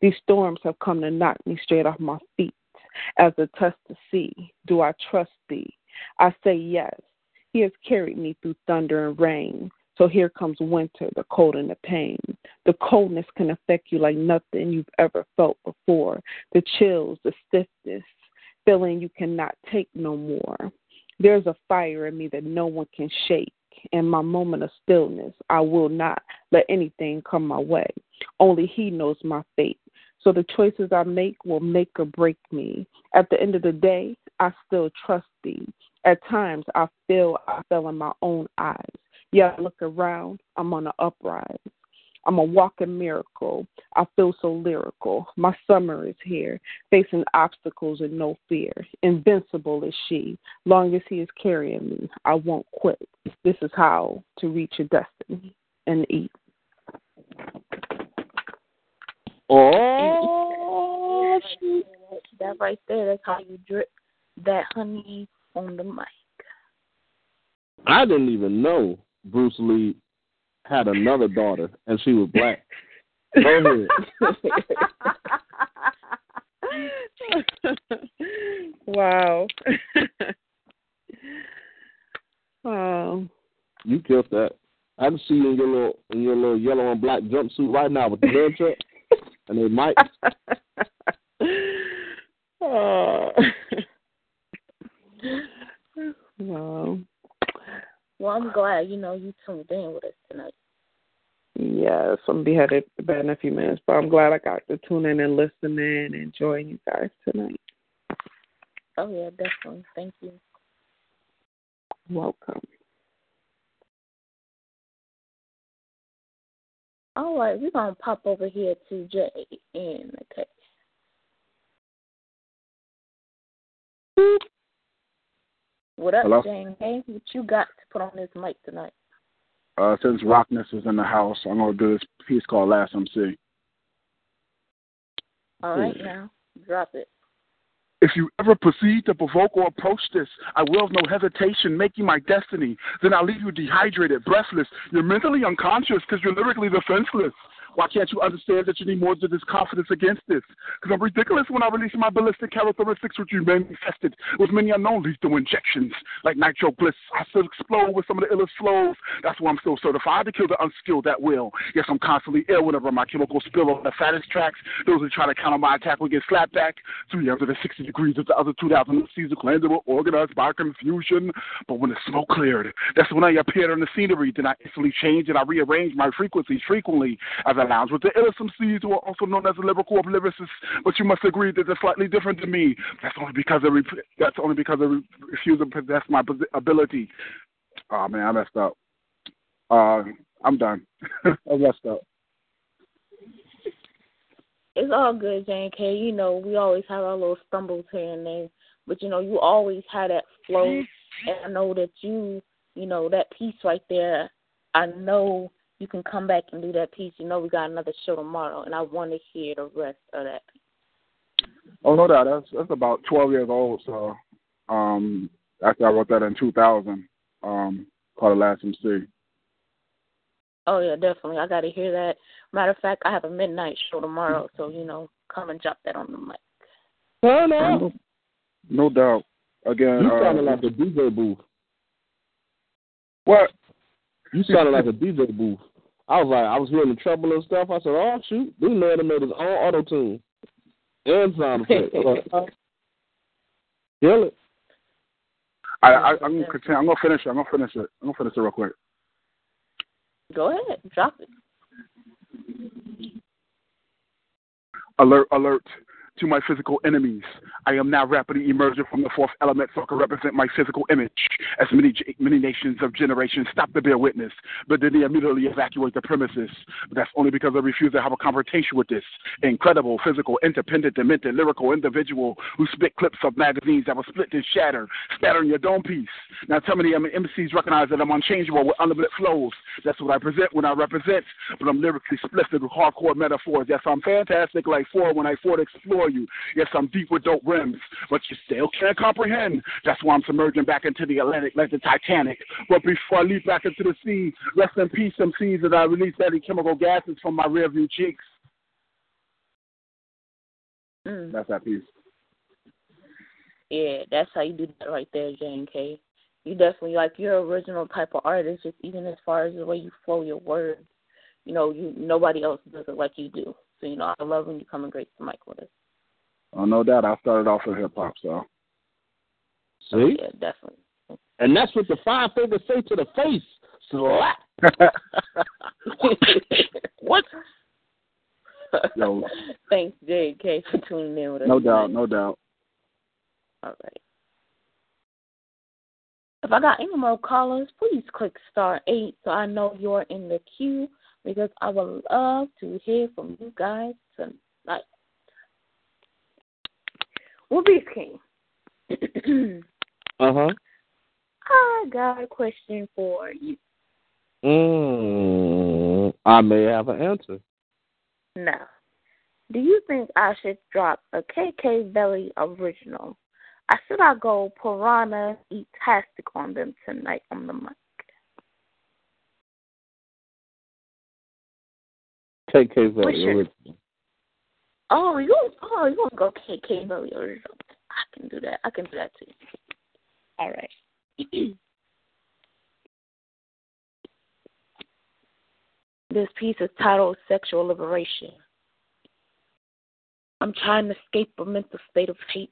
These storms have come to knock me straight off my feet as a test to see, do I trust thee? I say yes. He has carried me through thunder and rain. So here comes winter, the cold and the pain. The coldness can affect you like nothing you've ever felt before. The chills, the stiffness, feeling you cannot take no more. There's a fire in me that no one can shake. In my moment of stillness, I will not let anything come my way. Only He knows my fate. So the choices I make will make or break me. At the end of the day, I still trust thee. At times I feel I fell in my own eyes. Yeah, I look around, I'm on an uprise. I'm a walking miracle. I feel so lyrical. My summer is here, facing obstacles and no fear. Invincible is she. Long as he is carrying me, I won't quit. This is how to reach your destiny and eat. Oh, that right there, that's how you drip that honey on the mic. I didn't even know Bruce Lee had another daughter and she was black. Go ahead. wow. wow. You killed that. I can see you in your little in your little yellow and black jumpsuit right now with the haircut and they might. Uh, oh. wow. Well, I'm glad you know you tuned in with us tonight. Yes, I'm be headed to bed in a few minutes, but I'm glad I got to tune in and listen in and join you guys tonight. Oh yeah, definitely. Thank you. Welcome. All right, we're gonna pop over here to Jay in the case. What up, Hello? Jane? Hey, what you got to put on this mic tonight? Uh, since Rockness is in the house, I'm gonna do this piece called Last MC. All right, now drop it. If you ever proceed to provoke or approach this, I will, no hesitation, make you my destiny. Then I'll leave you dehydrated, breathless. You're mentally unconscious because you're lyrically defenseless. Why can't you understand that you need more than this confidence against this? Because I'm ridiculous when I release my ballistic characteristics, which you manifested with many unknown lethal injections, like nitro bliss. I still explode with some of the illest flows. That's why I'm still certified to kill the unskilled at will. Yes, I'm constantly ill whenever my chemicals spill on the fattest tracks. Those who try to counter my attack will get slapped back. 360 degrees of the other 2,000 Caesar that were organized by confusion. But when the smoke cleared, that's when I appeared on the scenery. Then I instantly changed and I rearranged my frequencies frequently as I lounge with the illest MCs who are also known as the lyrical lyricists. But you must agree that they're slightly different than me. That's only because they re- that's only because they re- refuse to possess my ability. Oh man, I messed up. Uh, I'm done. I messed up. It's all good, Jane K. You know, we always have our little stumbles here and there, but you know, you always have that flow, and I know that you, you know, that piece right there. I know you can come back and do that piece. You know, we got another show tomorrow, and I want to hear the rest of that. Oh no doubt, that's that's about 12 years old. So, um, after I wrote that in 2000, um, called the Last MC. Oh yeah, definitely. I got to hear that. Matter of fact, I have a midnight show tomorrow, so you know, come and drop that on the mic. Turn No, no doubt. Again, You uh, sounded like a DJ booth. What? You sounded like a DJ booth. I was like, I was hearing the treble and stuff. I said, oh shoot, this man done made his own auto tune and sound effects. I was like, uh, Kill it. I, I I'm gonna continue. I'm gonna finish it. I'm gonna finish it. I'm gonna finish it real quick. Go ahead, drop it. Alert! Alert! To my physical enemies, I am now rapidly emerging from the fourth element so I can represent my physical image. As many many nations of generations stop to bear witness, but then they immediately evacuate the premises. But that's only because I refuse to have a confrontation with this incredible, physical, independent, demented, lyrical individual who spit clips of magazines that will split and shatter, scattering your dome piece. Now tell me I the MCs recognize that I'm unchangeable with unlimited flows. That's what I present when I represent, but I'm lyrically split with hardcore metaphors. Yes, I'm fantastic like four when I Ford explore you. Yes, I'm deep with dope rims, but you still can't comprehend. That's why I'm submerging back into the Atlantic like the Titanic. But before I leap back into the sea, rest in peace, some MCs, that I release any chemical gases from my rearview cheeks. Mm. That's that piece. Yeah, that's how you do that right there, Jane K. You definitely like your original type of artist, just even as far as the way you flow your words. You know, you nobody else does it like you do. So you know, I love when you come and grace the mic with us. Oh, no doubt. I started off with hip hop, so. See? Oh, yeah, definitely. And that's what the five fingers say to the face. Slap. what? Yo. Thanks, Jade K, for tuning in with us. No doubt, tonight. no doubt. All right. If I got any more callers, please click star eight so I know you're in the queue because I would love to hear from you guys tonight. Well, Beast King, Uh huh. I got a question for you. Mm, I may have an answer. Now, do you think I should drop a KK Belly original? I should I go piranha eat tastic on them tonight on the mic? KK Valley original. Oh, you oh you want to go KK original? I can do that. I can do that too. All right. this piece is titled "Sexual Liberation." I'm trying to escape a mental state of hate.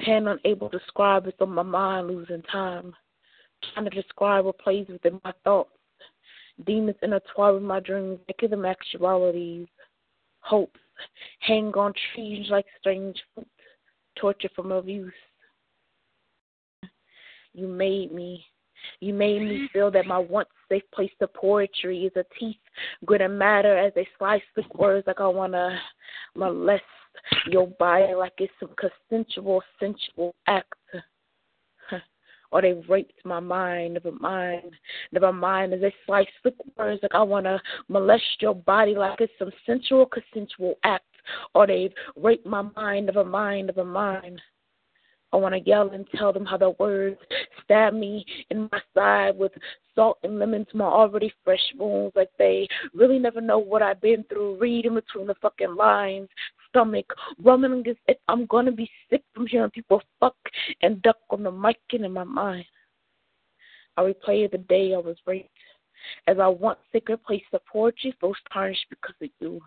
Pen unable to describe it's on my mind, losing time. Trying to describe what plays within my thoughts. Demons intertwine with my dreams, making them actualities. Hopes hang on trees like strange fruit, torture from abuse. You made me. You made me mm-hmm. feel that my once safe place to poetry is a teeth gonna matter as they slice the words like I wanna molest your body like it's some consensual, sensual act. Or they raped my mind, never mind, never mind. As they slice the words like I wanna molest your body like it's some sensual consensual act. Or they've raped my mind, never mind, never mind. I want to yell and tell them how the words stab me in my side with salt and lemon to my already fresh wounds. Like they really never know what I've been through. Reading between the fucking lines. Stomach rumbling as if I'm gonna be sick from hearing people fuck and duck on the mic and in my mind. I replay the day I was raped. As I once sacred place of poetry feels tarnished because of you.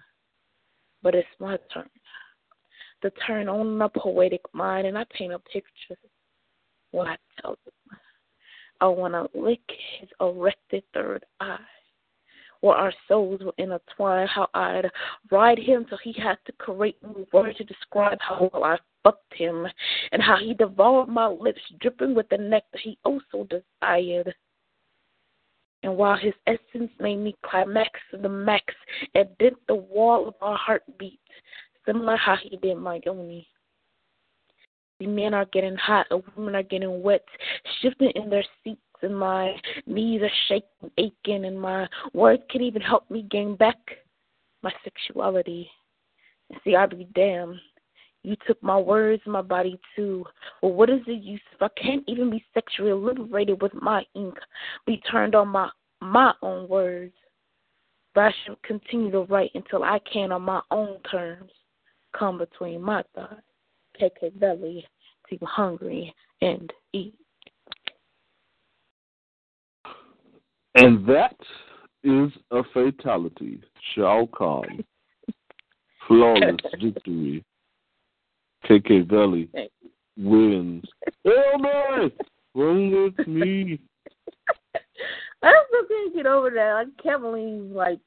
But it's my turn to turn on the poetic mind and I paint a picture what I tell them. I want to lick his erected third eye. Where our souls were intertwined, how I'd ride him till he had to create new words to describe how well I fucked him, and how he devoured my lips, dripping with the nectar he also desired. And while his essence made me climax to the max and dent the wall of our heartbeats, similar how he did Miami. The men are getting hot, the women are getting wet, shifting in their seats, and my knees are shaking, aching, and my words can't even help me gain back my sexuality. See, I'd be damned. You took my words my body too. Well, what is the use if I can't even be sexually liberated with my ink? Be turned on my my own words. But I should continue to write until I can on my own terms come between my thighs, KK belly, to hungry and eat. And that is a fatality. Shao Kahn. Flawless victory. KK Belly wins. Hell no! Run with me. I still can't get over that. I can't believe like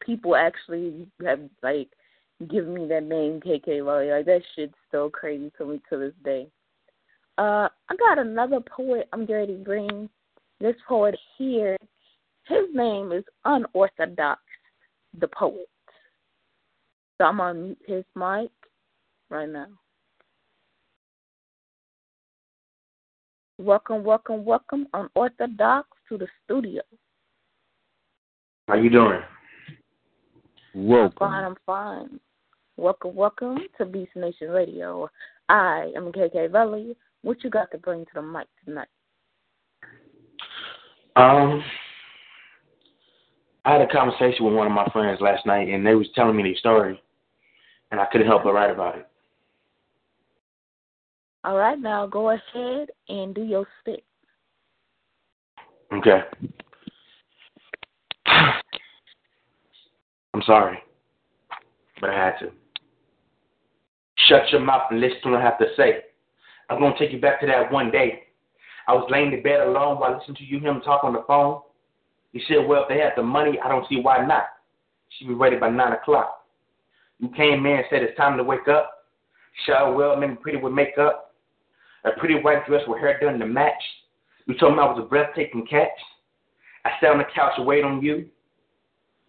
people actually have like given me that name KK Lawyer. Like that shit's still crazy to me to this day. Uh, I got another poet I'm ready to bring. This poet here, his name is Unorthodox, the poet. So I'm gonna mute his mic right now. Welcome, welcome, welcome, Unorthodox to the studio. How you doing? Welcome. I'm fine, I'm fine. Welcome, welcome to Beast Nation Radio. I am KK Valley. What you got to bring to the mic tonight? Um, I had a conversation with one of my friends last night, and they was telling me their story, and I couldn't help but write about it. All right, now go ahead and do your spit. Okay. I'm sorry, but I had to. Shut your mouth and listen to what I have to say. I'm going to take you back to that one day. I was laying in bed alone while listening to you him talk on the phone. You said, well, if they had the money, I don't see why not. She'd be ready by 9 o'clock. You came in and said it's time to wake up. Shower oh, well, maybe pretty with makeup. A pretty white dress with hair done to match. You told me I was a breathtaking catch. I sat on the couch and waited on you.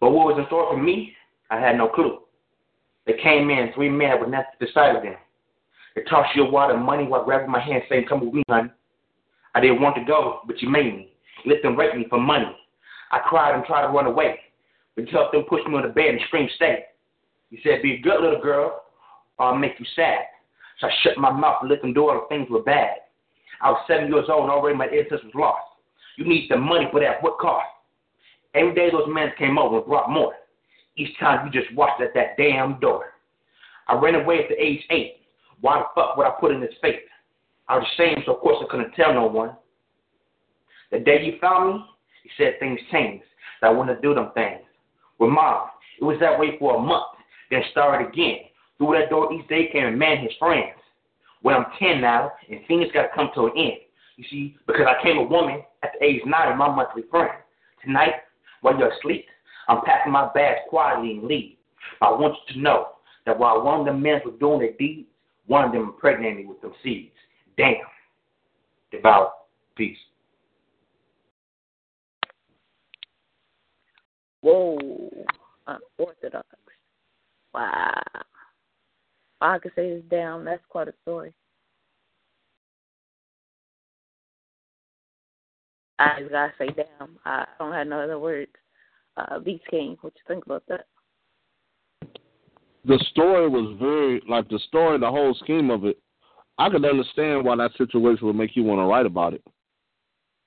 But what was in store for me, I had no clue. They came in, three men with nothing to decide them. They tossed you a water money while grabbing my hand saying, Come with me, honey. I didn't want to go, but you made me. You let them rape me for money. I cried and tried to run away, but you helped them push me on the bed and scream, Stay. You said, Be a good little girl, or I'll make you sad. So I shut my mouth and let them do all the things were bad. I was seven years old and already my innocence was lost. You need the money, but at what cost? Every day those men came over and brought more. Each time you just watched at that damn door. I ran away at the age eight. Why the fuck would I put in his face? I was ashamed, so of course I couldn't tell no one. The day you found me, you said things changed. That I wanted to do them things. With mom, it was that way for a month, then started again. Through that door each day came a man his friends. Well, I'm 10 now, and things got to come to an end. You see, because I came a woman at the age 9 of my monthly friend. Tonight, while you're asleep, I'm packing my bags quietly and leave. I want you to know that while one of the men was doing their deeds, one of them impregnated me with them seeds. Damn. Devout. Peace. Whoa, unorthodox. Wow. I could say this down. That's quite a story. I just gotta say damn. I don't have no other words. Uh, Beast King, what you think about that? The story was very like the story, the whole scheme of it. I could understand why that situation would make you want to write about it.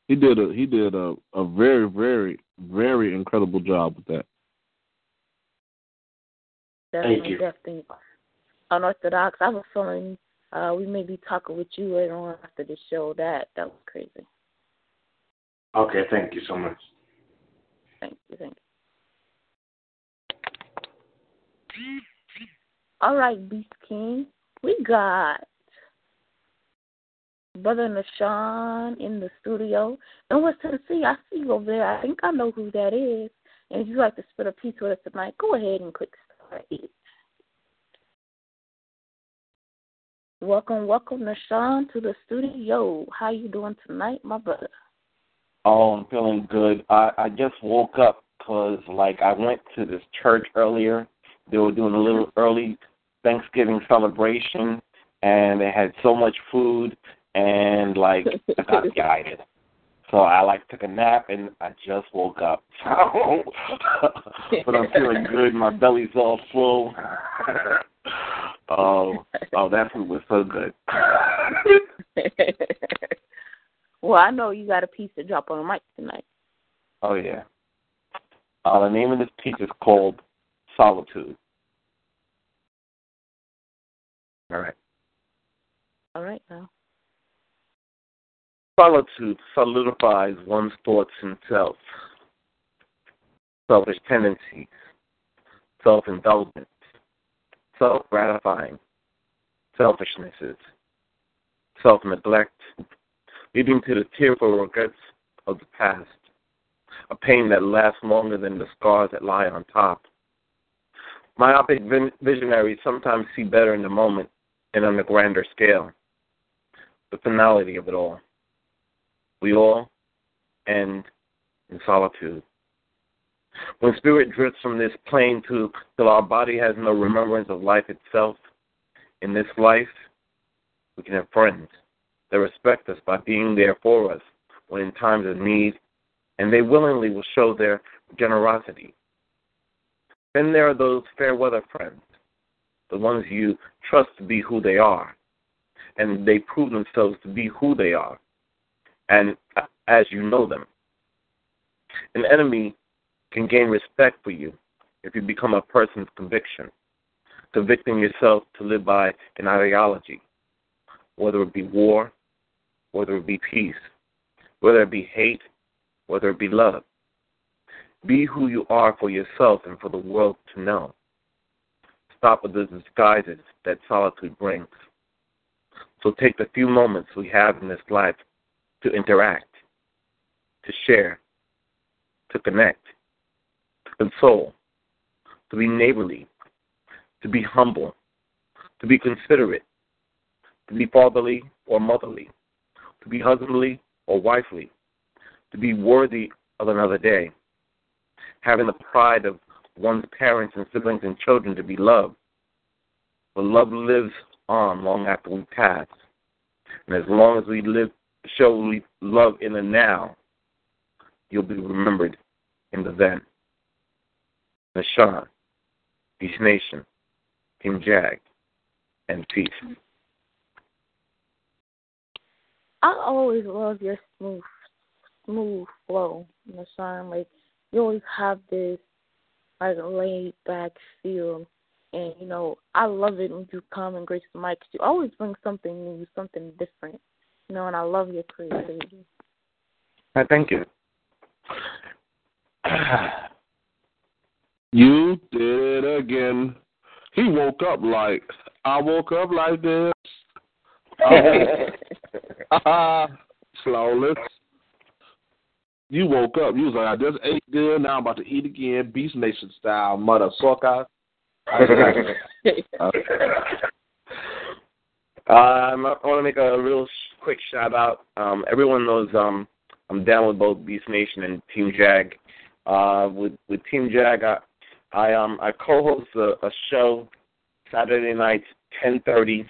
He did a he did a a very very very incredible job with that. Definitely, Thank you. definitely. Unorthodox. I have a feeling uh, we may be talking with you later on after the show. That that was crazy. Okay, thank you so much. Thank you, thank you. All right, Beast King. We got Brother Nashawn in the studio. And West Tennessee, I see you over there. I think I know who that is. And if you'd like to spit a piece with us tonight, go ahead and click start it. Welcome, welcome, Nashawn, to the studio. How you doing tonight, my brother? Oh, I'm feeling good. I I just woke up 'cause like I went to this church earlier. They were doing a little early Thanksgiving celebration, and they had so much food, and like I got guided. So I like took a nap, and I just woke up. but I'm feeling good. My belly's all full. oh, oh, that food was so good. well, I know you got a piece to drop on the mic tonight. Oh yeah. Uh, the name of this piece is called Solitude. All right. All right, now. Solitude solidifies one's thoughts and self, selfish tendencies, self indulgence, self gratifying, selfishnesses, self neglect, leading to the tearful regrets of the past, a pain that lasts longer than the scars that lie on top. Myopic visionaries sometimes see better in the moment and on a grander scale. The finality of it all. We all end in solitude. When spirit drifts from this plane to till our body has no remembrance of life itself, in this life we can have friends that respect us by being there for us when in times of need, and they willingly will show their generosity. Then there are those fair weather friends, the ones you trust to be who they are, and they prove themselves to be who they are, and as you know them. An enemy can gain respect for you if you become a person's conviction, convicting yourself to live by an ideology, whether it be war, whether it be peace, whether it be hate, whether it be love. Be who you are for yourself and for the world to know. Stop with the disguises that solitude brings. So take the few moments we have in this life to interact, to share, to connect, to console, to be neighborly, to be humble, to be considerate, to be fatherly or motherly, to be husbandly or wifely, to be worthy of another day, having the pride of one's parents and siblings and children to be loved. But love lives on long after we pass. And as long as we live show love in the now, you'll be remembered in the then. Nashawn, Peace Nation, Team Jag, and peace. I always love your smooth, smooth flow, Nashawn. Like you always have this like laid back feel, and you know I love it when you come and grace the mic. 'cause you always bring something new, something different, you know, and I love your creativity. Uh, thank you. You did it again. He woke up like I woke up like this. Uh, flawless. You woke up. You was like, I just ate good. Now I'm about to eat again, Beast Nation style, mother sucker. Um, I want to make a real quick shout out. Um, everyone knows um, I'm down with both Beast Nation and Team Jag. Uh, with with Team Jag, I, I um I co-host a, a show Saturday nights, 10:30.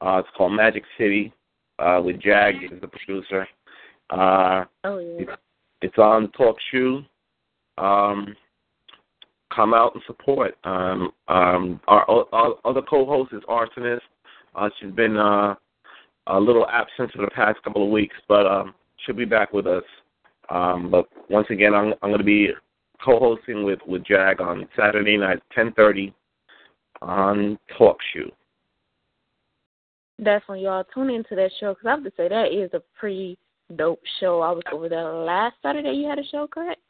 Uh, it's called Magic City. Uh, with Jag as the producer. Uh, oh yeah. It's, it's on Talk Shoe. Um, come out and support. Um, um, our, our other co-host is Arsonist. Uh, she's been uh, a little absent for the past couple of weeks, but um, she'll be back with us. Um, but once again, I'm, I'm going to be co-hosting with, with Jag on Saturday night, 10:30 on Talk Shoe. Definitely, y'all tune into that show because I have to say that is a pretty dope show. I was over there last Saturday. You had a show, correct?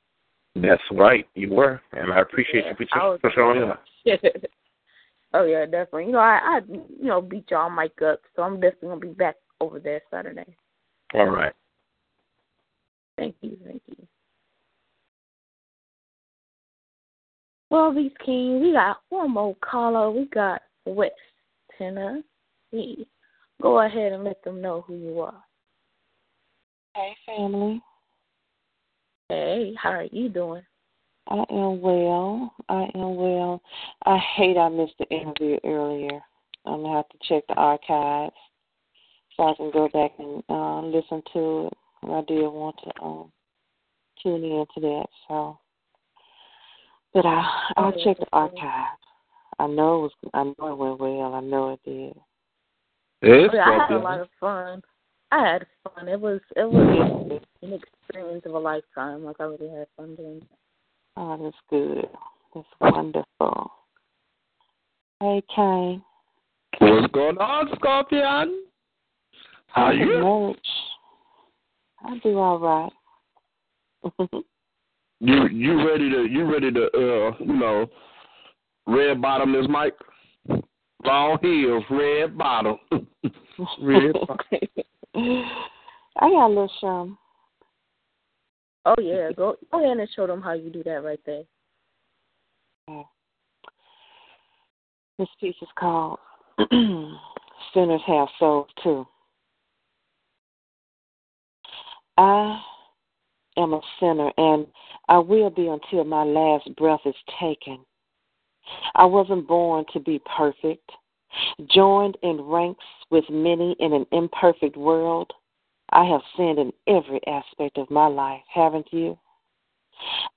That's right, you were, and I appreciate Yeah, you for showing up. oh yeah, definitely. You know, I, I you know beat y'all mic up, so I'm definitely gonna be back over there Saturday. All right. Thank you, thank you. Well, these kings, we got one more caller. We got West Tennessee. Go ahead and let them know who you are. Hey, family. Hey, how are you doing? I am well. I am well. I hate I missed the interview earlier. I'm gonna have to check the archives so I can go back and uh, listen to it. I did want to um, tune in to that. So, but I I'll check the archives. I know it was. I know it went well. I know it did. It's I had a lot of fun. I had fun. It was it was an experience of a lifetime. Like I really had fun doing it. Oh, that's good. That's wonderful. Hey, Kane. What's going on, Scorpion? How Not you? much. I do all right. You you ready to you ready to uh you know red bottom this Mike? Long heels, red bottom. red bottom. I got a little shum. Oh yeah, go go ahead and show them how you do that right there. This piece is called Sinners Have Souls Too. I am a sinner, and I will be until my last breath is taken. I wasn't born to be perfect. Joined in ranks with many in an imperfect world, I have sinned in every aspect of my life, haven't you?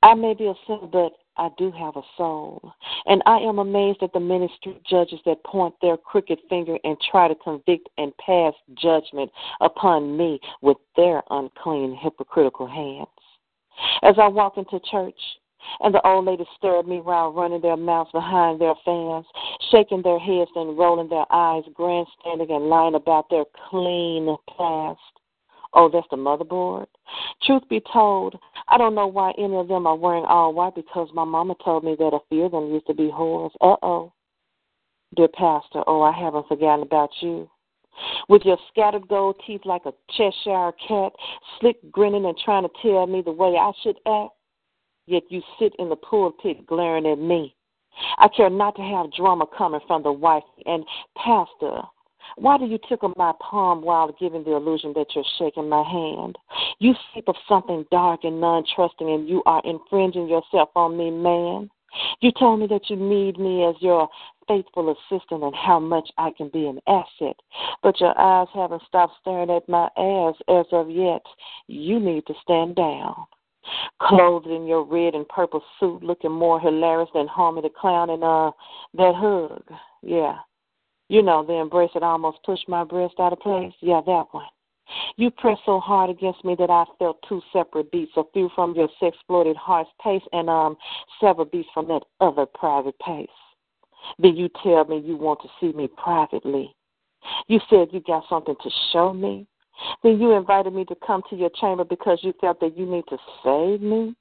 I may be a sinner, but I do have a soul. And I am amazed at the many street judges that point their crooked finger and try to convict and pass judgment upon me with their unclean, hypocritical hands. As I walk into church, and the old ladies at me while running their mouths behind their fans, shaking their heads and rolling their eyes, grandstanding and lying about their clean past. Oh, that's the motherboard. Truth be told, I don't know why any of them are wearing all white because my mama told me that a few of them used to be whores. Uh oh. Dear Pastor, oh, I haven't forgotten about you. With your scattered gold teeth like a Cheshire cat, slick grinning and trying to tell me the way I should act, yet you sit in the pulpit glaring at me. I care not to have drama coming from the wife. And, Pastor, why do you tickle my palm while giving the illusion that you're shaking my hand? You speak of something dark and non trusting, and you are infringing yourself on me, man. You told me that you need me as your faithful assistant and how much I can be an asset. But your eyes haven't stopped staring at my ass as of yet. You need to stand down. Clothed in your red and purple suit, looking more hilarious than Homie the Clown, and uh, that hug. Yeah. You know, the embrace that almost pushed my breast out of place. Yeah, that one. You pressed so hard against me that I felt two separate beats, a few from your sex exploited heart's pace and um several beats from that other private pace. Then you tell me you want to see me privately. You said you got something to show me. Then you invited me to come to your chamber because you felt that you need to save me.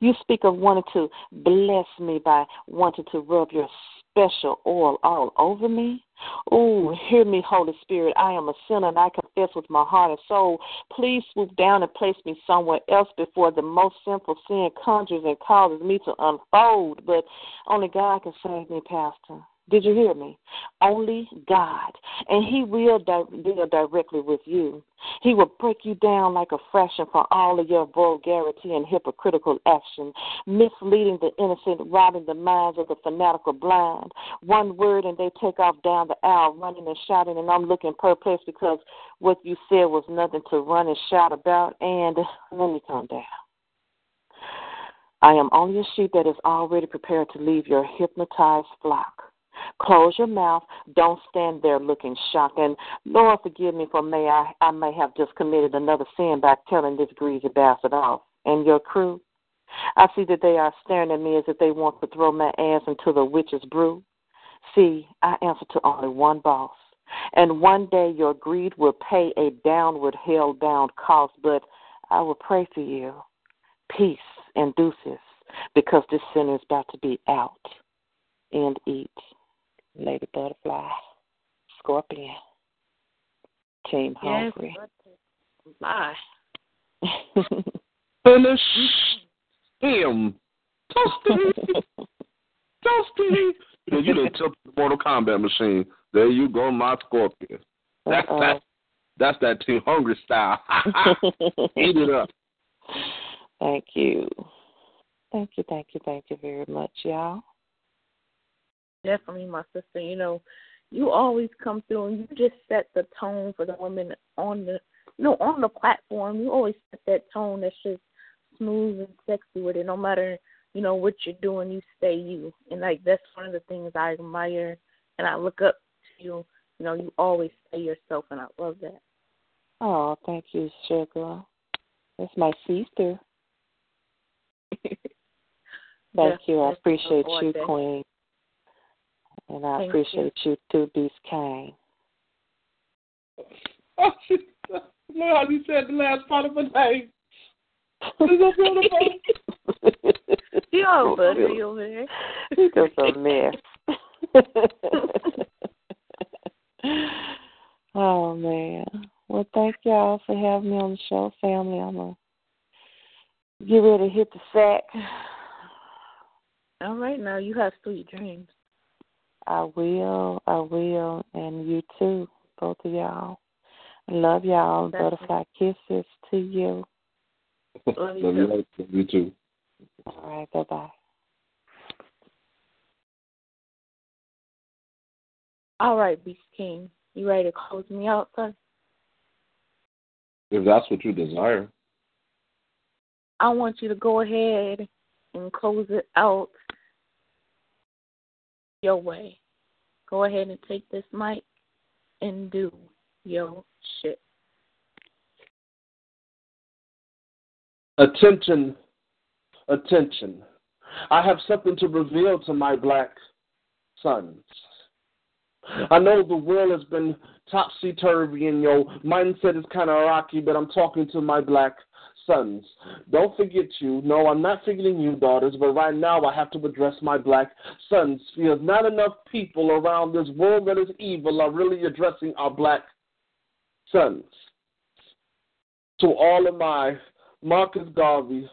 You speak of wanting to bless me by wanting to rub your special oil all over me. Oh, hear me, Holy Spirit. I am a sinner and I confess with my heart and soul. Please swoop down and place me somewhere else before the most sinful sin conjures and causes me to unfold. But only God can save me, Pastor. Did you hear me? Only God. And He will di- deal directly with you. He will break you down like a fraction for all of your vulgarity and hypocritical action, misleading the innocent, robbing the minds of the fanatical blind. One word and they take off down the aisle, running and shouting, and I'm looking perplexed because what you said was nothing to run and shout about. And let me calm down. I am only a sheep that is already prepared to leave your hypnotized flock. Close your mouth. Don't stand there looking shocked. And Lord, forgive me for may I I may have just committed another sin by telling this greasy bastard off. And your crew, I see that they are staring at me as if they want to throw my ass into the witch's brew. See, I answer to only one boss. And one day your greed will pay a downward hell bound cost, but I will pray for you. Peace and deuces, because this sinner is about to be out and eat. Lady Butterfly, Scorpion, Team Yes, Hungry. Bye. Finish him. Toasty. Toasty. Yeah, you done took the Mortal Kombat machine. There you go, my Scorpion. That's Uh-oh. that. That's that Team Hungry style. Eat it up. Thank you. Thank you, thank you, thank you very much, y'all. Definitely, my sister. You know, you always come through and you just set the tone for the women on the, you know, on the platform. You always set that tone that's just smooth and sexy with it. No matter, you know, what you're doing, you stay you. And like that's one of the things I admire and I look up to you. You know, you always stay yourself, and I love that. Oh, thank you, Sugar. That's my sister. Thank you. I appreciate you, Queen. And I Thank appreciate you too, Beast Kane. Oh, she, Lord, how you said the last part of her name. It's so beautiful. You all buttery over there. He's just a mess. oh man. Well thank y'all for having me on the show, family. I'm gonna get ready to hit the sack. All right, now you have sweet dreams. I will, I will, and you too, both of y'all. Love y'all. Definitely. Butterfly kisses to you. Love you Love you, love you too. All right, bye bye. All right, Beast King. You ready to close me out, son? If that's what you desire. I want you to go ahead and close it out your way. Go ahead and take this mic and do your shit. Attention, attention. I have something to reveal to my black sons. I know the world has been topsy turvy and your mindset is kind of rocky, but I'm talking to my black sons. Don't forget you. No, I'm not forgetting you, daughters, but right now I have to address my black sons because not enough people around this world that is evil are really addressing our black sons. To all of my Marcus Garvey,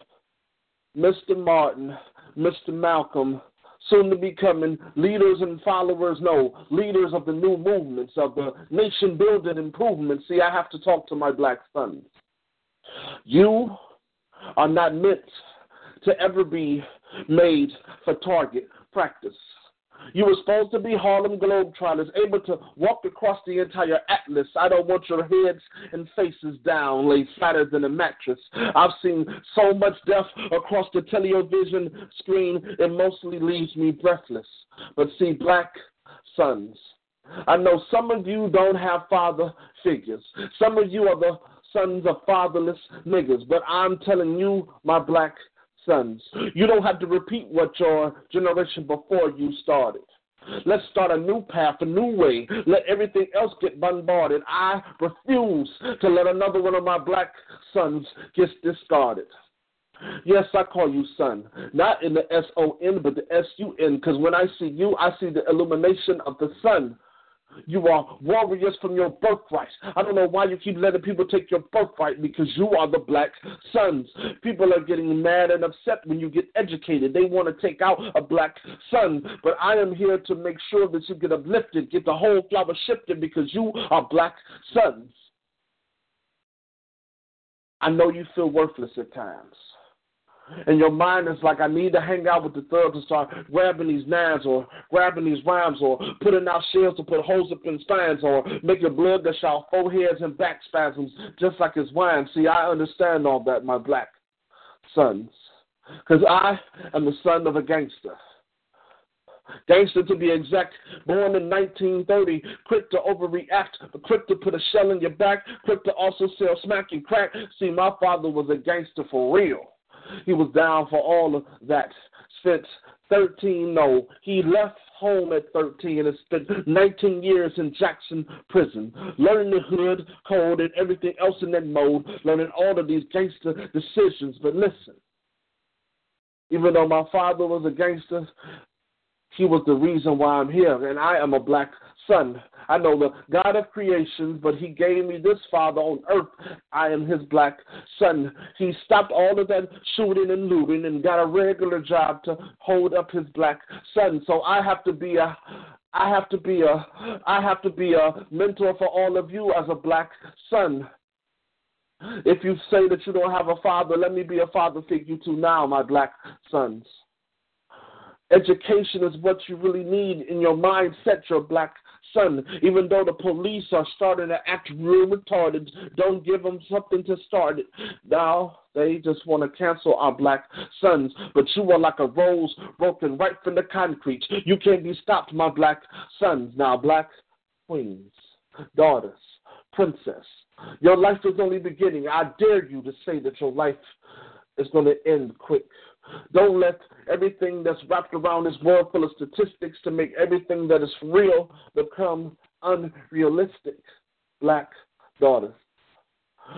Mr. Martin, Mr. Malcolm, soon to be coming leaders and followers, no, leaders of the new movements, of the nation building improvements. See, I have to talk to my black sons. You are not meant to ever be made for target practice. You were supposed to be Harlem Globetrotters, able to walk across the entire atlas. I don't want your heads and faces down, laid flatter than a mattress. I've seen so much death across the television screen, it mostly leaves me breathless. But see, black sons, I know some of you don't have father figures. Some of you are the sons of fatherless niggas. But I'm telling you, my black sons, you don't have to repeat what your generation before you started. Let's start a new path, a new way. Let everything else get bombarded. I refuse to let another one of my black sons get discarded. Yes, I call you son, not in the S O N, but the S U N, because when I see you, I see the illumination of the sun You are warriors from your birthright. I don't know why you keep letting people take your birthright because you are the black sons. People are getting mad and upset when you get educated. They want to take out a black son. But I am here to make sure that you get uplifted, get the whole flower shifted because you are black sons. I know you feel worthless at times and your mind is like, I need to hang out with the thugs and start grabbing these knives or grabbing these rhymes or putting out shells to put holes up in spines or make your blood gush out foreheads and back spasms just like his wine. See, I understand all that, my black sons, because I am the son of a gangster. Gangster to be exact, born in 1930, quick to overreact, but quick to put a shell in your back, quick to also sell smack and crack. See, my father was a gangster for real. He was down for all of that. since 13, no, he left home at 13 and spent 19 years in Jackson prison, learning the hood code and everything else in that mode, learning all of these gangster decisions. But listen, even though my father was a gangster, he was the reason why I'm here, and I am a black son. I know the God of creation, but He gave me this Father on earth. I am His black son. He stopped all of that shooting and looting and got a regular job to hold up His black son. So I have to be a I have to be a I have to be a mentor for all of you as a black son. If you say that you don't have a father, let me be a father figure to now, my black sons. Education is what you really need in your mindset, your black son. Even though the police are starting to act real retarded, don't give them something to start it. Now they just want to cancel our black sons. But you are like a rose broken right from the concrete. You can't be stopped, my black sons. Now, black queens, daughters, princess. Your life is only beginning. I dare you to say that your life is going to end quick. Don't let everything that's wrapped around this world full of statistics to make everything that is real become unrealistic. Black daughters.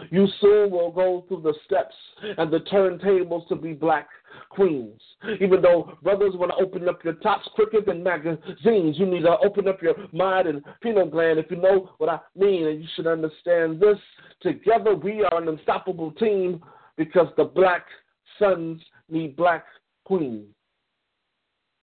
You soon will go through the steps and the turntables to be black queens. Even though brothers want to open up your tops quicker than magazines, you need to open up your mind and pineal gland if you know what I mean. And you should understand this. Together we are an unstoppable team because the black sons black queen.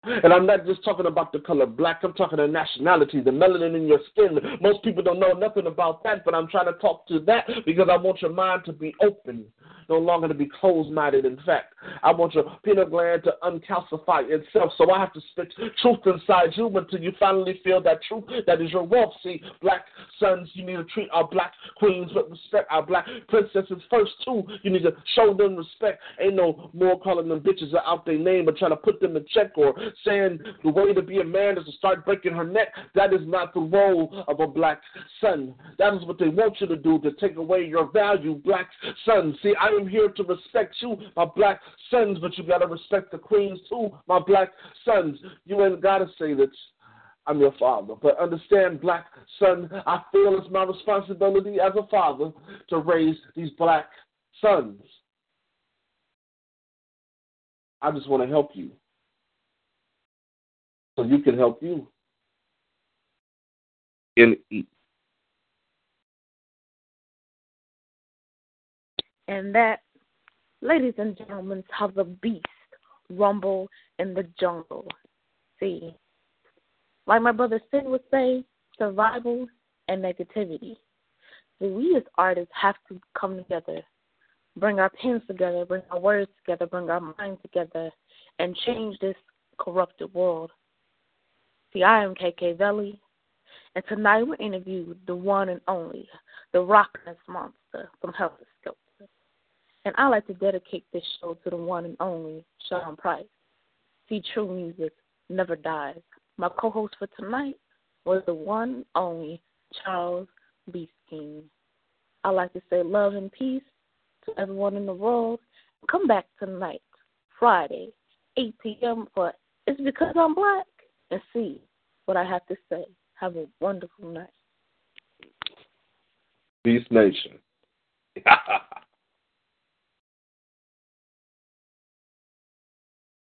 And I'm not just talking about the color black, I'm talking the nationality, the melanin in your skin. Most people don't know nothing about that, but I'm trying to talk to that because I want your mind to be open no longer to be closed minded. In fact, I want your pineal gland to uncalcify itself. So I have to spit truth inside you until you finally feel that truth that is your wealth. See, black sons, you need to treat our black queens with respect, our black princesses first, too. You need to show them respect. Ain't no more calling them bitches out their name or trying to put them in check or saying the way to be a man is to start breaking her neck. That is not the role of a black son. That is what they want you to do to take away your value, black son. See, I am here to respect you, my black sons, but you got to respect the queens too, my black sons. You ain't got to say that I'm your father. But understand, black son, I feel it's my responsibility as a father to raise these black sons. I just want to help you so you can help you. In eat. And that, ladies and gentlemen, is how the beast rumble in the jungle. See, like my brother Sin would say, survival and negativity. See, we as artists have to come together, bring our pens together, bring our words together, bring our minds together, and change this corrupted world. See, I am KK Veli, and tonight we interview the one and only, the Rockness Monsta from Heltah Skeltah. And I like to dedicate this show to the one and only Sean Price. See, true music never dies. My co-host for tonight was the one and only Charles B. King. I like to say love and peace to everyone in the world. Come back tonight, Friday, 8 p.m. for It's Because I'm Black and see what I have to say. Have a wonderful night. Beast Nation.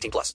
18 plus.